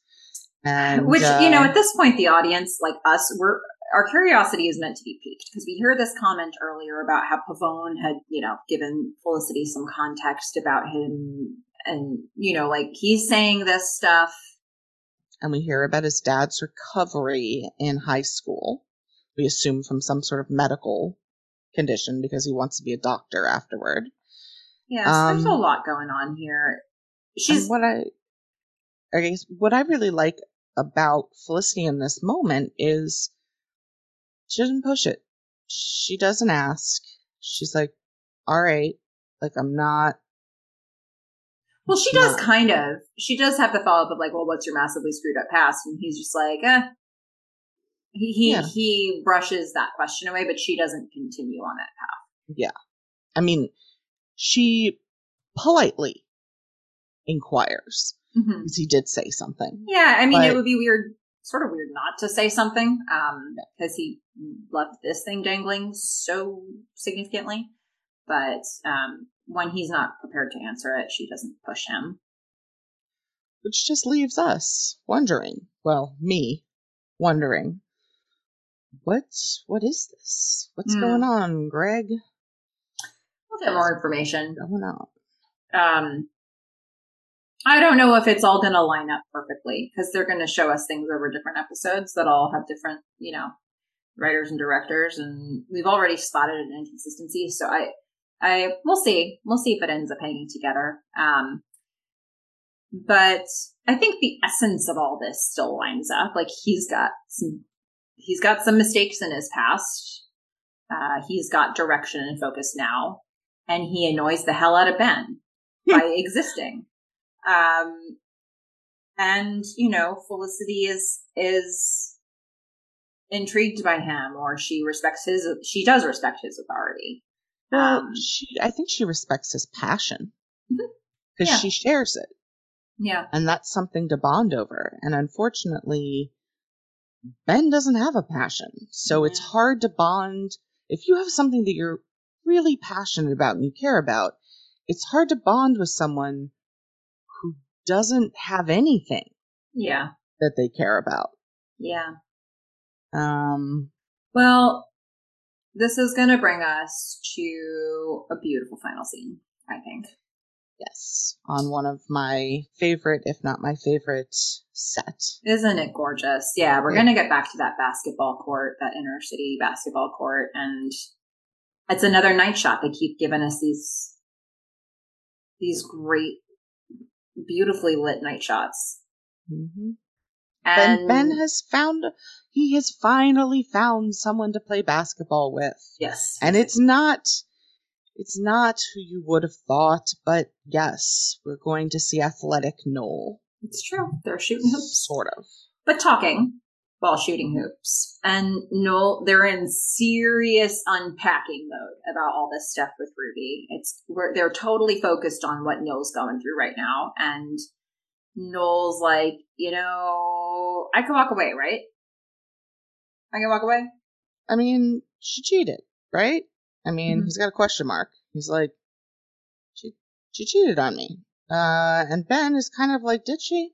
And Which uh, you know, at this point, the audience, like us, we're our curiosity is meant to be piqued because we hear this comment earlier about how Pavone had, you know, given Felicity some context about him, and you know, like he's saying this stuff. and we hear about his dad's recovery in high school. We assume from some sort of medical condition because he wants to be a doctor afterward. Yeah, so there's a Um, lot going on here. She's what I, I guess what I really like about Felicity in this moment is she doesn't push it. She doesn't ask. She's like, "All right, like I'm not." well, she does not- kind of. She does have the follow up of like, well, what's your massively screwed up past? And he's just like, eh. He he Yeah. he brushes that question away, but she doesn't continue on that path. Yeah, I mean, she politely inquires Mhm. because he did say something. Yeah, I mean, it would be weird, sort of weird not to say something, um, because he left this thing dangling so significantly. But um, when he's not prepared to answer it, she doesn't push him. which just leaves us wondering. Well, me wondering. What what is this? What's Hmm. going on, Greg? We'll get more information. Going on. Um, I don't know if it's all going to line up perfectly because they're going to show us things over different episodes that all have different, you know, writers and directors, and we've already spotted an inconsistency. So I, I, we'll see, we'll see if it ends up hanging together. Um, but I think the essence of all this still lines up. Like he's got some, he's got some mistakes in his past. Uh, he's got direction and focus now, and he annoys the hell out of Ben by existing. Um, and you know, Felicity is is intrigued by him, or she respects his. She does respect his authority. Well, Um, she I think she respects his passion because Yeah. she shares it, yeah, and that's something to bond over. And unfortunately, Ben doesn't have a passion, so it's hard to bond if you have something that you're really passionate about and you care about. It's hard to bond with someone doesn't have anything yeah, that they care about. yeah. Um, Well, this is going to bring us to a beautiful final scene. I think. yes, on one of my favorite, if not my favorite, set. Isn't it gorgeous? Yeah, we're Yeah. going to get back to that basketball court, that inner city basketball court, and it's another night shot. They keep giving us these these great, beautifully lit night shots. hmm And Ben, ben has found, he has finally found someone to play basketball with. yes, And it's not, it's not who you would have thought, but yes, we're going to see athletic Noel. it's true. They're shooting hoops. Sort of. but talking while shooting hoops. And Noel, they're in serious unpacking mode about all this stuff with Ruby. It's where they're totally focused on what Noel's going through right now. And Noel's like, you know, I can walk away, right? I can walk away. I mean, she cheated, right? I mean, Mhm. he's got a question mark. He's like, she she cheated on me. Uh, and Ben is kind of like, did she?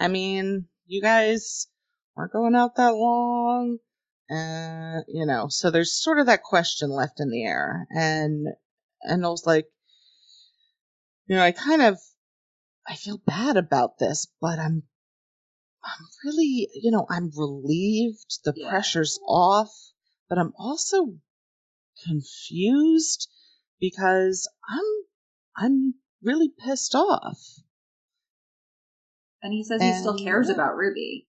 I mean, you guys weren't going out that long. And, you know, so there's sort of that question left in the air. And, and I was like, you know, I kind of, I feel bad about this, but I'm, I'm really, you know, I'm relieved. The Yeah. pressure's off, but I'm also confused because I'm, I'm really pissed off. And he says he still And- cares about Ruby.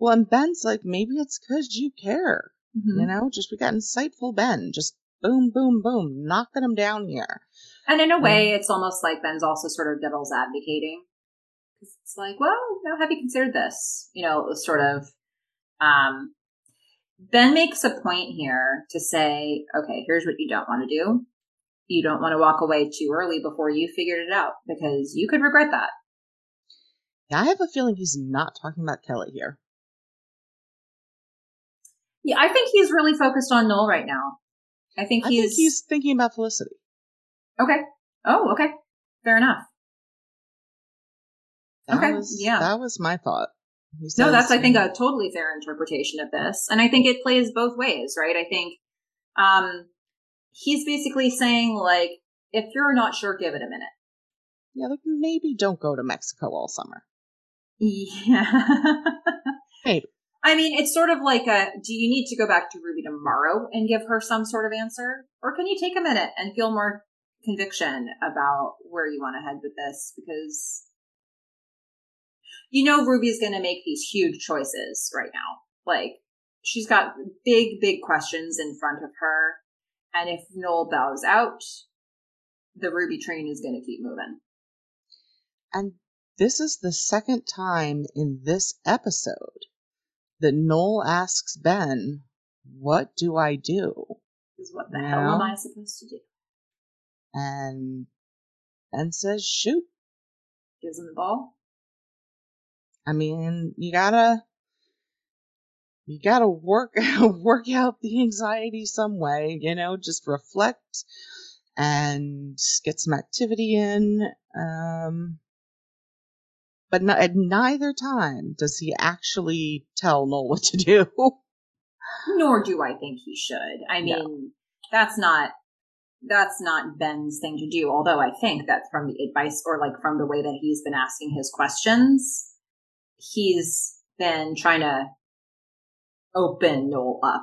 Well, and Ben's like, maybe it's because you care. Mhm. You know, just we got insightful Ben, just boom, boom, boom, knocking him down here. And in a way, it's almost like Ben's also sort of devil's advocating. It's like, well, you know, have you considered this? You know, sort of. Um, ben makes a point here to say, okay, here's what you don't want to do. You don't want to walk away too early before you figured it out because you could regret that. Yeah, I have a feeling he's not talking about Kelly here. Yeah, I think he's really focused on Noel right now. I think I he's, think he's thinking about Felicity. okay. Oh, okay. Fair enough. That Okay, was, yeah. That was my thought. No, that's I think a totally fair interpretation of this, and I think it plays both ways, right? I think um, he's basically saying like, if you're not sure, give it a minute. Yeah, like maybe don't go to Mexico all summer. Yeah. Maybe. I mean, it's sort of like a, do you need to go back to Ruby tomorrow and give her some sort of answer? Or can you take a minute and feel more conviction about where you want to head with this? Because you know Ruby's going to make these huge choices right now. Like, she's got big, big questions in front of her. And if Noel bows out, the Ruby train is going to keep moving. And this is the second time in this episode that Noel asks Ben, What do I do? Is what the hell am I supposed to do? And Ben says, Shoot. Gives him the ball. I mean, you gotta you gotta work work out the anxiety some way, you know, just reflect and get some activity in. Um but no, at neither time does he actually tell Noel what to do. nor do I think he should. I No. mean, that's not that's not Ben's thing to do. Although I think that from the advice or like from the way that he's been asking his questions, he's been trying to open Noel up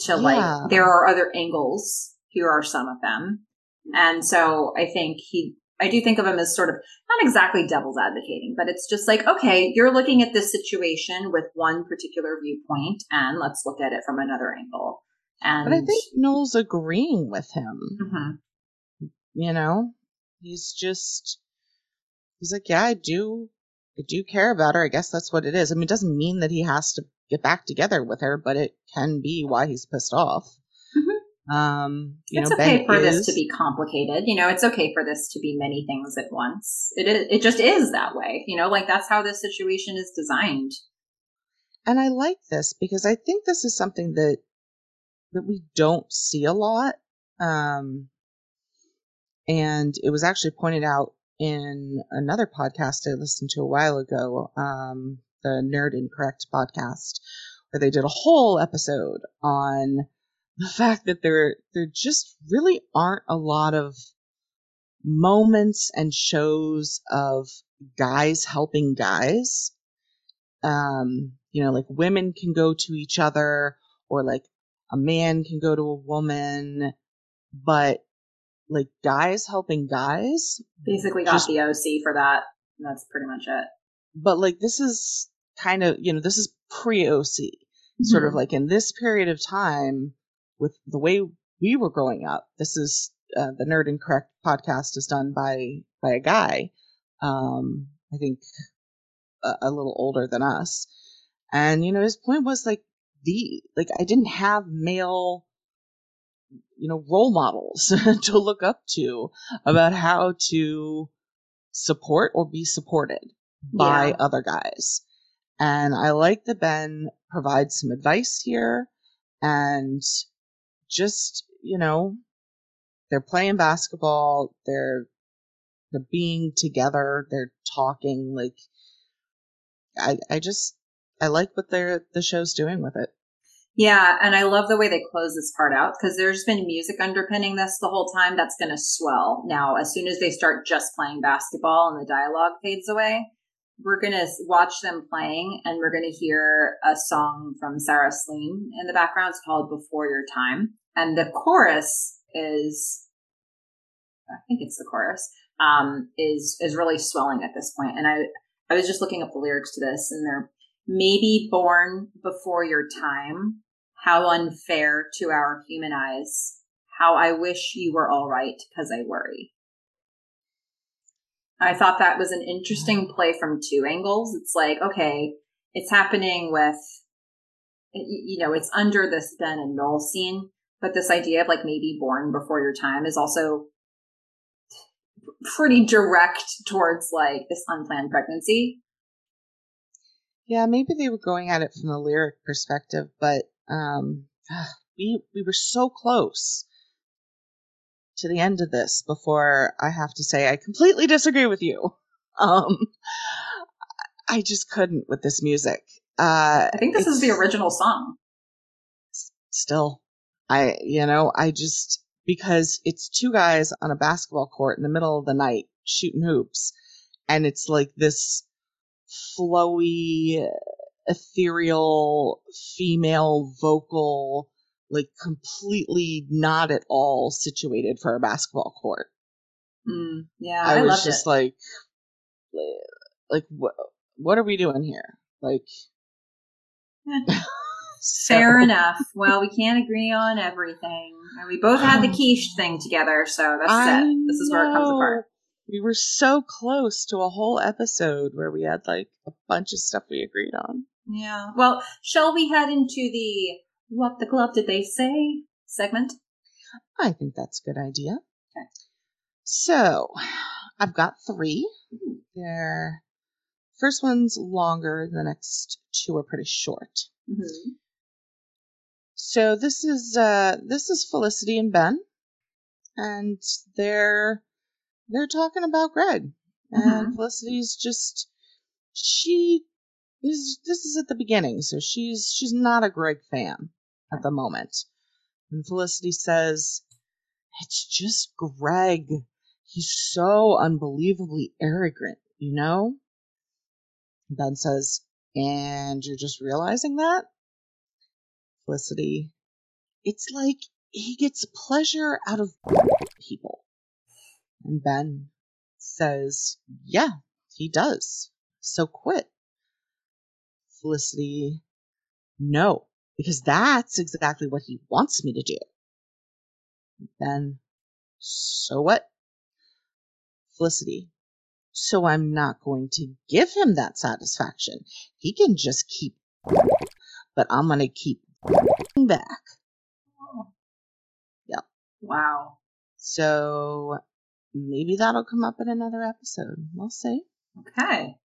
to Yeah. like there are other angles. Here are some of them, and so I think he. I do think of him as sort of not exactly devil's advocating, but it's just like, okay, you're looking at this situation with one particular viewpoint, and let's look at it from another angle. And But I think Noel's agreeing with him. Mhm. You know, he's just he's like, yeah, I do, I do care about her. I guess that's what it is. I mean, it doesn't mean that he has to get back together with her, but it can be why he's pissed off. Um, you it's know, okay Ben for this to be complicated. You know, it's okay for this to be many things at once. It is. It just is that way. You know, like that's how this situation is designed. and I like this because I think this is something that that we don't see a lot. Um, and it was actually pointed out in another podcast I listened to a while ago, um, the Nerd Incorrect podcast, where they did a whole episode on the fact that there there just really aren't a lot of moments and shows of guys helping guys. Um, you know, like women can go to each other or like a man can go to a woman, but like guys helping guys, Basically, got Just- the OC for that. That's pretty much it. but like this is kind of, you know, this is pre OC. Sort of Mhm. like in this period of time with the way we were growing up. This is uh, the Nerd Incorrect podcast is done by by a guy. Um, I think a, a little older than us. And, you know, his point was like, the, like, I didn't have male, you know, role models to look up to about how to support or be supported by Yeah. other guys. And I like that Ben provides some advice here and just, you know, they're playing basketball, they're they're being together, they're talking like I I just I like what they're the show's doing with it. Yeah, and I love the way they close this part out because there's been music underpinning this the whole time that's going to swell. Now, as soon as they start just playing basketball and the dialogue fades away, we're going to watch them playing and we're going to hear a song from Sarah Slean in the background. It's called Before Your Time. And the chorus is, I think it's the chorus, um, is, is really swelling at this point. And I, I was just looking up the lyrics to this and they're maybe born before your time. How unfair to our human eyes. How I wish you were all right because I worry. I thought that was an interesting play from two angles. It's like, okay, it's happening with, you know, it's under this Ben and Noel scene, but this idea of like maybe born before your time is also pretty direct towards like this unplanned pregnancy. Yeah, maybe they were going at it from the lyric perspective, but um we we were so close to the end of this before I have to say I completely disagree with you. Um I just couldn't with this music. Uh I think this is the original song. still i you know i just because it's two guys on a basketball court in the middle of the night shooting hoops and it's like this flowy ethereal female vocal like completely not at all situated for a basketball court Mm, yeah, i, I, was just it. like like what what are we doing here like so- Fair enough. Well, we can't agree on everything. And we both had the quiche thing together, so that's I it. This is where it comes apart. We were so close to a whole episode where we had like a bunch of stuff we agreed on. Yeah. Well, shall we head into the What the Club Did They Say segment? I think that's a good idea. Okay. So, I've got three. They're first one's longer. The next two are pretty short. Mm-hmm. So this is uh this is Felicity and Ben, and they're they're talking about Greg, and Felicity's just she is this is at the beginning, so she's she's not a Greg fan at the moment, and Felicity says it's just Greg. He's so unbelievably arrogant, you know. Ben says, and you're just realizing that? Felicity, it's like he gets pleasure out of people. And Ben says, yeah, he does. So quit. Felicity, no, because that's exactly what he wants me to do. Then, so what? Felicity, so I'm not going to give him that satisfaction. He can just keep, but I'm going to keep back. Yep. Wow. So maybe that'll come up in another episode. We'll see. Okay.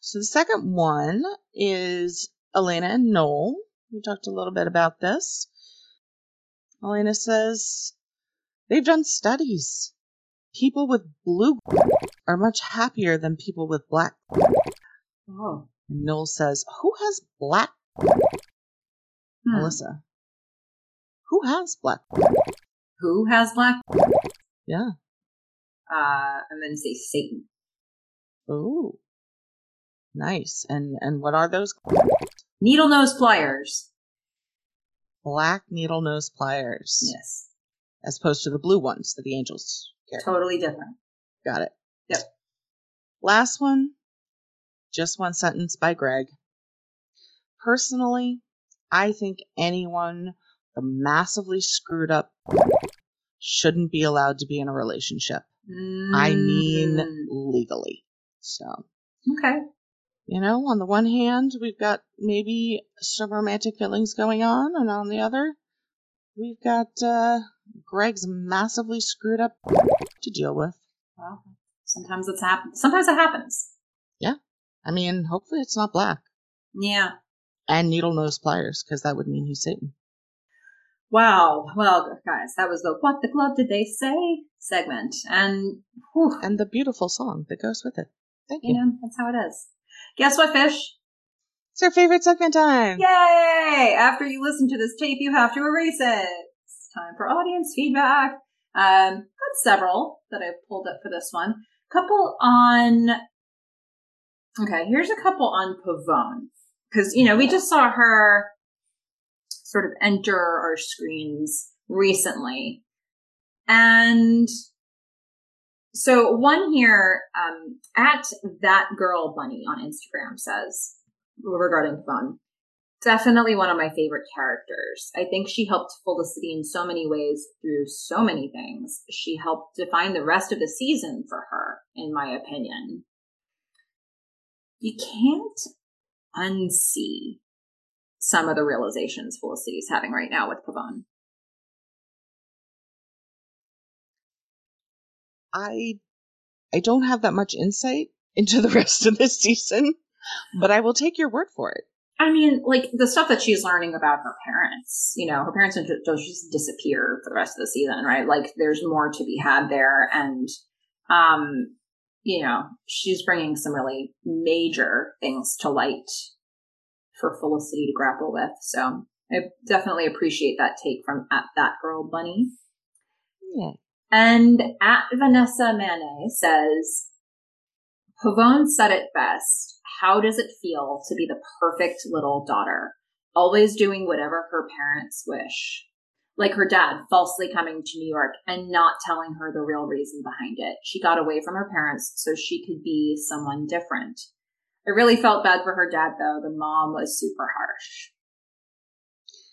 So the second one is Elena and Noel. We talked a little bit about this. Elena says they've done studies. People with blue are much happier than people with black. Oh. And Noel says, Who has black? Hmm. Melissa. Who has black? Who has black? Yeah. Uh, I'm going to say Satan. Oh. Nice. And and what are those? Needle nose pliers. Black needle nose pliers. Yes. As opposed to the blue ones that the angels carry. Totally different. Got it. Yep. Last one. Just one sentence by Greg. Personally, I think anyone the massively screwed up shouldn't be allowed to be in a relationship. I mean Mm. legally. So Okay. You know, on the one hand, we've got maybe some romantic feelings going on, and on the other, we've got uh, Greg's massively screwed up to deal with. Well, sometimes it's happen. Sometimes it happens. Yeah. I mean, hopefully it's not black. Yeah. And needle nose pliers, because that would mean he's Satan. Wow. Well, guys, that was the What the Club Did They Say segment. And, whew, And the beautiful song that goes with it. Thank you. you know, that's how it is. Guess what, Fish? It's our favorite segment time. Yay! After you listen to this tape, you have to erase it. It's time for audience feedback. Um, got several that I've pulled up for this one. Couple on. Okay, here's a couple on Pavone. Because, you know, we just saw her sort of enter our screens recently. And so one here, um, at that girl bunny on Instagram says regarding Pavone, definitely one of my favorite characters. I think she helped Felicity in so many ways through so many things. She helped define the rest of the season for her, in my opinion. You can't unsee some of the realizations Felicity's having right now with Pavone. I I don't have that much insight into the rest of this season, but I will take your word for it. I mean, like the stuff that she's learning about her parents, you know, her parents don't just disappear for the rest of the season, right? Like there's more to be had there. And, um, you know, she's bringing some really major things to light for Felicity to grapple with. So I definitely appreciate that take from at that girl bunny. Yeah. And at Vanessa Manet says, Pavone said it best. How does it feel to be the perfect little daughter, always doing whatever her parents wish? Like her dad falsely coming to New York and not telling her the real reason behind it. She got away from her parents so she could be someone different. I really felt bad for her dad though. The mom was super harsh.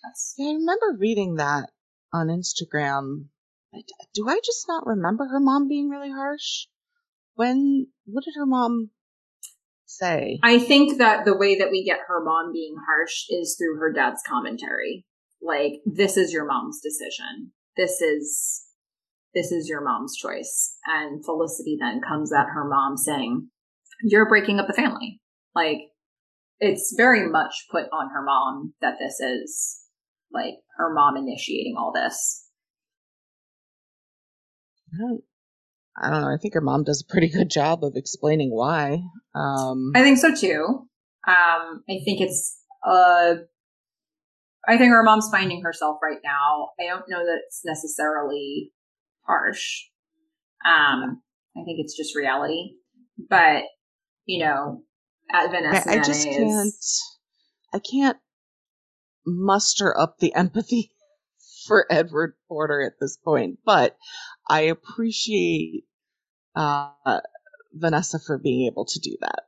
That's Yeah, I remember reading that on Instagram. Do I just not remember her mom being really harsh? When what did her mom say? I think that the way that we get her mom being harsh is through her dad's commentary. Like, this is your mom's decision. This is, this is your mom's choice. And Felicity then comes at her mom saying, you're breaking up the family. Like, it's very much put on her mom that this is like her mom initiating all this. I don't, I don't know. I think her mom does a pretty good job of explaining why. Um, I think so too. Um, I think it's, uh, I think her mom's finding herself right now. I don't know that it's necessarily harsh. Um, I think it's just reality. But, you know, at Vanessa I, I just Manet can't. I can't muster up the empathy for Edward Porter at this point, but I appreciate uh, Vanessa for being able to do that.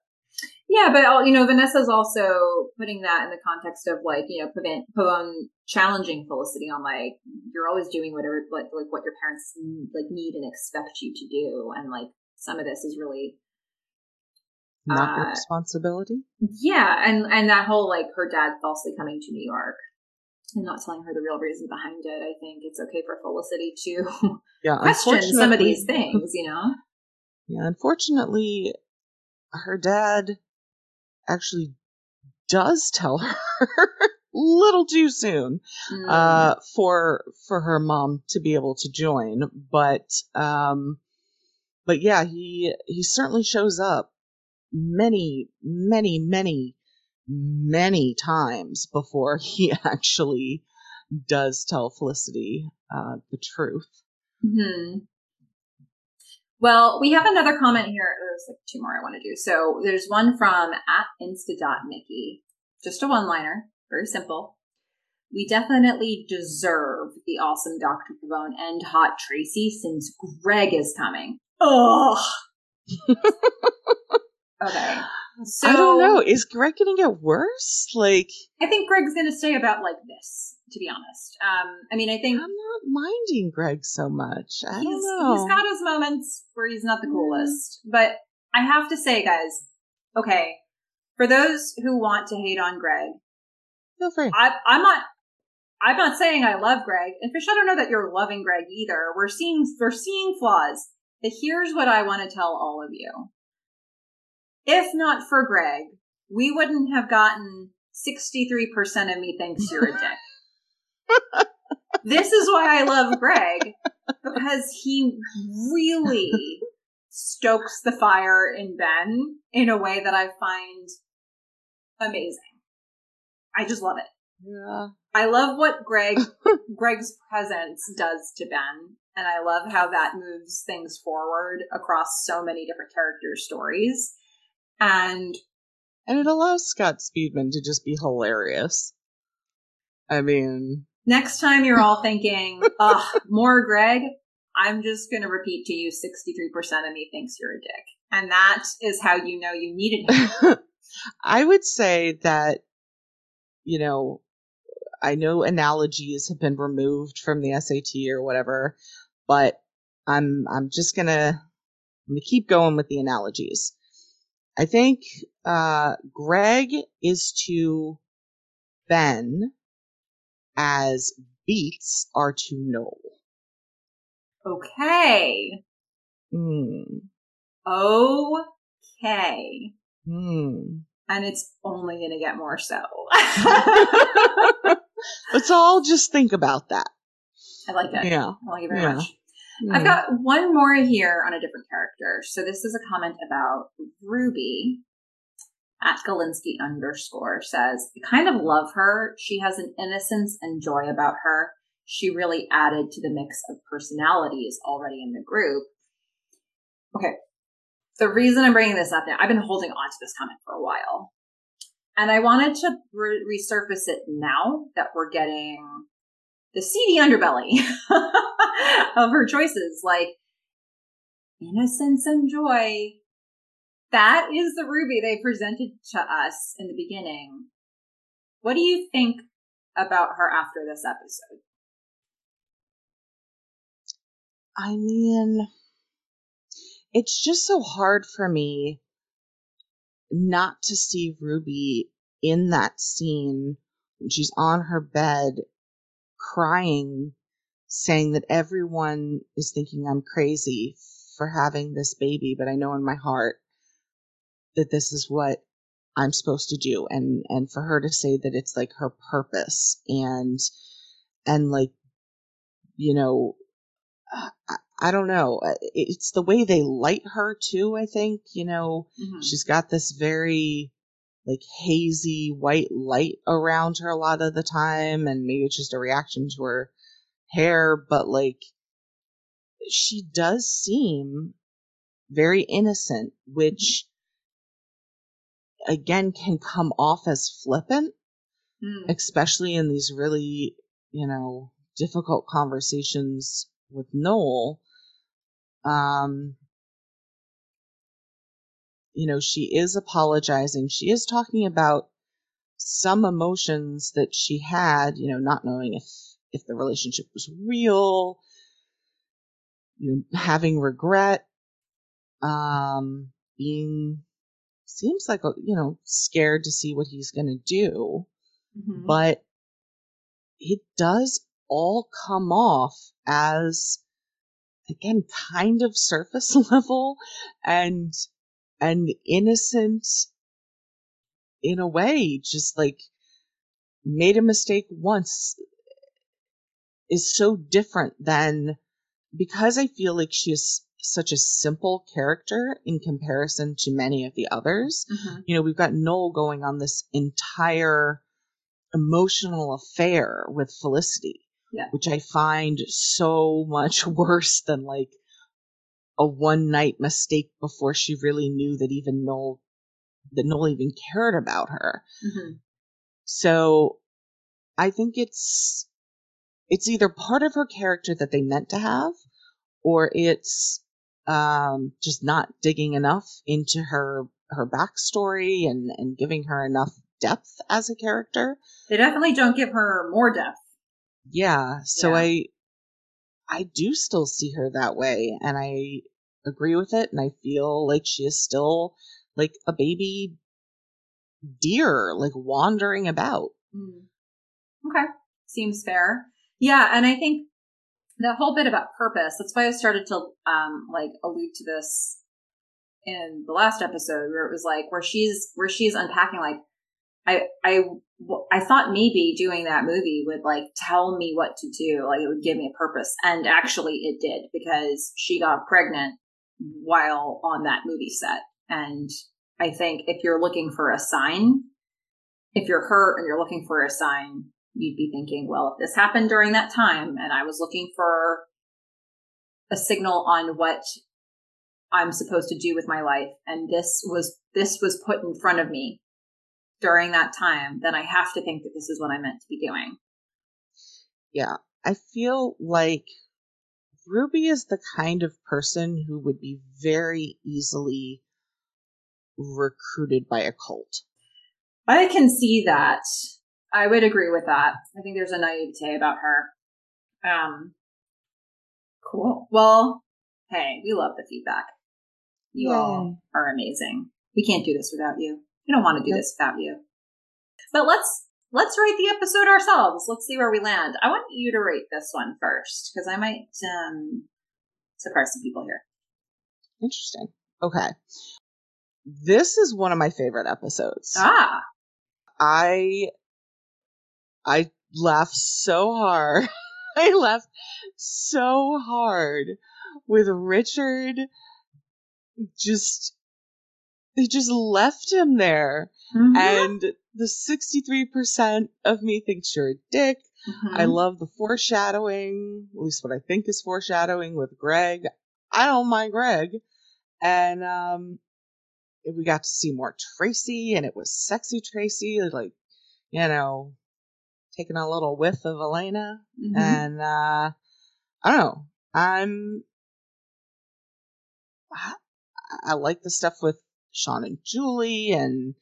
yeah, but, all- you know, Vanessa's also putting that in the context of like, you know, Pavone, challenging Felicity on like, you're always doing whatever, like, like what your parents like need and expect you to do. And like, some of this is really Not your Uh, responsibility. Yeah, and and that whole like her dad falsely coming to New York and not telling her the real reason behind it. I think it's okay for Felicity to Yeah, question some of these things. You know, Yeah, unfortunately, her dad actually does tell her little too soon Mm. uh, for for her mom to be able to join. But um, but yeah, he he certainly shows up many, many, many, many times before he actually does tell Felicity uh, the truth. hmm Well, we have another comment here. There's like two more I want to do. So there's one from at insta.mickey. Just a one liner. Very simple. We definitely deserve the awesome Dr. Pavone and Hot Tracy since Greg is coming. Ugh. okay. So I don't know. Is Greg gonna get worse? Like, I think Greg's going to stay about like this, to be honest. Um, I mean, I think I'm not minding Greg so much. I he's, don't know. he's got his moments where he's not the coolest. But I have to say, guys, okay, For those who want to hate on Greg, Feel free. I, I'm not. I'm not saying I love Greg, and Fish. I don't know that you're loving Greg either. We're seeing we're seeing flaws. But here's what I want to tell all of you: if not for Greg, we wouldn't have gotten 63% of me thinks you're a dick. this is why I love Greg because he really stokes the fire in Ben in a way that I find amazing. I just love it. Yeah. I love what Greg Greg's presence does to Ben, and I love how that moves things forward across so many different character stories. And And it allows Scott Speedman to just be hilarious. I mean, next time you're all thinking, "Ugh, more Greg," I'm just going to repeat to you: 63% of me thinks you're a dick, and that is how you know you needed him. I would say that, you know, I know analogies have been removed from the SAT or whatever, but I'm I'm just gonna I'm gonna keep going with the analogies. I think uh, Greg is to Ben as beats are to Noel. Okay, Hmm. okay, Hmm. and it's only going to get more so. Let's all just think about that. I like it. Yeah. I like it very Yeah. much. I've hmm. got one more here on a different character. So this is a comment about Ruby at Galinsky underscore says, I kind of love her. She has an innocence and joy about her. She really added to the mix of personalities already in the group. Okay. The reason I'm bringing this up now, I've been holding on to this comment for a while. And I wanted to re- resurface it now that we're getting the seedy underbelly of her choices, like innocence and joy. That is the Ruby they presented to us in the beginning. What do you think about her after this episode? I mean, it's just so hard for me not to see Ruby in that scene when she's on her bed crying, saying that everyone is thinking I'm crazy for having this baby, but I know in my heart that this is what I'm supposed to do and and for her to say that it's like her purpose and and like you know I, I don't know it's the way they light her too I think you know Mm-hmm. she's got this very like hazy white light around her a lot of the time and maybe it's just a reaction to her hair but like she does seem very innocent which again can come off as flippant Mm. especially in these really you know difficult conversations with Noel um you know she is apologizing she is talking about some emotions that she had you know not knowing if if the relationship was real you know having regret um being seems like a, you know scared to see what he's going to do Mhm. but it does all come off as again kind of surface level and and innocent in a way just like made a mistake once is so different than because i feel like she is such a simple character in comparison to many of the others Mhm. you know we've got noel going on this entire emotional affair with felicity Yeah. which i find so much worse than like a one night mistake before she really knew that even noel that noel even cared about her Mhm. so i think it's it's either part of her character that they meant to have or it's um just not digging enough into her her backstory and and giving her enough depth as a character They definitely don't give her more depth. yeah so Yeah. i i do still see her that way and i agree with it and i feel like she is still like a baby deer like wandering about. Mm. Okay. Seems fair. Yeah, and I think that whole bit about purpose, that's why I started to um like allude to this in the last episode where it was like where she's where she's unpacking like I I I thought maybe doing that movie would like tell me what to do, like it would give me a purpose, and actually it did because she got pregnant while on that movie set, and I think if you're looking for a sign, if you're hurt and you're looking for a sign, you'd be thinking, well, if this happened during that time and I was looking for a signal on what I'm supposed to do with my life and this was this was put in front of me during that time, then I have to think that this is what I'm meant to be doing. Yeah. I feel like Ruby is the kind of person who would be very easily recruited by a cult. I can see that. I would agree with that. I think there's a naivete about her. Um, cool. Well, hey, we love the feedback. You Yay. all are amazing. We can't do this without you. We don't want to do this without you. But let's let's rate the episode ourselves. Let's see where we land. I want you to rate this one first because I might um, surprise some people here. Interesting. Okay. This is one of my favorite episodes. Ah. I I laughed so hard. I laughed so hard with Richard just they just left him there. Mm-hmm. And the 63% of me thinks you're a dick. Mm-hmm. I love the foreshadowing, at least what I think is foreshadowing with Greg. I don't mind Greg. And um we got to see more Tracy and it was sexy Tracy, like, you know, taking a little whiff of Elena. Mm-hmm. And uh I don't know. I'm I, I like the stuff with Sean and Julie and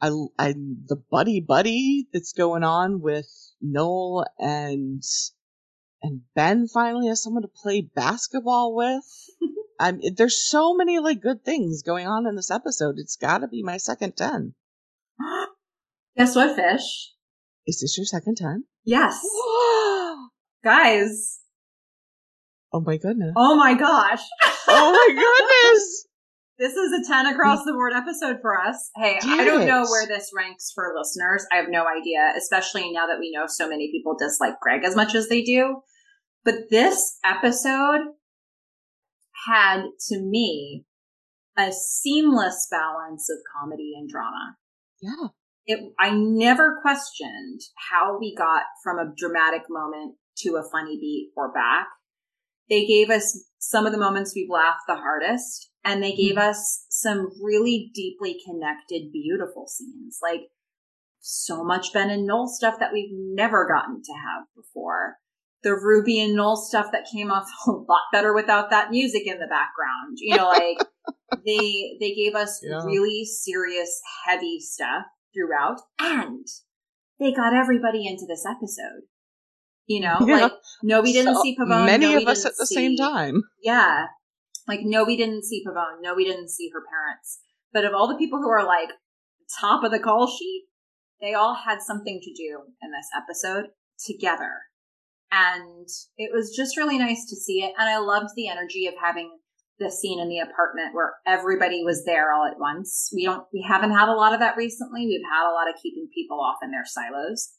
I, I, the buddy buddy that's going on with Noel and, and Ben finally has someone to play basketball with. I'm, there's so many like good things going on in this episode. It's gotta be my second 10. Guess what, Fish? Is this your second 10? Yes. Guys. Oh my goodness. Oh my gosh. oh my goodness. This is a 10 across mm. the board episode for us. Hey, I don't know where this ranks for listeners. I have no idea, especially now that we know so many people dislike Greg as much as they do. But this episode had, to me, a seamless balance of comedy and drama. Yeah. It, I never questioned how we got from a dramatic moment to a funny beat or back. They gave us some of the moments we've laughed the hardest and they gave mm-hmm. us some really deeply connected, beautiful scenes. Like so much Ben and Noel stuff that we've never gotten to have before. The Ruby and Noel stuff that came off a lot better without that music in the background. You know, like they they gave us yeah. really serious, heavy stuff throughout, and they got everybody into this episode. You know, yeah. like no, we didn't so see Pavone. Many no, of us at the see, same time. Yeah, like, no, we didn't see Pavone. No, we didn't see her parents. But of all the people who are like top of the call sheet, they all had something to do in this episode together. And it was just really nice to see it. And I loved the energy of having the scene in the apartment where everybody was there all at once. We don't, we haven't had a lot of that recently. We've had a lot of keeping people off in their silos.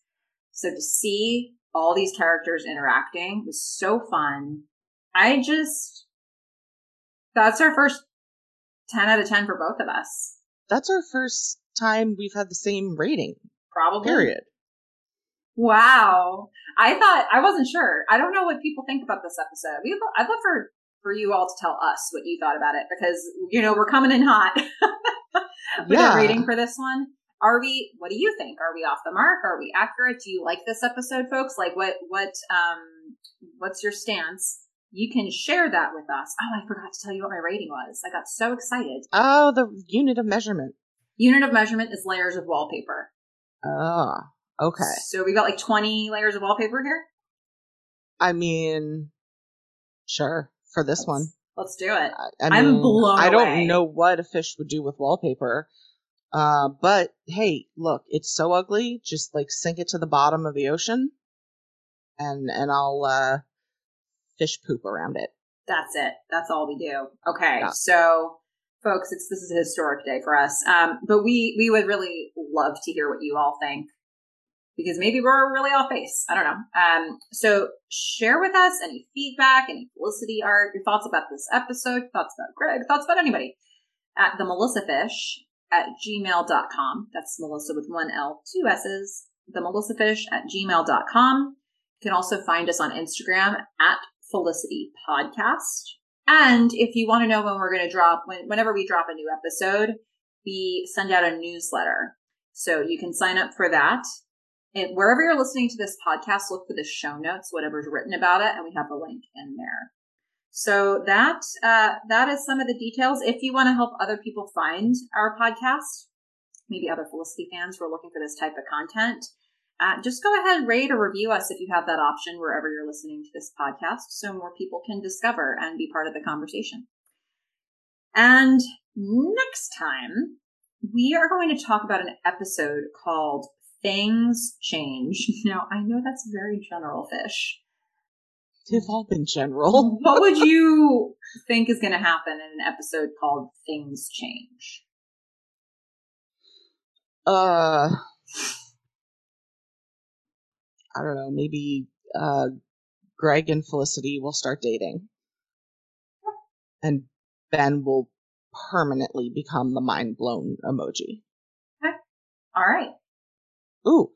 So to see all these characters interacting was so fun. I just, that's our first 10 out of 10 for both of us. That's our first time we've had the same rating. Probably. Period. Wow. I thought, I wasn't sure. I don't know what people think about this episode. We, I'd love for, for you all to tell us what you thought about it because, you know, we're coming in hot with yeah. rating for this one. Are we, what do you think? Are we off the mark? Are we accurate? Do you like this episode, folks? Like what, what, um, what's your stance? you can share that with us. Oh, I forgot to tell you what my rating was. I got so excited. Oh, the unit of measurement. Unit of measurement is layers of wallpaper. Oh, okay. So we got like 20 layers of wallpaper here? I mean, sure, for this let's, one. Let's do it. I, I am blown I don't know what a fish would do with wallpaper. Uh, but hey, look, it's so ugly. Just like sink it to the bottom of the ocean, and and I'll uh, fish poop around it. That's it. That's all we do. Okay, Yeah. so folks, it's this is a historic day for us. Um, but we we would really love to hear what you all think because maybe we're really off base. I don't know. Um, so share with us any feedback, any Felicity art, your thoughts about this episode, thoughts about Greg, thoughts about anybody at the Melissa Fish at gmail.com. That's Melissa with one L, two S's. The Melissa Fish at gmail.com. You can also find us on Instagram at Felicity Podcast. And if you want to know when we're going to drop, when, whenever we drop a new episode, we send out a newsletter. So you can sign up for that. And wherever you're listening to this podcast, look for the show notes, whatever's written about it, and we have a link in there. So that uh, that is some of the details. If you want to help other people find our podcast, maybe other Felicity fans who are looking for this type of content, uh, just go ahead and rate or review us if you have that option wherever you're listening to this podcast, so more people can discover and be part of the conversation. And next time, we are going to talk about an episode called Things Change. Now, I know that's very general fish. They've all been general. what would you think is going to happen in an episode called Things Change? Uh, I don't know. Maybe uh, Greg and Felicity will start dating, and Ben will permanently become the mind blown emoji. Okay. All right. Ooh,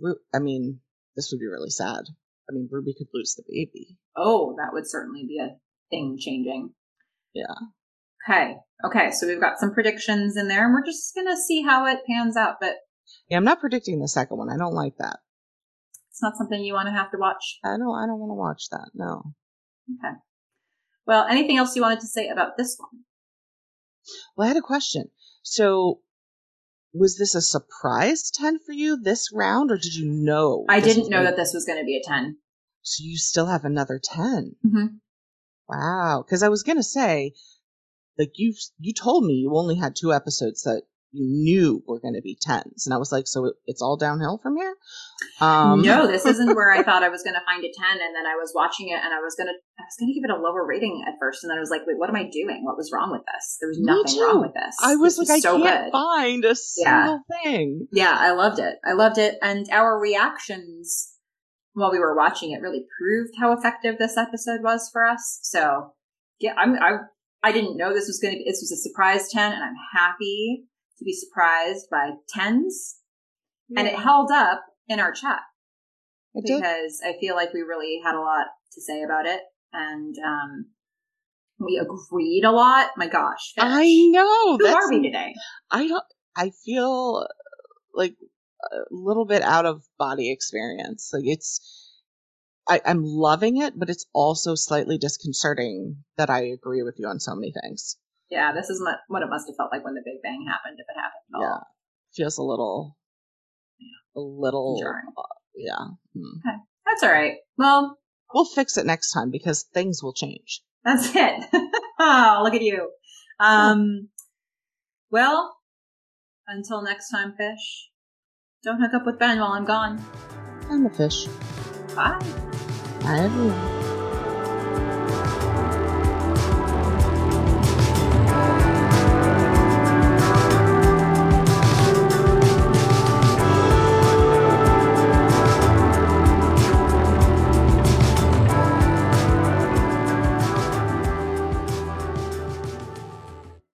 Ru- I mean, this would be really sad. I mean, Ruby could lose the baby. Oh, that would certainly be a thing changing. Yeah. Okay. Okay. So we've got some predictions in there and we're just going to see how it pans out, but Yeah, I'm not predicting the second one. I don't like that. it's not something you want to have to watch. I don't. I don't want to watch that. No. Okay. Well, anything else you wanted to say about this one? Well, I had a question. So, was this a surprise ten for you this round, or did you know? I didn't know that this was going to be a 10. So you still have another 10. Mm-hmm. Wow. Because I was going to say, like, you you told me you only had two episodes that you knew we were going to be 10s. And I was like, so it's all downhill from here? Um, no, this isn't where I thought I was going to find a 10. And then I was watching it and I was going to, I was going to give it a lower rating at first. And then I was like, wait, what am I doing? What was wrong with this? There was nothing wrong with this. I was This like, I so can't good. find a single thing. Yeah, I loved it. I loved it. And our reactions while we were watching it really proved how effective this episode was for us. So yeah, I'm, I, I didn't know this was going to be, this was a surprise 10 and I'm happy to be surprised by 10s. And it held up in our chat It did. because I feel like we really had a lot to say about it. And, um, we agreed a lot. My gosh. I know. Who that's, are we today? I don't, I feel like a little bit out of body experience. Like it's, I, I'm loving it, but it's also slightly disconcerting that I agree with you on so many things. Yeah, this is what it must have felt like when the Big Bang happened, if it happened at all. Yeah. Feels a little, a little, Jarring. uh, yeah. Hmm. That's all right. Well, We'll fix it next time because things will change. that's it. oh, look at you. Um, well, until next time, fish. Don't hook up with Ben while I'm gone. I'm a fish. Bye. Bye, everyone.